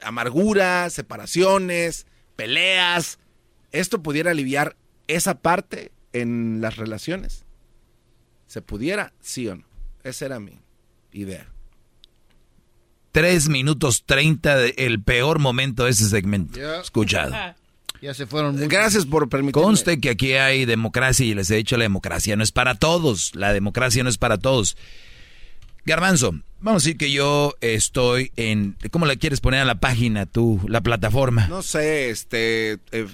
amargura, separaciones, peleas. ¿Esto pudiera aliviar esa parte en las relaciones? ¿Se pudiera? ¿Sí o no? Esa era mi idea. Tres minutos treinta, de- el peor momento de ese segmento. Escuchado. Ya se fueron. muchos. Gracias por permitirme. Conste que aquí hay democracia y les he dicho la democracia no es para todos. La democracia no es para todos. Garbanzo, vamos a decir que yo estoy en... ¿Cómo le quieres poner a la página tú, la plataforma? No sé, este... eh,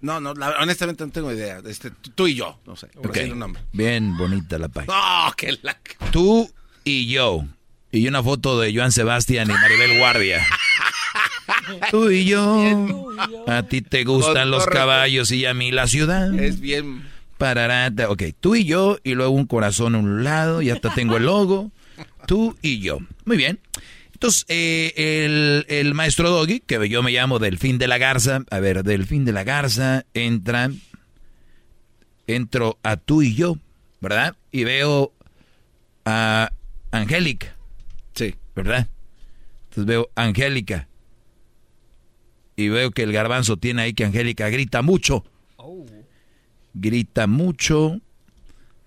no, no, la- honestamente no tengo idea. Este, tú- y yo, no sé. un nombre. bien bonita la página. No, que la... Tú y yo. Y una foto de Joan Sebastián y Maribel Guardia. [LAUGHS] Tú y yo. A ti te gustan los caballos y a mí la ciudad. Es bien... Pararata. Ok, tú y yo, y luego un corazón a un lado, y hasta tengo el logo. Tú y yo. Muy bien. Entonces, eh, el, el maestro Doggy, que yo me llamo Delfín de la Garza, a ver, Delfín de la Garza, entra, entro a tú y yo, ¿verdad? Y veo a Angélica. Sí. ¿Verdad? Entonces veo Angélica. Y veo que el garbanzo tiene ahí que Angélica grita mucho grita mucho,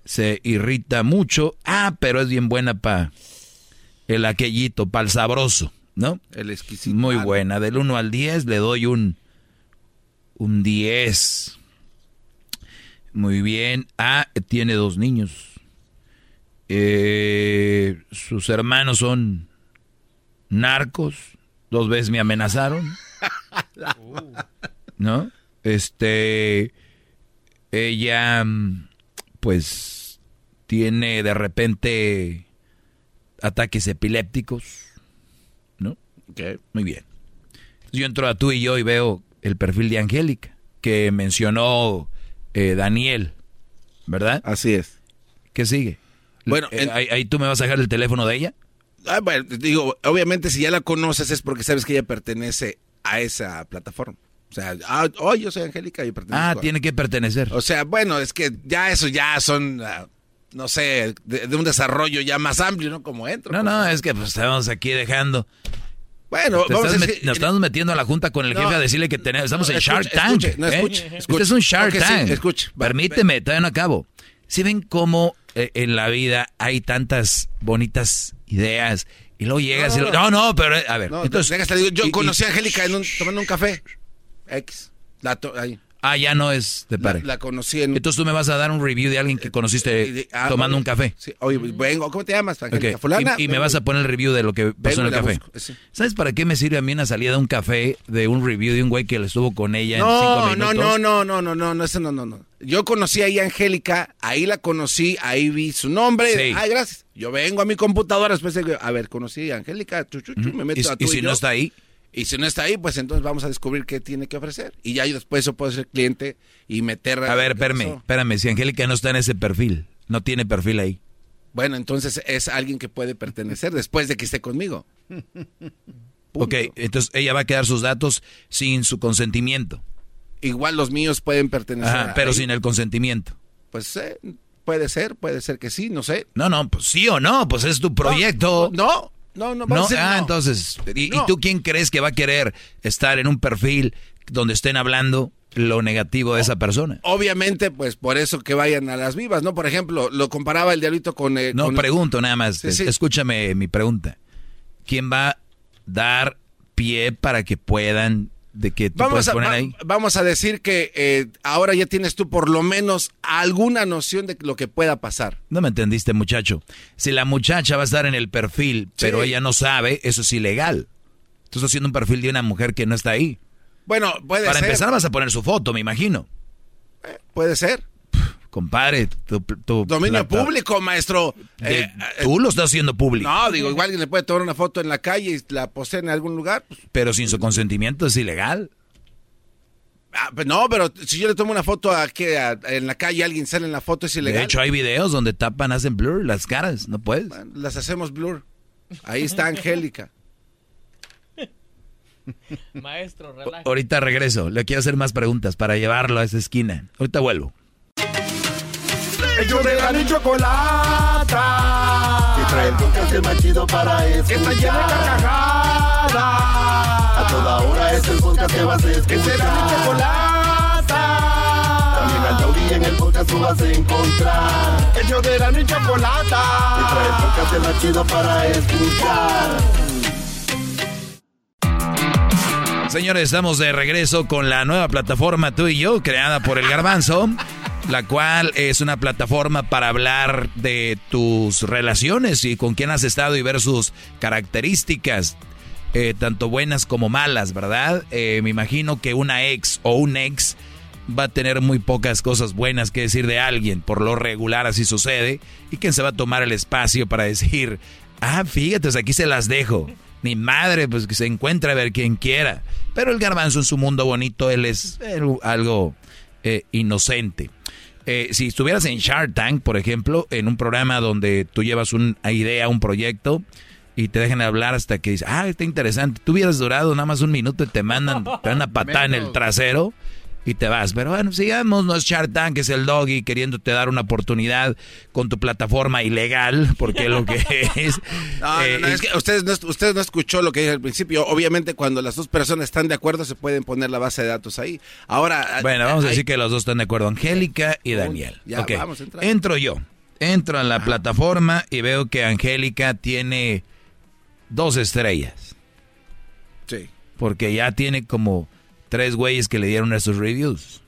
se irrita mucho. Ah, pero es bien buena para el aquellito, para el sabroso, ¿no? El exquisito. Muy buena. Del 1 al 10 le doy un, un 10. Muy bien. Ah, tiene dos niños. Eh, sus hermanos son narcos. Dos veces me amenazaron. [LAUGHS] ¿No? Este. Ella, pues, tiene de repente ataques epilépticos. ¿No? Muy bien. Yo entro a tú y yo y veo el perfil de Angélica, que mencionó eh, Daniel, ¿verdad? Así es. ¿Qué sigue? Bueno, Eh, en- ahí, ahí tú me vas a dejar el teléfono de ella. Ah, bueno, digo, obviamente si ya la conoces es porque sabes que ella pertenece a esa plataforma. O sea, ah, oh, yo soy Angélica y pertenezco Ah, a- tiene que pertenecer. O sea, bueno, es que ya eso ya son, ah, no sé, de, de un desarrollo ya más amplio, ¿no? Como entro. No, no, es que pues, estamos aquí dejando. Bueno, Te vamos estás a decir- nos estamos metiendo a la junta con el No. jefe a decirle que tenemos, estamos No, en escuche, Shark Tank. escuche, no, ¿eh? escuche, Este escuche. es un Shark sí, Tank. escuche, va, Permíteme, todavía no acabo. Si ven cómo eh, en la vida hay tantas bonitas ideas y luego llegas No, y no, lo- no, no. pero eh, a ver. Entonces, déjate, digo, yo y- y- conocí a Angélica en un- tomando un café. X. La to- ahí. Ah, ya no es de La, pareja. la conocí en... Entonces tú me vas a dar un review de alguien que conociste ah, tomando un café. Sí, oye, vengo, ¿cómo te llamas? Ok, Angélica fulana. Y, y me Vengo. vas a poner el review de lo que pasó en y el la café. sí. ¿Sabes para qué me sirve a mí una salida de un café, de un review de un güey que estuvo con ella en cinco No, no, minutos? no, no, no, no, no, no, eso no, no, no. Yo conocí ahí a Angélica, ahí la conocí, ahí vi su nombre. Sí. Ay, gracias. Yo vengo a mi computadora después de, a ver, conocí a Angélica, chu, chu, chu, me meto ¿Y, a y tú si no yo. está ahí? Y si no está ahí, pues entonces vamos a descubrir qué tiene que ofrecer. Y ya yo después yo puedo ser cliente y meter... A ver, espérame, pasó. espérame. Si Angélica no está en ese perfil, no tiene perfil ahí. Bueno, entonces es alguien que puede pertenecer después de que esté conmigo. [LAUGHS] Ok, entonces ella va a quedar sus datos sin su consentimiento. Igual los míos pueden pertenecer. Ajá, pero ahí. sin el consentimiento. Pues eh, puede ser, puede ser que sí, no sé. No, no, pues sí o no, pues es tu proyecto. No, no, no. No, vamos a decir ah, no. entonces, ¿y, y No. tú quién crees que va a querer estar en un perfil donde estén hablando lo negativo de esa persona? Obviamente, pues por eso que vayan a las vivas, ¿no? Por ejemplo, lo comparaba el diablito con... eh, No, con- pregunto nada más, Sí, sí. escúchame mi pregunta. ¿Quién va a dar pie para que puedan, de que tú Vamos a, poner va- vamos a decir que eh, ahora ya tienes tú por lo menos alguna noción de lo que pueda pasar. No me entendiste, muchacho. Si la muchacha va a estar en el perfil, pero ella no sabe, eso es ilegal. Tú estás haciendo un perfil de una mujer que no está ahí. Bueno, puede Para ser. empezar vas a poner su foto, me imagino. Puede ser. Compadre, tu, tu Dominio plata- público, maestro. de- Eh, tú lo estás haciendo público. no, digo, igual alguien le puede tomar una foto en la calle y la posee en algún lugar. pues, Pero sin su consentimiento es ilegal. ah, pues no, pero si yo le tomo una foto aquí a- en la calle, alguien sale en la foto, es ilegal. De hecho, hay videos donde tapan, hacen blur las caras. No puedes. Las hacemos blur. Ahí está Angélica. [LAUGHS] Maestro, relaja. Ahorita regreso. Le quiero hacer más preguntas para llevarlo a esa esquina. Ahorita vuelvo. Ellos de la y chocolata. Que trae el podcast más chido para escuchar. Que está llena de carcajadas. A toda hora es el podcast que vas a escuchar. Que será mi chocolata. También al taurí en el podcast tú vas a encontrar. Ellos de la y chocolata. Que trae el podcast más chido para escuchar. Señores, estamos de regreso con la nueva plataforma Tú y Yo, creada por el Garbanzo, la cual es una plataforma para hablar de tus relaciones y con quién has estado y ver sus características, eh, tanto buenas como malas, ¿verdad? Eh, me imagino que una ex o un ex va a tener muy pocas cosas buenas que decir de alguien, por lo regular así sucede, y quién se va a tomar el espacio para decir, ah, fíjate, pues aquí se las dejo. Mi madre, pues que se encuentre a ver quien quiera. Pero el garbanzo en su mundo bonito, él es eh, algo eh, inocente. Eh, si estuvieras en Shark Tank, por ejemplo, en un programa donde tú llevas una idea, un proyecto, y te dejan hablar hasta que dices, ah, está interesante. Tú hubieras durado nada más un minuto y te mandan, te dan una patada en el trasero y te vas. Pero bueno, sigamos, no es Shark Tank, es el doggy queriéndote dar una oportunidad con tu plataforma ilegal, porque es lo que [LAUGHS] es. No, Eh, no, no, es que ustedes no, ustedes no escuchó lo que dije al principio. Obviamente, cuando las dos personas están de acuerdo, se pueden poner la base de datos ahí. Ahora. Bueno, vamos a decir que los dos están de acuerdo, Angélica y Daniel. ya, Ok, vamos a entrar. Entro yo, entro a la plataforma y veo que Angélica tiene dos estrellas. Sí. Porque ya tiene como tres güeyes que le dieron esos reviews.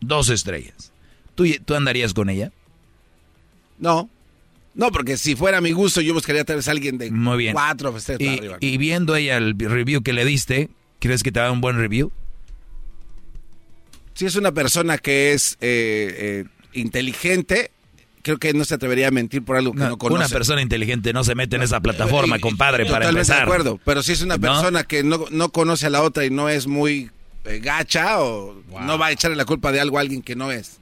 Dos estrellas. ¿Tú, tú andarías con ella? No. No, porque si fuera mi gusto, yo buscaría tal vez a alguien de Muy bien. cuatro para Y, arriba. y viendo ella el review que le diste, ¿crees que te da un buen review? Si es una persona que es eh, eh, inteligente, creo que no se atrevería a mentir por algo que no, conoce. Una persona inteligente no se mete en esa plataforma, compadre, para Totalmente empezar. de acuerdo. Pero si es una ¿No? persona que no, no conoce a la otra y no es muy gacha o no va a echarle la culpa de algo a alguien que no es.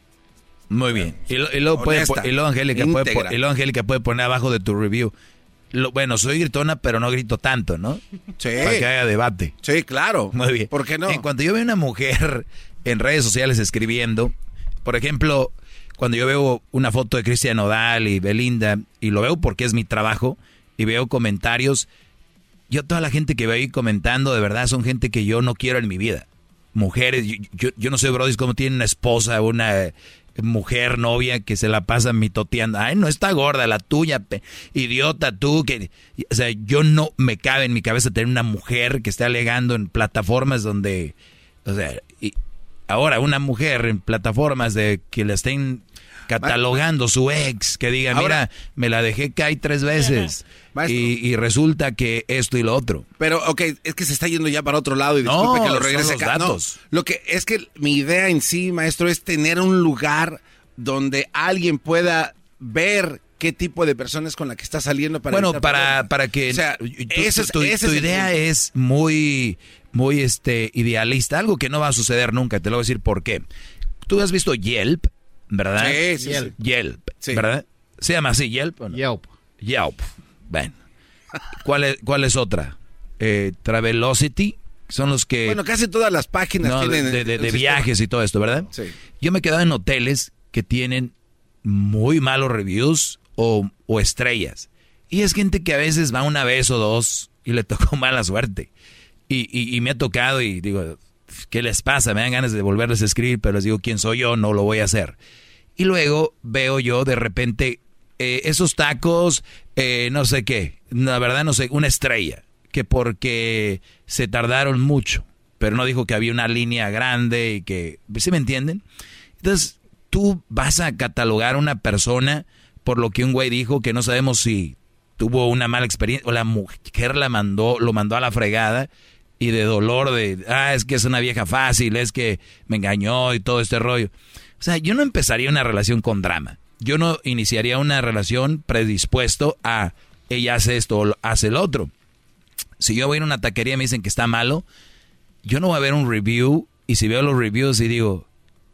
Muy bien. Y, lo- y luego, puede, y luego Angélica puede, y luego Angélica puede poner abajo de tu review. Lo- bueno, soy gritona, pero no grito tanto, ¿no? Sí. Para que haya debate. Sí, claro. Muy bien. ¿Por qué no? En cuanto yo veo una mujer en redes sociales escribiendo, por ejemplo, cuando yo veo una foto de Cristian Odal y Belinda, y lo veo porque es mi trabajo, y veo comentarios, yo toda la gente que veo ahí comentando, de verdad, son gente que yo no quiero en mi vida. Mujeres, yo, yo, yo no sé, Brody, cómo tiene una esposa, una mujer, novia, que se la pasa mitoteando. Ay, no está gorda, la tuya, idiota tú. que O sea, yo no me cabe en mi cabeza tener una mujer que esté alegando en plataformas donde... O sea, y ahora una mujer en plataformas de que le estén catalogando su ex, que diga, Ahora- mira, me la dejé caer tres veces y, y resulta que esto y lo otro. Pero, ok, es que se está yendo ya para otro lado y No, disculpe que lo regrese acá. No, datos. lo que es que mi idea en sí, maestro, es tener un lugar donde alguien pueda ver qué tipo de persona es con la que está saliendo para bueno, para, para que O sea, tu, ese es- tu- ese tu es el idea es muy, muy este, idealista, algo que no va a suceder nunca, te lo voy a decir por qué. Tú has visto Yelp, ¿verdad? Sí, sí, sí. Yelp, Sí. ¿verdad? ¿Se llama así Yelp o no? Yelp. Yelp. Bueno. ¿Cuál es, cuál es otra? eh, Travelocity, son los que... Bueno, casi todas las páginas No, tienen... de, de- viajes y todo esto, ¿verdad? Sí. Yo me he quedado en hoteles que tienen muy malos reviews o, o estrellas. Y es gente que a veces va una vez o dos y le tocó [LAUGHS] mala suerte. Y, y- y me ha tocado y digo, ¿qué les pasa? Me dan ganas de volverles a escribir, pero les digo, ¿quién soy yo? No lo voy a hacer. Y luego veo yo de repente eh, esos tacos, eh, no sé qué, la verdad no sé, una estrella, que porque se tardaron mucho, pero no dijo que había una línea grande y que, ¿sí me entienden? Entonces, tú vas a catalogar a una persona por lo que un güey dijo que no sabemos si tuvo una mala experiencia o la mujer la mandó, lo mandó a la fregada y de dolor de, ah, es que es una vieja fácil, es que me engañó y todo este rollo. O sea, yo no empezaría una relación con drama. Yo no iniciaría una relación predispuesto a ella hace esto o hace el otro. Si yo voy a una taquería y me dicen que está malo, yo no voy a ver un review y si veo los reviews y digo,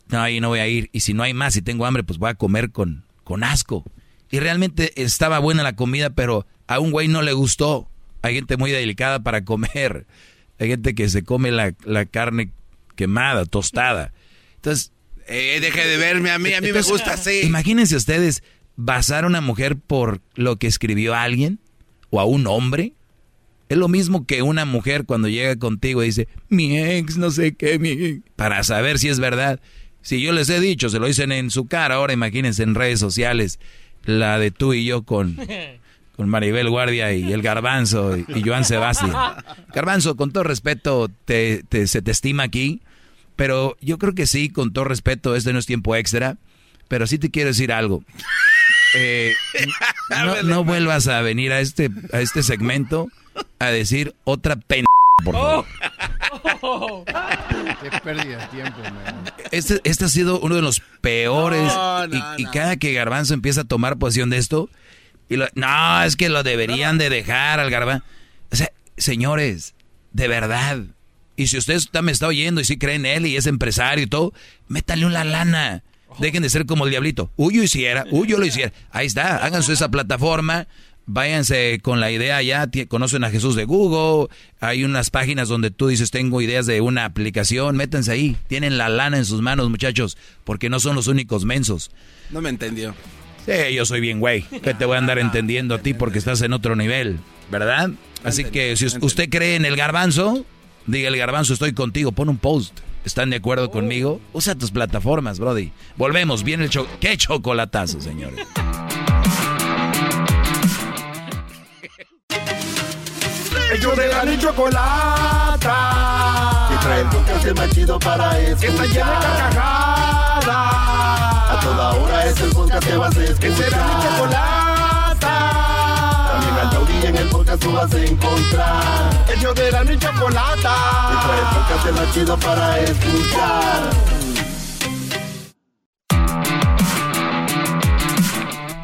no, ahí no voy a ir. Y si no hay más y tengo hambre, pues voy a comer con, con asco. Y realmente estaba buena la comida, pero a un güey no le gustó. Hay gente muy delicada para comer. Hay gente que se come la, la carne quemada, tostada. Entonces... Eh, deje de verme a mí, a mí Entonces, me gusta así. Imagínense ustedes basar a una mujer por lo que escribió a alguien o a un hombre. Es lo mismo que una mujer cuando llega contigo y dice, mi ex, no sé qué, mi ex", para saber si es verdad. Si yo les he dicho, se lo dicen en su cara, ahora imagínense en redes sociales, la de tú y yo con, [LAUGHS] con Maribel Guardia y el Garbanzo y, y Joan Sebastián. Garbanzo, con todo respeto, te, te- se te estima aquí, pero yo creo que sí, con todo respeto, este no es tiempo extra, pero sí te quiero decir algo. Eh, no, no vuelvas a venir a este, a este segmento a decir otra pen... Por favor. Qué pérdida de tiempo, man. Este, este ha sido uno de los peores. No, y, no, y cada que Garbanzo empieza a tomar posición de esto, y lo- no, es que lo deberían de dejar al Garbanzo. O sea, señores, de verdad. Y si usted me está oyendo y si cree en él y es empresario y todo, métale una lana. Dejen de ser como el diablito. Uy, yo hiciera, uy, yo lo hiciera. Ahí está, háganse esa plataforma. Váyanse con la idea ya, conocen a Jesús de Google, hay unas páginas donde tú dices tengo ideas de una aplicación, métanse ahí, tienen la lana en sus manos muchachos, porque no son los únicos mensos. No me entendió. Sí, yo soy bien güey, que te voy a andar entendiendo a ti porque estás en otro nivel, ¿verdad? Así que si us- usted cree en el garbanzo, diga el garbanzo estoy contigo, pon un post. ¿Están de acuerdo conmigo? Usa tus plataformas, Brody. Volvemos, viene el cho ¡Qué chocolatazo, señores! Ellos de la ni chocolata. Que trae el podcast el más chido para escuchar. Que está llena de carcajadas. A toda hora es el podcast que vas a escuchar. Que será mi chocolata. También al taurí en el podcast tú vas a encontrar. Ellos de la ni chocolata. Que trae el podcast el más chido para escuchar.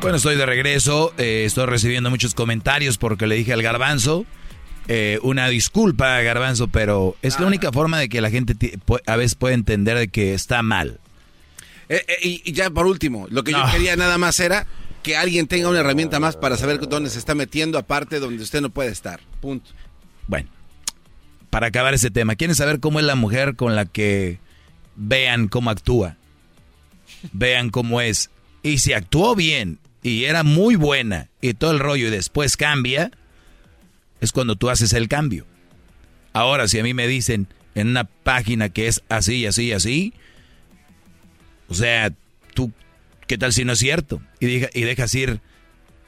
Bueno, estoy de regreso. eh, estoy recibiendo muchos comentarios porque le dije al garbanzo. eh, una disculpa, garbanzo, pero es la única forma de que la gente a veces puede entender de que está mal. Eh, eh, y, y ya por último, lo que yo quería nada más era que alguien tenga una herramienta más para saber dónde se está metiendo, aparte donde usted no puede estar. Punto. Bueno, para acabar ese tema, ¿quieren saber cómo es la mujer con la que vean cómo actúa? Vean cómo es. Y si actuó bien y era muy buena y todo el rollo y después cambia, es cuando tú haces el cambio. Ahora, si a mí me dicen en una página que es así, así, así, o sea, tú, ¿qué tal si no es cierto? Y, deja- y dejas ir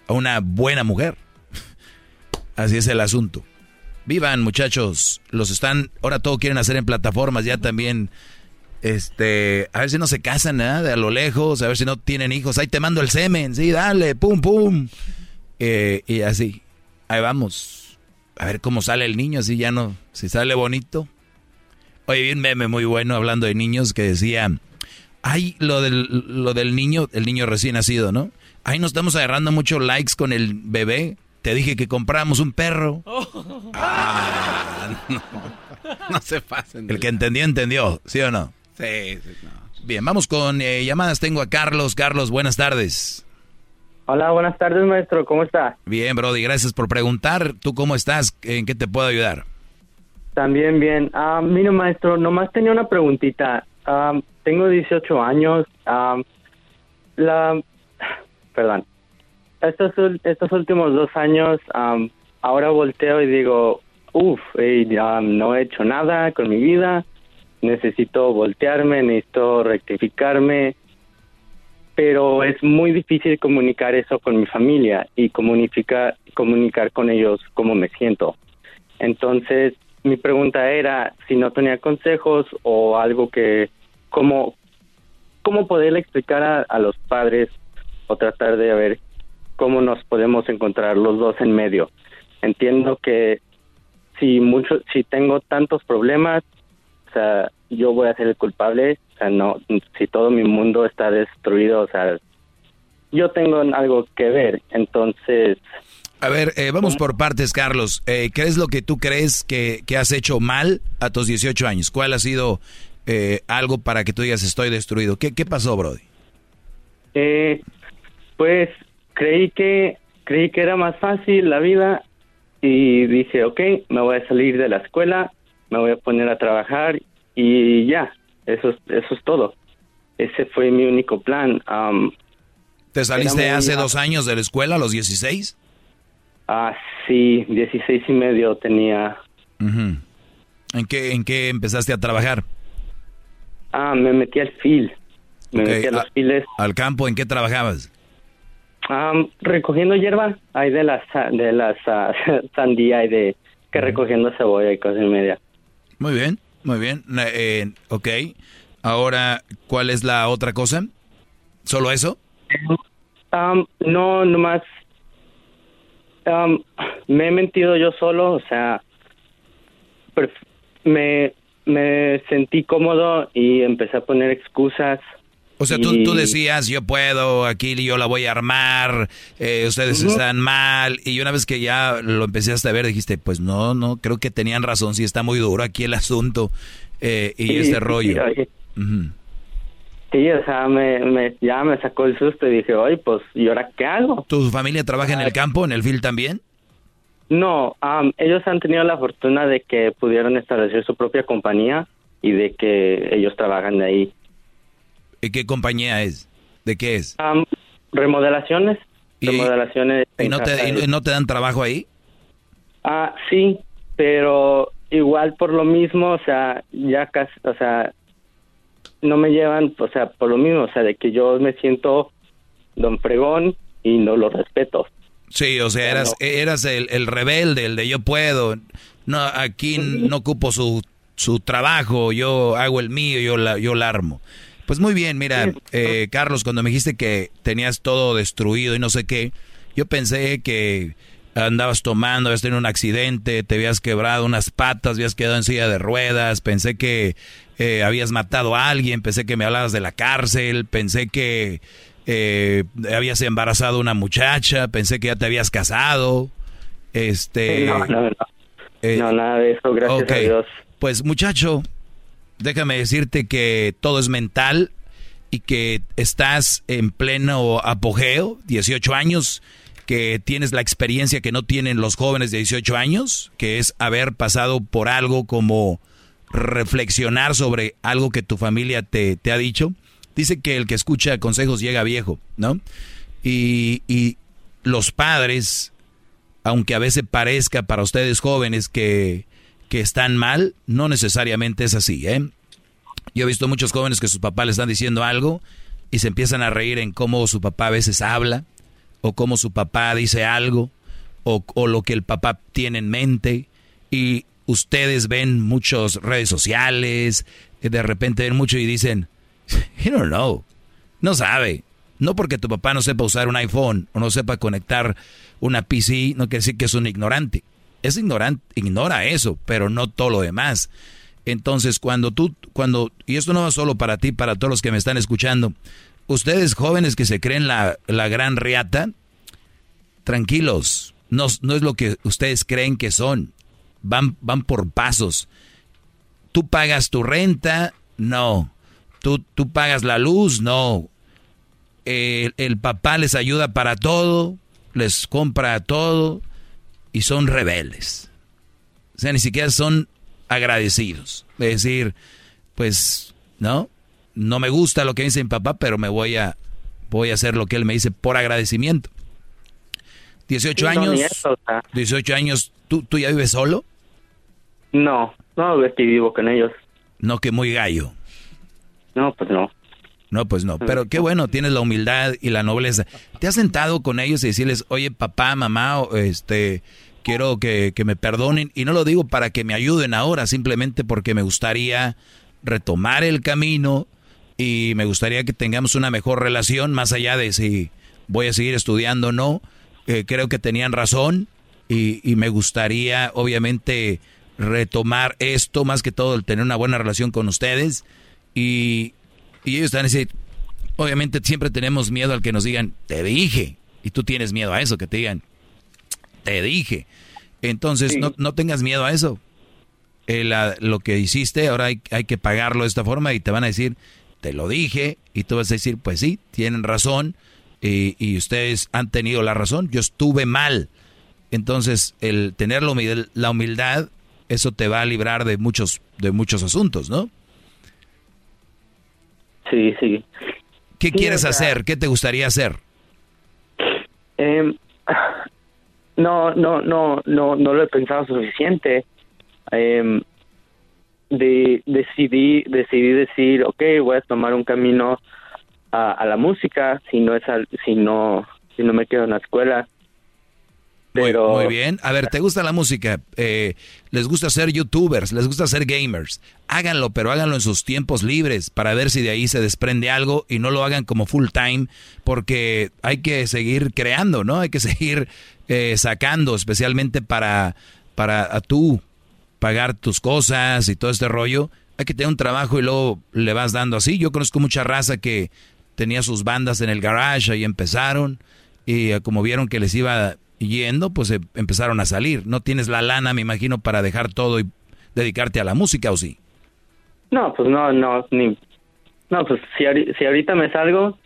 a una buena mujer. [LAUGHS] Así es el asunto. Vivan, muchachos. Los están, ahora todo quieren hacer en plataformas, ya también. Este, a ver si no se casan, ¿eh? De a lo lejos, a ver si no tienen hijos. Ahí te mando el semen, sí, dale, pum, pum. Eh, y así, ahí vamos. A ver cómo sale el niño, así ya no, si sale bonito. Oye, vi un meme muy bueno hablando de niños que decía, ay, lo del, lo del niño, el niño recién nacido, ¿no? Ay, nos estamos agarrando muchos likes con el bebé. Te dije que compramos un perro. [LAUGHS] Ah, no. No se pasen. El que entendió, entendió, ¿sí o no? Sí, sí, no. Bien, vamos con eh, llamadas. Tengo a Carlos. Carlos, buenas tardes. Hola, buenas tardes, maestro. ¿Cómo está? Bien, Brody, gracias por preguntar. ¿Tú cómo estás? ¿En qué te puedo ayudar? También bien. Ah, mire, maestro, nomás tenía una preguntita. Ah, tengo 18 años. Ah, la, perdón. Estos, estos últimos dos años, am, ahora volteo y digo, uff, no he hecho nada con mi vida. Necesito voltearme, necesito rectificarme. Pero es muy difícil comunicar eso con mi familia y comunicar, comunicar con ellos cómo me siento. Entonces, mi pregunta era si no tenía consejos o algo que, cómo, cómo poderle explicar a, a los padres o tratar de ver cómo nos podemos encontrar los dos en medio. Entiendo que si mucho, si tengo tantos problemas, o sea, yo voy a ser el culpable, o sea, no, si todo mi mundo está destruido, o sea, yo tengo algo que ver, entonces A ver, eh, vamos por partes, Carlos. Eh, ¿Qué es lo que tú crees que, que has hecho mal a tus 18 años? ¿Cuál ha sido eh, algo para que tú digas estoy destruido? ¿Qué, qué pasó, Brody? Eh, pues creí que creí que era más fácil la vida y dije, ok, me voy a salir de la escuela, me voy a poner a trabajar y ya, eso es, eso es todo. Ese fue mi único plan. Am, ¿Te saliste hace dos años de la escuela, a los 16? ah, sí, 16 y medio tenía. ¿En, qué, ¿En qué empezaste a trabajar? Ah, me metí al fil. Me metí a los files. ¿Al campo en qué trabajabas? Am, recogiendo hierba, hay de las de las ah, [LAUGHS] sandía y de que recogiendo cebolla y cosas y media. Muy bien, muy bien. Eh, ok. Ahora, ¿cuál es la otra cosa? ¿Solo eso? Am, no, nomás am, me he mentido yo solo, o sea, me, me sentí cómodo y empecé a poner excusas. O sea, tú, y- tú decías, yo puedo, aquí yo la voy a armar, eh, ustedes están mal. Y una vez que ya lo empezaste a ver, dijiste, pues no, no, creo que tenían razón, sí está muy duro aquí el asunto eh, y Sí, este sí, rollo. Ujú. Sí, o sea, me, me, ya me sacó el susto y dije, oye, pues, ¿y ahora qué hago? ¿Tu familia trabaja en el campo, en el field también? No, am, ellos han tenido la fortuna de que pudieron establecer su propia compañía y de que ellos trabajan de ahí. ¿Y qué compañía es? ¿De qué es? Remodelaciones, remodelaciones. ¿Y no te, de- y no te dan trabajo ahí? Ah, sí, pero igual por lo mismo, o sea, ya casi, o sea, no me llevan, o sea, por lo mismo, o sea, de que yo me siento don fregón y no lo respeto. Sí, o sea, eras, eras el, el rebelde, el de yo puedo. No, aquí no ocupo su, su trabajo, yo hago el mío, yo la, yo la armo. Pues muy bien, mira, eh, Carlos, cuando me dijiste que tenías todo destruido y no sé qué, yo pensé que andabas tomando, habías tenido un accidente, te habías quebrado unas patas, habías quedado en silla de ruedas, pensé que eh, habías matado a alguien, pensé que me hablabas de la cárcel, pensé que eh, habías embarazado a una muchacha, pensé que ya te habías casado. Este. no, no, no. eh, no, nada de eso, gracias a Dios. Pues muchacho, déjame decirte que todo es mental y que estás en pleno apogeo, 18 años, que tienes la experiencia que no tienen los jóvenes de 18 años, que es haber pasado por algo como reflexionar sobre algo que tu familia te, te ha dicho. Dice que el que escucha consejos llega viejo, ¿no? Y, y los padres, aunque a veces parezca para ustedes jóvenes que, que están mal, no necesariamente es así, ¿eh? Yo he visto muchos jóvenes que sus papás le están diciendo algo y se empiezan a reír en cómo su papá a veces habla, o cómo su papá dice algo, o, o lo que el papá tiene en mente, y ustedes ven muchas redes sociales, eh, de repente ven mucho y dicen, [LAUGHS] you don't know, no sabe. No porque tu papá no sepa usar un iPhone o no sepa conectar una PC, no quiere decir que es un ignorante. Es ignorante, ignora eso, pero no todo lo demás. Entonces, cuando tú, cuando, y esto no es solo para ti, para todos los que me están escuchando, ustedes jóvenes que se creen la, la gran riata, tranquilos, no, no es lo que ustedes creen que son, van, van por pasos. Tú pagas tu renta, no. Tú, tú pagas la luz, no. el papá les ayuda para todo, les compra todo y son rebeldes. O sea, ni siquiera son agradecidos. Es decir, pues, ¿no? No me gusta lo que dice mi papá, pero me voy a, voy a hacer lo que él me dice por agradecimiento. 18 Sí, no, años. 18 años, ¿tú, ¿tú ya vives solo? No, no es que vivo con ellos. No, que muy gallo. No, pues no. No, pues no. Pero qué bueno, tienes la humildad y la nobleza. ¿Te has sentado con ellos y decirles, oye, papá, mamá, este, quiero que, que me perdonen? Y no lo digo para que me ayuden ahora, simplemente porque me gustaría retomar el camino y me gustaría que tengamos una mejor relación, más allá de si voy a seguir estudiando o no. Eh, creo que tenían razón y, y me gustaría, obviamente, retomar esto, más que todo, el tener una buena relación con ustedes. Y, y ellos están decir, obviamente siempre tenemos miedo al que nos digan, te dije. Y tú tienes miedo a eso, que te digan, te dije. Entonces, no, no tengas miedo a eso. Eh, la- lo que hiciste, ahora hay, hay que pagarlo de esta forma y te van a decir, te lo dije. Y tú vas a decir, pues sí, tienen razón. Y, y ustedes han tenido la razón. Yo estuve mal. Entonces, el tener la humildad, la humildad, eso te va a librar de muchos, de muchos asuntos, ¿no? Sí, sí. ¿Qué Sí, quieres o sea- hacer? ¿Qué te gustaría hacer? Em, no, no, no, no, no lo he pensado suficiente. Em, de, decidí, decidí decir, ok, voy a tomar un camino a, a la música, si no es al- si no, si no me quedo en la escuela. Pero Muy bien. A ver, ¿te gusta la música? Eh, ¿Les gusta ser youtubers? ¿Les gusta ser gamers? Háganlo, pero háganlo en sus tiempos libres para ver si de ahí se desprende algo y no lo hagan como full time porque hay que seguir creando, ¿no? Hay que [LAUGHS] seguir eh, sacando, especialmente para, para a tú pagar tus cosas y todo este rollo. Hay que tener un trabajo y luego le vas dando así. Yo conozco mucha raza que tenía sus bandas en el garage, ahí empezaron y eh, como vieron que les iba yendo, pues eh, empezaron a salir. No tienes la lana, me imagino, para dejar todo y dedicarte a la música, ¿o sí? no, pues no, no, ni, no, pues si, si ahorita me salgo,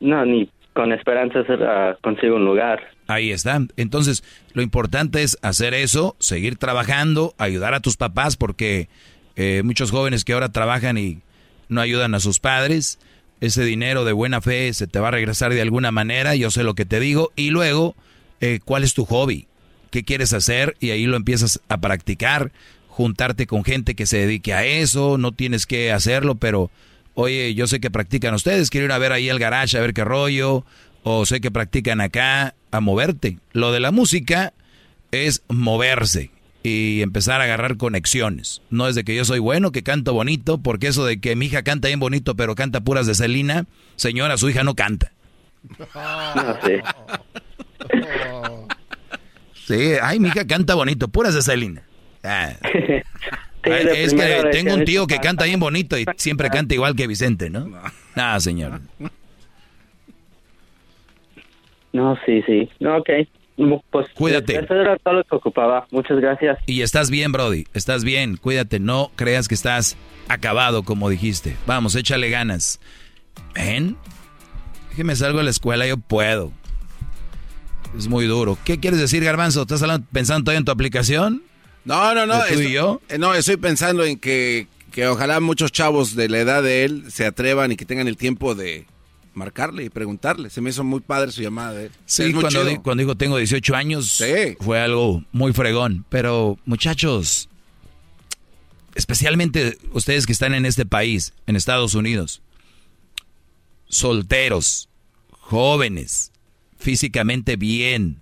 no, ni con esperanzas ah, consigo un lugar. Ahí está. Entonces, lo importante es hacer eso, seguir trabajando, ayudar a tus papás, porque eh, muchos jóvenes que ahora trabajan y no ayudan a sus padres, ese dinero de buena fe se te va a regresar de alguna manera, yo sé lo que te digo, y luego, eh, ¿cuál es tu hobby? ¿Qué quieres hacer? Y ahí lo empiezas a practicar, juntarte con gente que se dedique a eso, no tienes que hacerlo, pero oye, yo sé que practican ustedes, quiero ir a ver ahí el garage, a ver qué rollo, o sé que practican acá, a moverte. Lo de la música es moverse y empezar a agarrar conexiones. No es de que yo soy bueno, que canto bonito, porque eso de que mi hija canta bien bonito, pero canta puras de Celina, señora, su hija no canta. No Sí, ay, mi hija canta bonito, puras de Celina. Ah. [LAUGHS] Sí, es que tengo un tío que canta bien bonito y siempre canta igual que Vicente, ¿no? Ah, señor. No, sí, sí. No, ok. Pues Cuídate. Eso era todo lo que ocupaba. Muchas gracias. Y estás bien, Brody, estás bien, cuídate, no creas que estás acabado como dijiste. Vamos, échale ganas. ¿Ven? Déjeme salgo de la escuela, yo puedo. Es muy duro. ¿Qué quieres decir, Garbanzo? ¿Estás hablando- pensando todavía en tu aplicación? No, no, no. ¿De tú y esto- yo? eh, no, estoy pensando en que, que ojalá muchos chavos de la edad de él se atrevan y que tengan el tiempo de marcarle y preguntarle. Se me hizo muy padre su llamada. Sí, cuando, di- cuando dijo tengo 18 años, fue algo muy fregón. Pero, muchachos, especialmente ustedes que están en este país, en Estados Unidos, solteros, jóvenes, físicamente bien,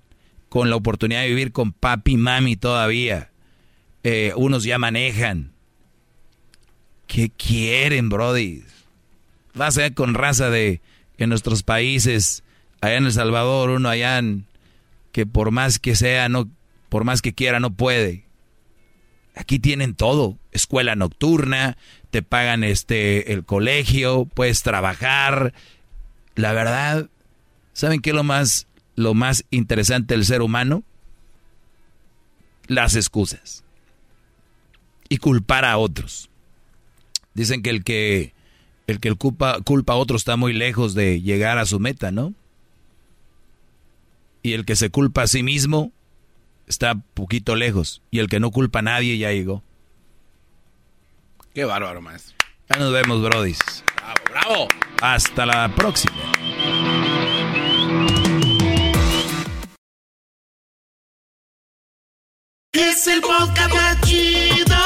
con la oportunidad de vivir con papi y mami todavía, eh, unos ya manejan. ¿Qué quieren, Brody? Vas a ver con raza de en nuestros países, allá en El Salvador, uno allá en, que por más que sea, no, por más que quiera, no puede. Aquí tienen todo, escuela nocturna, te pagan este el colegio, puedes trabajar. La verdad, ¿saben qué es lo más lo más interesante del ser humano? Las excusas. Y culpar a otros. Dicen que el que el que culpa, culpa a otro está muy lejos de llegar a su meta, ¿no? Y el que se culpa a sí mismo está poquito lejos. Y el que no culpa a nadie ya llegó. Qué bárbaro, maestro. Ya nos vemos, brodis. Bravo, bravo. Hasta la próxima. Es el podcast más chido.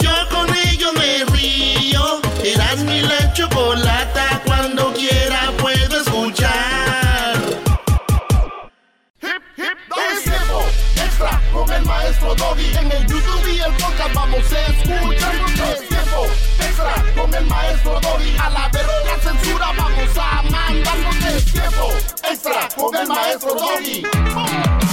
Yo con ello me río. Eras mi la chocolata. Cuando quiera puedo escuchar. Es tiempo extra con el maestro Doggy. En el YouTube y el podcast vamos a escuchar. Es tiempo extra con el maestro Doggy. A la verga censura vamos a mandarnos. Es tiempo extra con el maestro Doggy.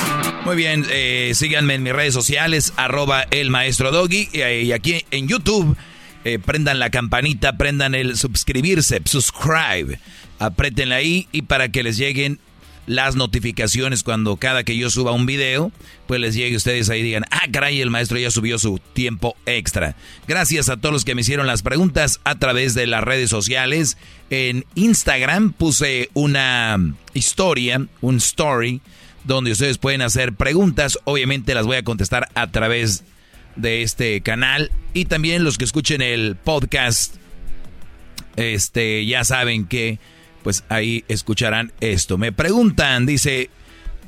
Muy bien, eh, síganme en mis redes sociales, arroba el maestro Doggy. Y, eh, aquí en YouTube, eh, prendan la campanita, prendan el suscribirse, subscribe. Apretenla ahí y para que les lleguen las notificaciones cuando cada que yo suba un video, pues les llegue ustedes ahí y digan, ah, caray, el maestro ya subió su tiempo extra. Gracias a todos los que me hicieron las preguntas a través de las redes sociales. En Instagram puse una historia, un story, donde ustedes pueden hacer preguntas. Obviamente las voy a contestar a través de este canal. Y también los que escuchen el podcast, este, ya saben que pues ahí escucharán esto. Me preguntan, dice,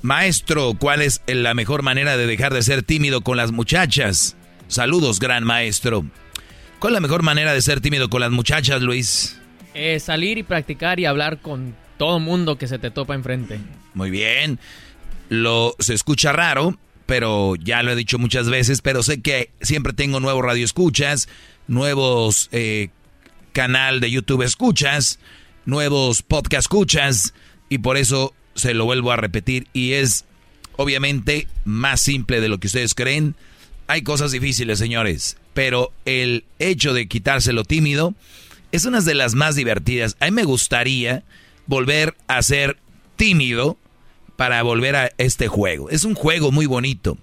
maestro, ¿cuál es la mejor manera de dejar de ser tímido con las muchachas? Saludos, gran maestro. ¿Cuál es la mejor manera de ser tímido con las muchachas, Luis? Eh, salir y practicar y hablar con todo mundo que se te topa enfrente. Muy bien. Lo se escucha raro, pero ya lo he dicho muchas veces, pero sé que siempre tengo nuevos radioescuchas, nuevos eh, canal de YouTube escuchas, nuevos podcast escuchas y por eso se lo vuelvo a repetir y es obviamente más simple de lo que ustedes creen. Hay cosas difíciles, señores, pero el hecho de quitárselo tímido es una de las más divertidas. A mí me gustaría volver a ser tímido para volver a este juego. Es un juego muy bonito.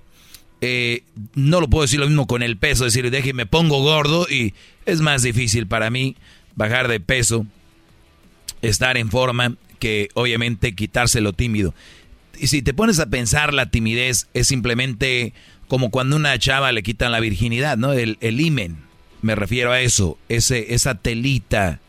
Eh, no lo puedo decir lo mismo con el peso, decir, déjeme, pongo gordo y es más difícil para mí bajar de peso, estar en forma, que obviamente quitárselo tímido. Y si te pones a pensar, la timidez es simplemente como cuando una chava le quitan la virginidad, ¿no? El, el imen, me refiero a eso, ese, esa telita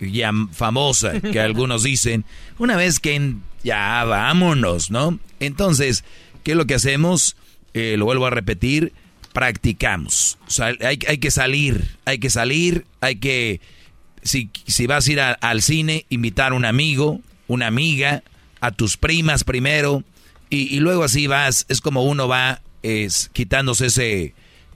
ya famosa que algunos dicen, una vez que ya vámonos, ¿no? Entonces, ¿qué es lo que hacemos? Eh, lo vuelvo a repetir, practicamos. Hay, hay que salir, hay que salir, hay que, si, si vas a ir al cine, invitar a un amigo, una amiga, a tus primas primero, y, y luego así vas, es como uno va es, quitándose ese, e-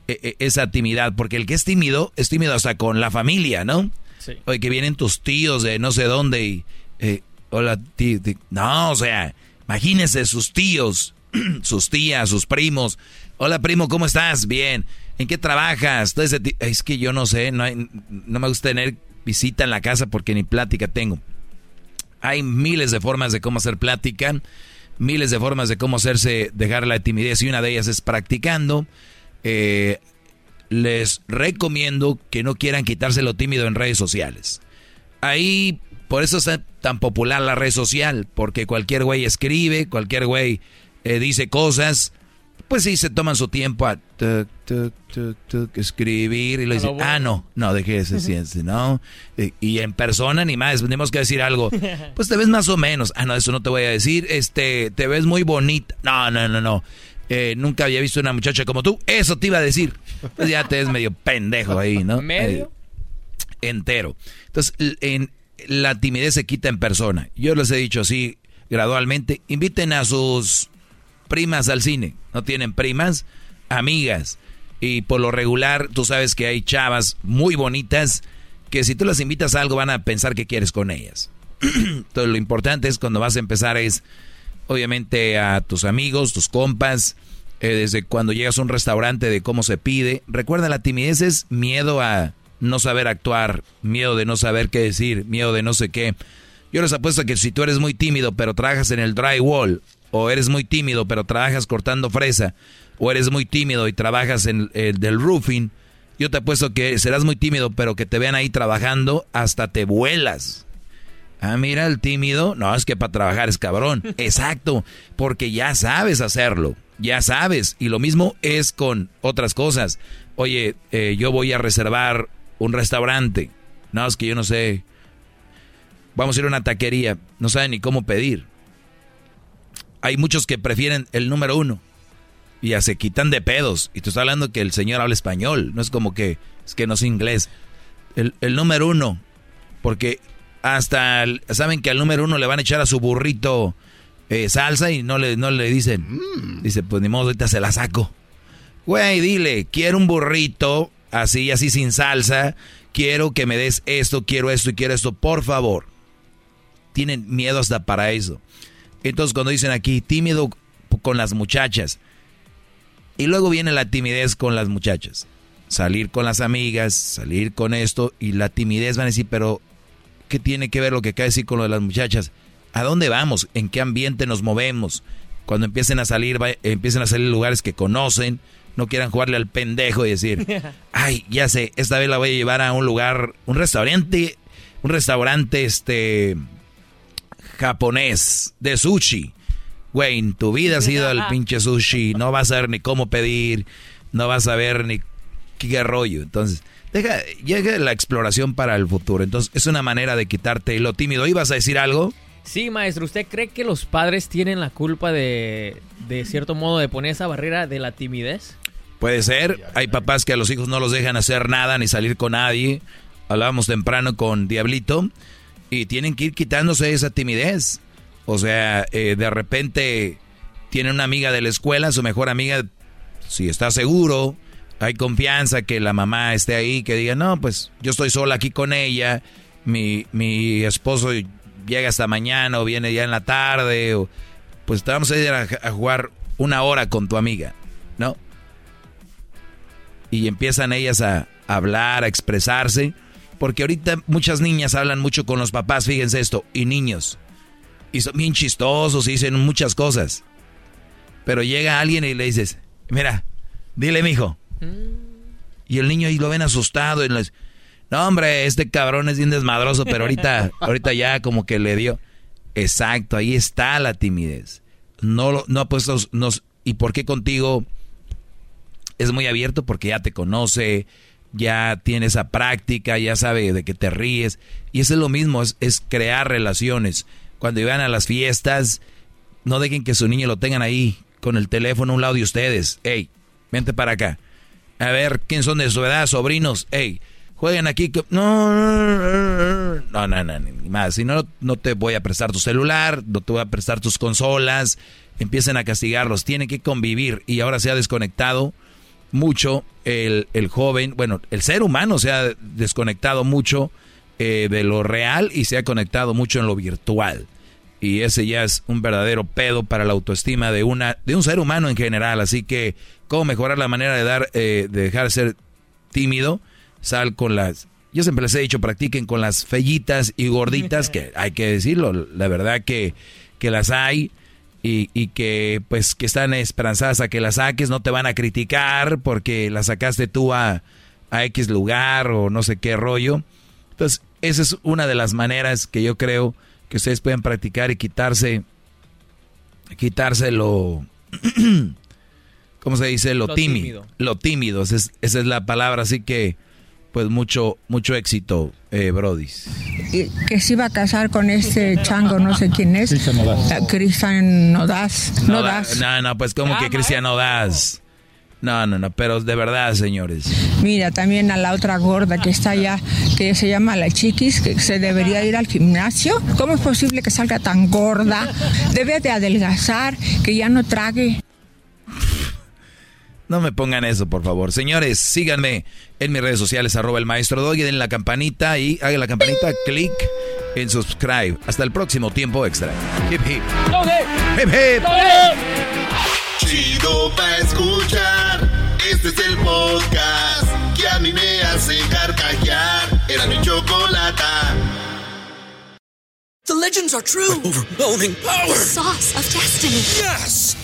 e- esa timidez, porque el que es tímido, es tímido hasta con la familia, ¿no? Sí. Oye, que vienen tus tíos de no sé dónde y... eh, hola, tío. tí- No, o sea, imagínense sus tíos, [CLEARS THROAT] sus tías, sus primos. Hola, primo, ¿cómo estás? Bien. ¿En qué trabajas? Es que yo no sé, no, hay- no me gusta tener visita en la casa porque ni plática tengo. Hay miles de formas de cómo hacer plática, miles de formas de cómo hacerse, dejar la timidez y una de ellas es practicando. Eh, les recomiendo que no quieran quitarse lo tímido en redes sociales. Ahí, por eso está tan popular la red social, porque cualquier güey escribe, cualquier güey eh, dice cosas, pues sí, se toman su tiempo a tuc, tuc, tuc, tuc, escribir y dicen, lo bueno. ah, no, no, deje [LAUGHS] ese ciencia, ¿no? Y, y en persona ni más, tenemos que decir algo. [LAUGHS] Pues te ves más o menos. Ah, no, eso no te voy a decir. Este, te ves muy bonita. No, no, no, no. Eh, nunca había visto una muchacha como tú. Eso te iba a decir. Pues ya te ves medio pendejo ahí, ¿no? ¿Medio? Eh, entero. Entonces, en, la timidez se quita en persona. Yo les he dicho así gradualmente. Inviten a sus primas al cine. ¿No tienen primas? Amigas. Y por lo regular, tú sabes que hay chavas muy bonitas que si tú las invitas a algo van a pensar que quieres con ellas. [CLEARS THROAT] Entonces, lo importante es cuando vas a empezar es, obviamente, a tus amigos, tus compas, eh, desde cuando llegas a un restaurante de cómo se pide. Recuerda, la timidez es miedo a no saber actuar, miedo de no saber qué decir, miedo de no sé qué. Yo les apuesto que si tú eres muy tímido pero trabajas en el drywall, o eres muy tímido pero trabajas cortando fresa, o eres muy tímido y trabajas en el del roofing, Yo te apuesto que serás muy tímido, pero que te vean ahí trabajando, hasta te vuelas. Ah, mira, el tímido. No, es que para trabajar es cabrón. [LAUGHS] Exacto, porque ya sabes hacerlo. Ya sabes. Y lo mismo es con otras cosas. Oye, eh, yo voy a reservar un restaurante. No, es que yo no sé. Vamos a ir a una taquería. No saben ni cómo pedir. Hay muchos que prefieren el número uno. Y ya se quitan de pedos. Y tú estás hablando que el señor habla español. No es como que es que no sé inglés. El, el número uno. Porque hasta saben que al número uno le van a echar a su burrito eh, salsa y no le, no le dicen. Mm. Dice, pues ni modo, ahorita se la saco. Güey, dile, quiero un burrito así, así sin salsa. Quiero que me des esto, quiero esto y quiero esto, por favor. Tienen miedo hasta para eso. Entonces cuando dicen aquí, tímido con las muchachas. Y luego viene la timidez con las muchachas. Salir con las amigas, salir con esto y la timidez van a decir, pero ¿qué tiene que ver lo que acaba de decir con lo de las muchachas? ¿A dónde vamos? ¿En qué ambiente nos movemos? Cuando empiecen a salir, empiecen a salir lugares que conocen, no quieran jugarle al pendejo y decir, [LAUGHS] ay, ya sé, esta vez la voy a llevar a un lugar, un restaurante, un restaurante este japonés de sushi. Güey, en tu vida has ido al pinche sushi, no vas a ver ni cómo pedir, no vas a ver ni qué rollo. Entonces, deja, llega la exploración para el futuro. Entonces, es una manera de quitarte lo tímido. ¿Ibas a decir algo? Sí, maestro, ¿usted cree que los padres tienen la culpa de, de cierto modo, de poner esa barrera de la timidez? Puede ser. Hay papás que a los hijos no los dejan hacer nada ni salir con nadie. Hablábamos temprano con Diablito y tienen que ir quitándose esa timidez. O sea, eh, de repente tiene una amiga de la escuela, su mejor amiga, si está seguro, hay confianza que la mamá esté ahí, que diga, no, pues yo estoy sola aquí con ella, mi, mi esposo llega hasta mañana o viene ya en la tarde, o pues te vamos a ir a, jugar una hora con tu amiga, ¿no? Y empiezan ellas a hablar, a expresarse, porque ahorita muchas niñas hablan mucho con los papás, fíjense esto, y niños. Y son bien chistosos y dicen muchas cosas. Pero llega alguien y le dices, mira, dile, mijo. Y el niño ahí lo ven asustado y les, no, hombre, este cabrón es bien desmadroso, pero ahorita, [LAUGHS] ahorita ya como que le dio. Exacto, ahí está la timidez. No, no ha puesto, nos, ¿y por qué contigo es muy abierto? Porque ya te conoce, ya tiene esa práctica, ya sabe de qué te ríes. Y eso es lo mismo, es, es crear relaciones. Cuando iban a las fiestas, no dejen que su niño lo tengan ahí con el teléfono a un lado de ustedes. Ey, vente para acá. A ver, ¿quién son de su edad? Sobrinos. Ey, jueguen aquí. No, no, no, no, ni más. Si no, no te voy a prestar tu celular, no te voy a prestar tus consolas. Empiecen a castigarlos. Tienen que convivir. Y ahora se ha desconectado mucho el, el joven. Bueno, el ser humano se ha desconectado mucho eh, de lo real y se ha conectado mucho en lo virtual. Y ese ya es un verdadero pedo para la autoestima de, una, de un ser humano en general. Así que, ¿cómo mejorar la manera de, dar, eh, de dejar de ser tímido? sal con las... Yo siempre les he dicho, practiquen con las fellitas y gorditas, que hay que decirlo, la verdad que, que las hay y, y, que pues que están esperanzadas a que las saques, no te van a criticar porque la sacaste tú a, a X lugar o no sé qué rollo. Entonces, esa es una de las maneras que yo creo que ustedes pueden practicar y quitarse, quitarse lo, [CLEARS THROAT] ¿cómo se dice? Lo, tímido. Lo tímido, esa es, esa es la palabra, así que pues mucho mucho éxito, eh, Brody. Que se iba a casar con este chango, no sé quién es. Cristian Nodaz. Nodaz. No, no, pues como que Cristian Nodaz. No, no, no, pero de verdad, señores. Mira, también a la otra gorda que está allá, que se llama la Chiquis, que se debería ir al gimnasio. ¿Cómo es posible que salga tan gorda? Debe de adelgazar, que ya no trague. No me pongan eso, por favor. Señores, síganme en mis redes sociales, arroba el maestro Doggy, den la campanita y hagan la campanita, clic en subscribe. Hasta el próximo tiempo extra. Hip hip. Hip hip. Chido pa escuchar. Este es el podcast que a mí me hace carcajear. Era mi chocolata. The legends are true. overwhelming power. The sauce of destiny. Yes.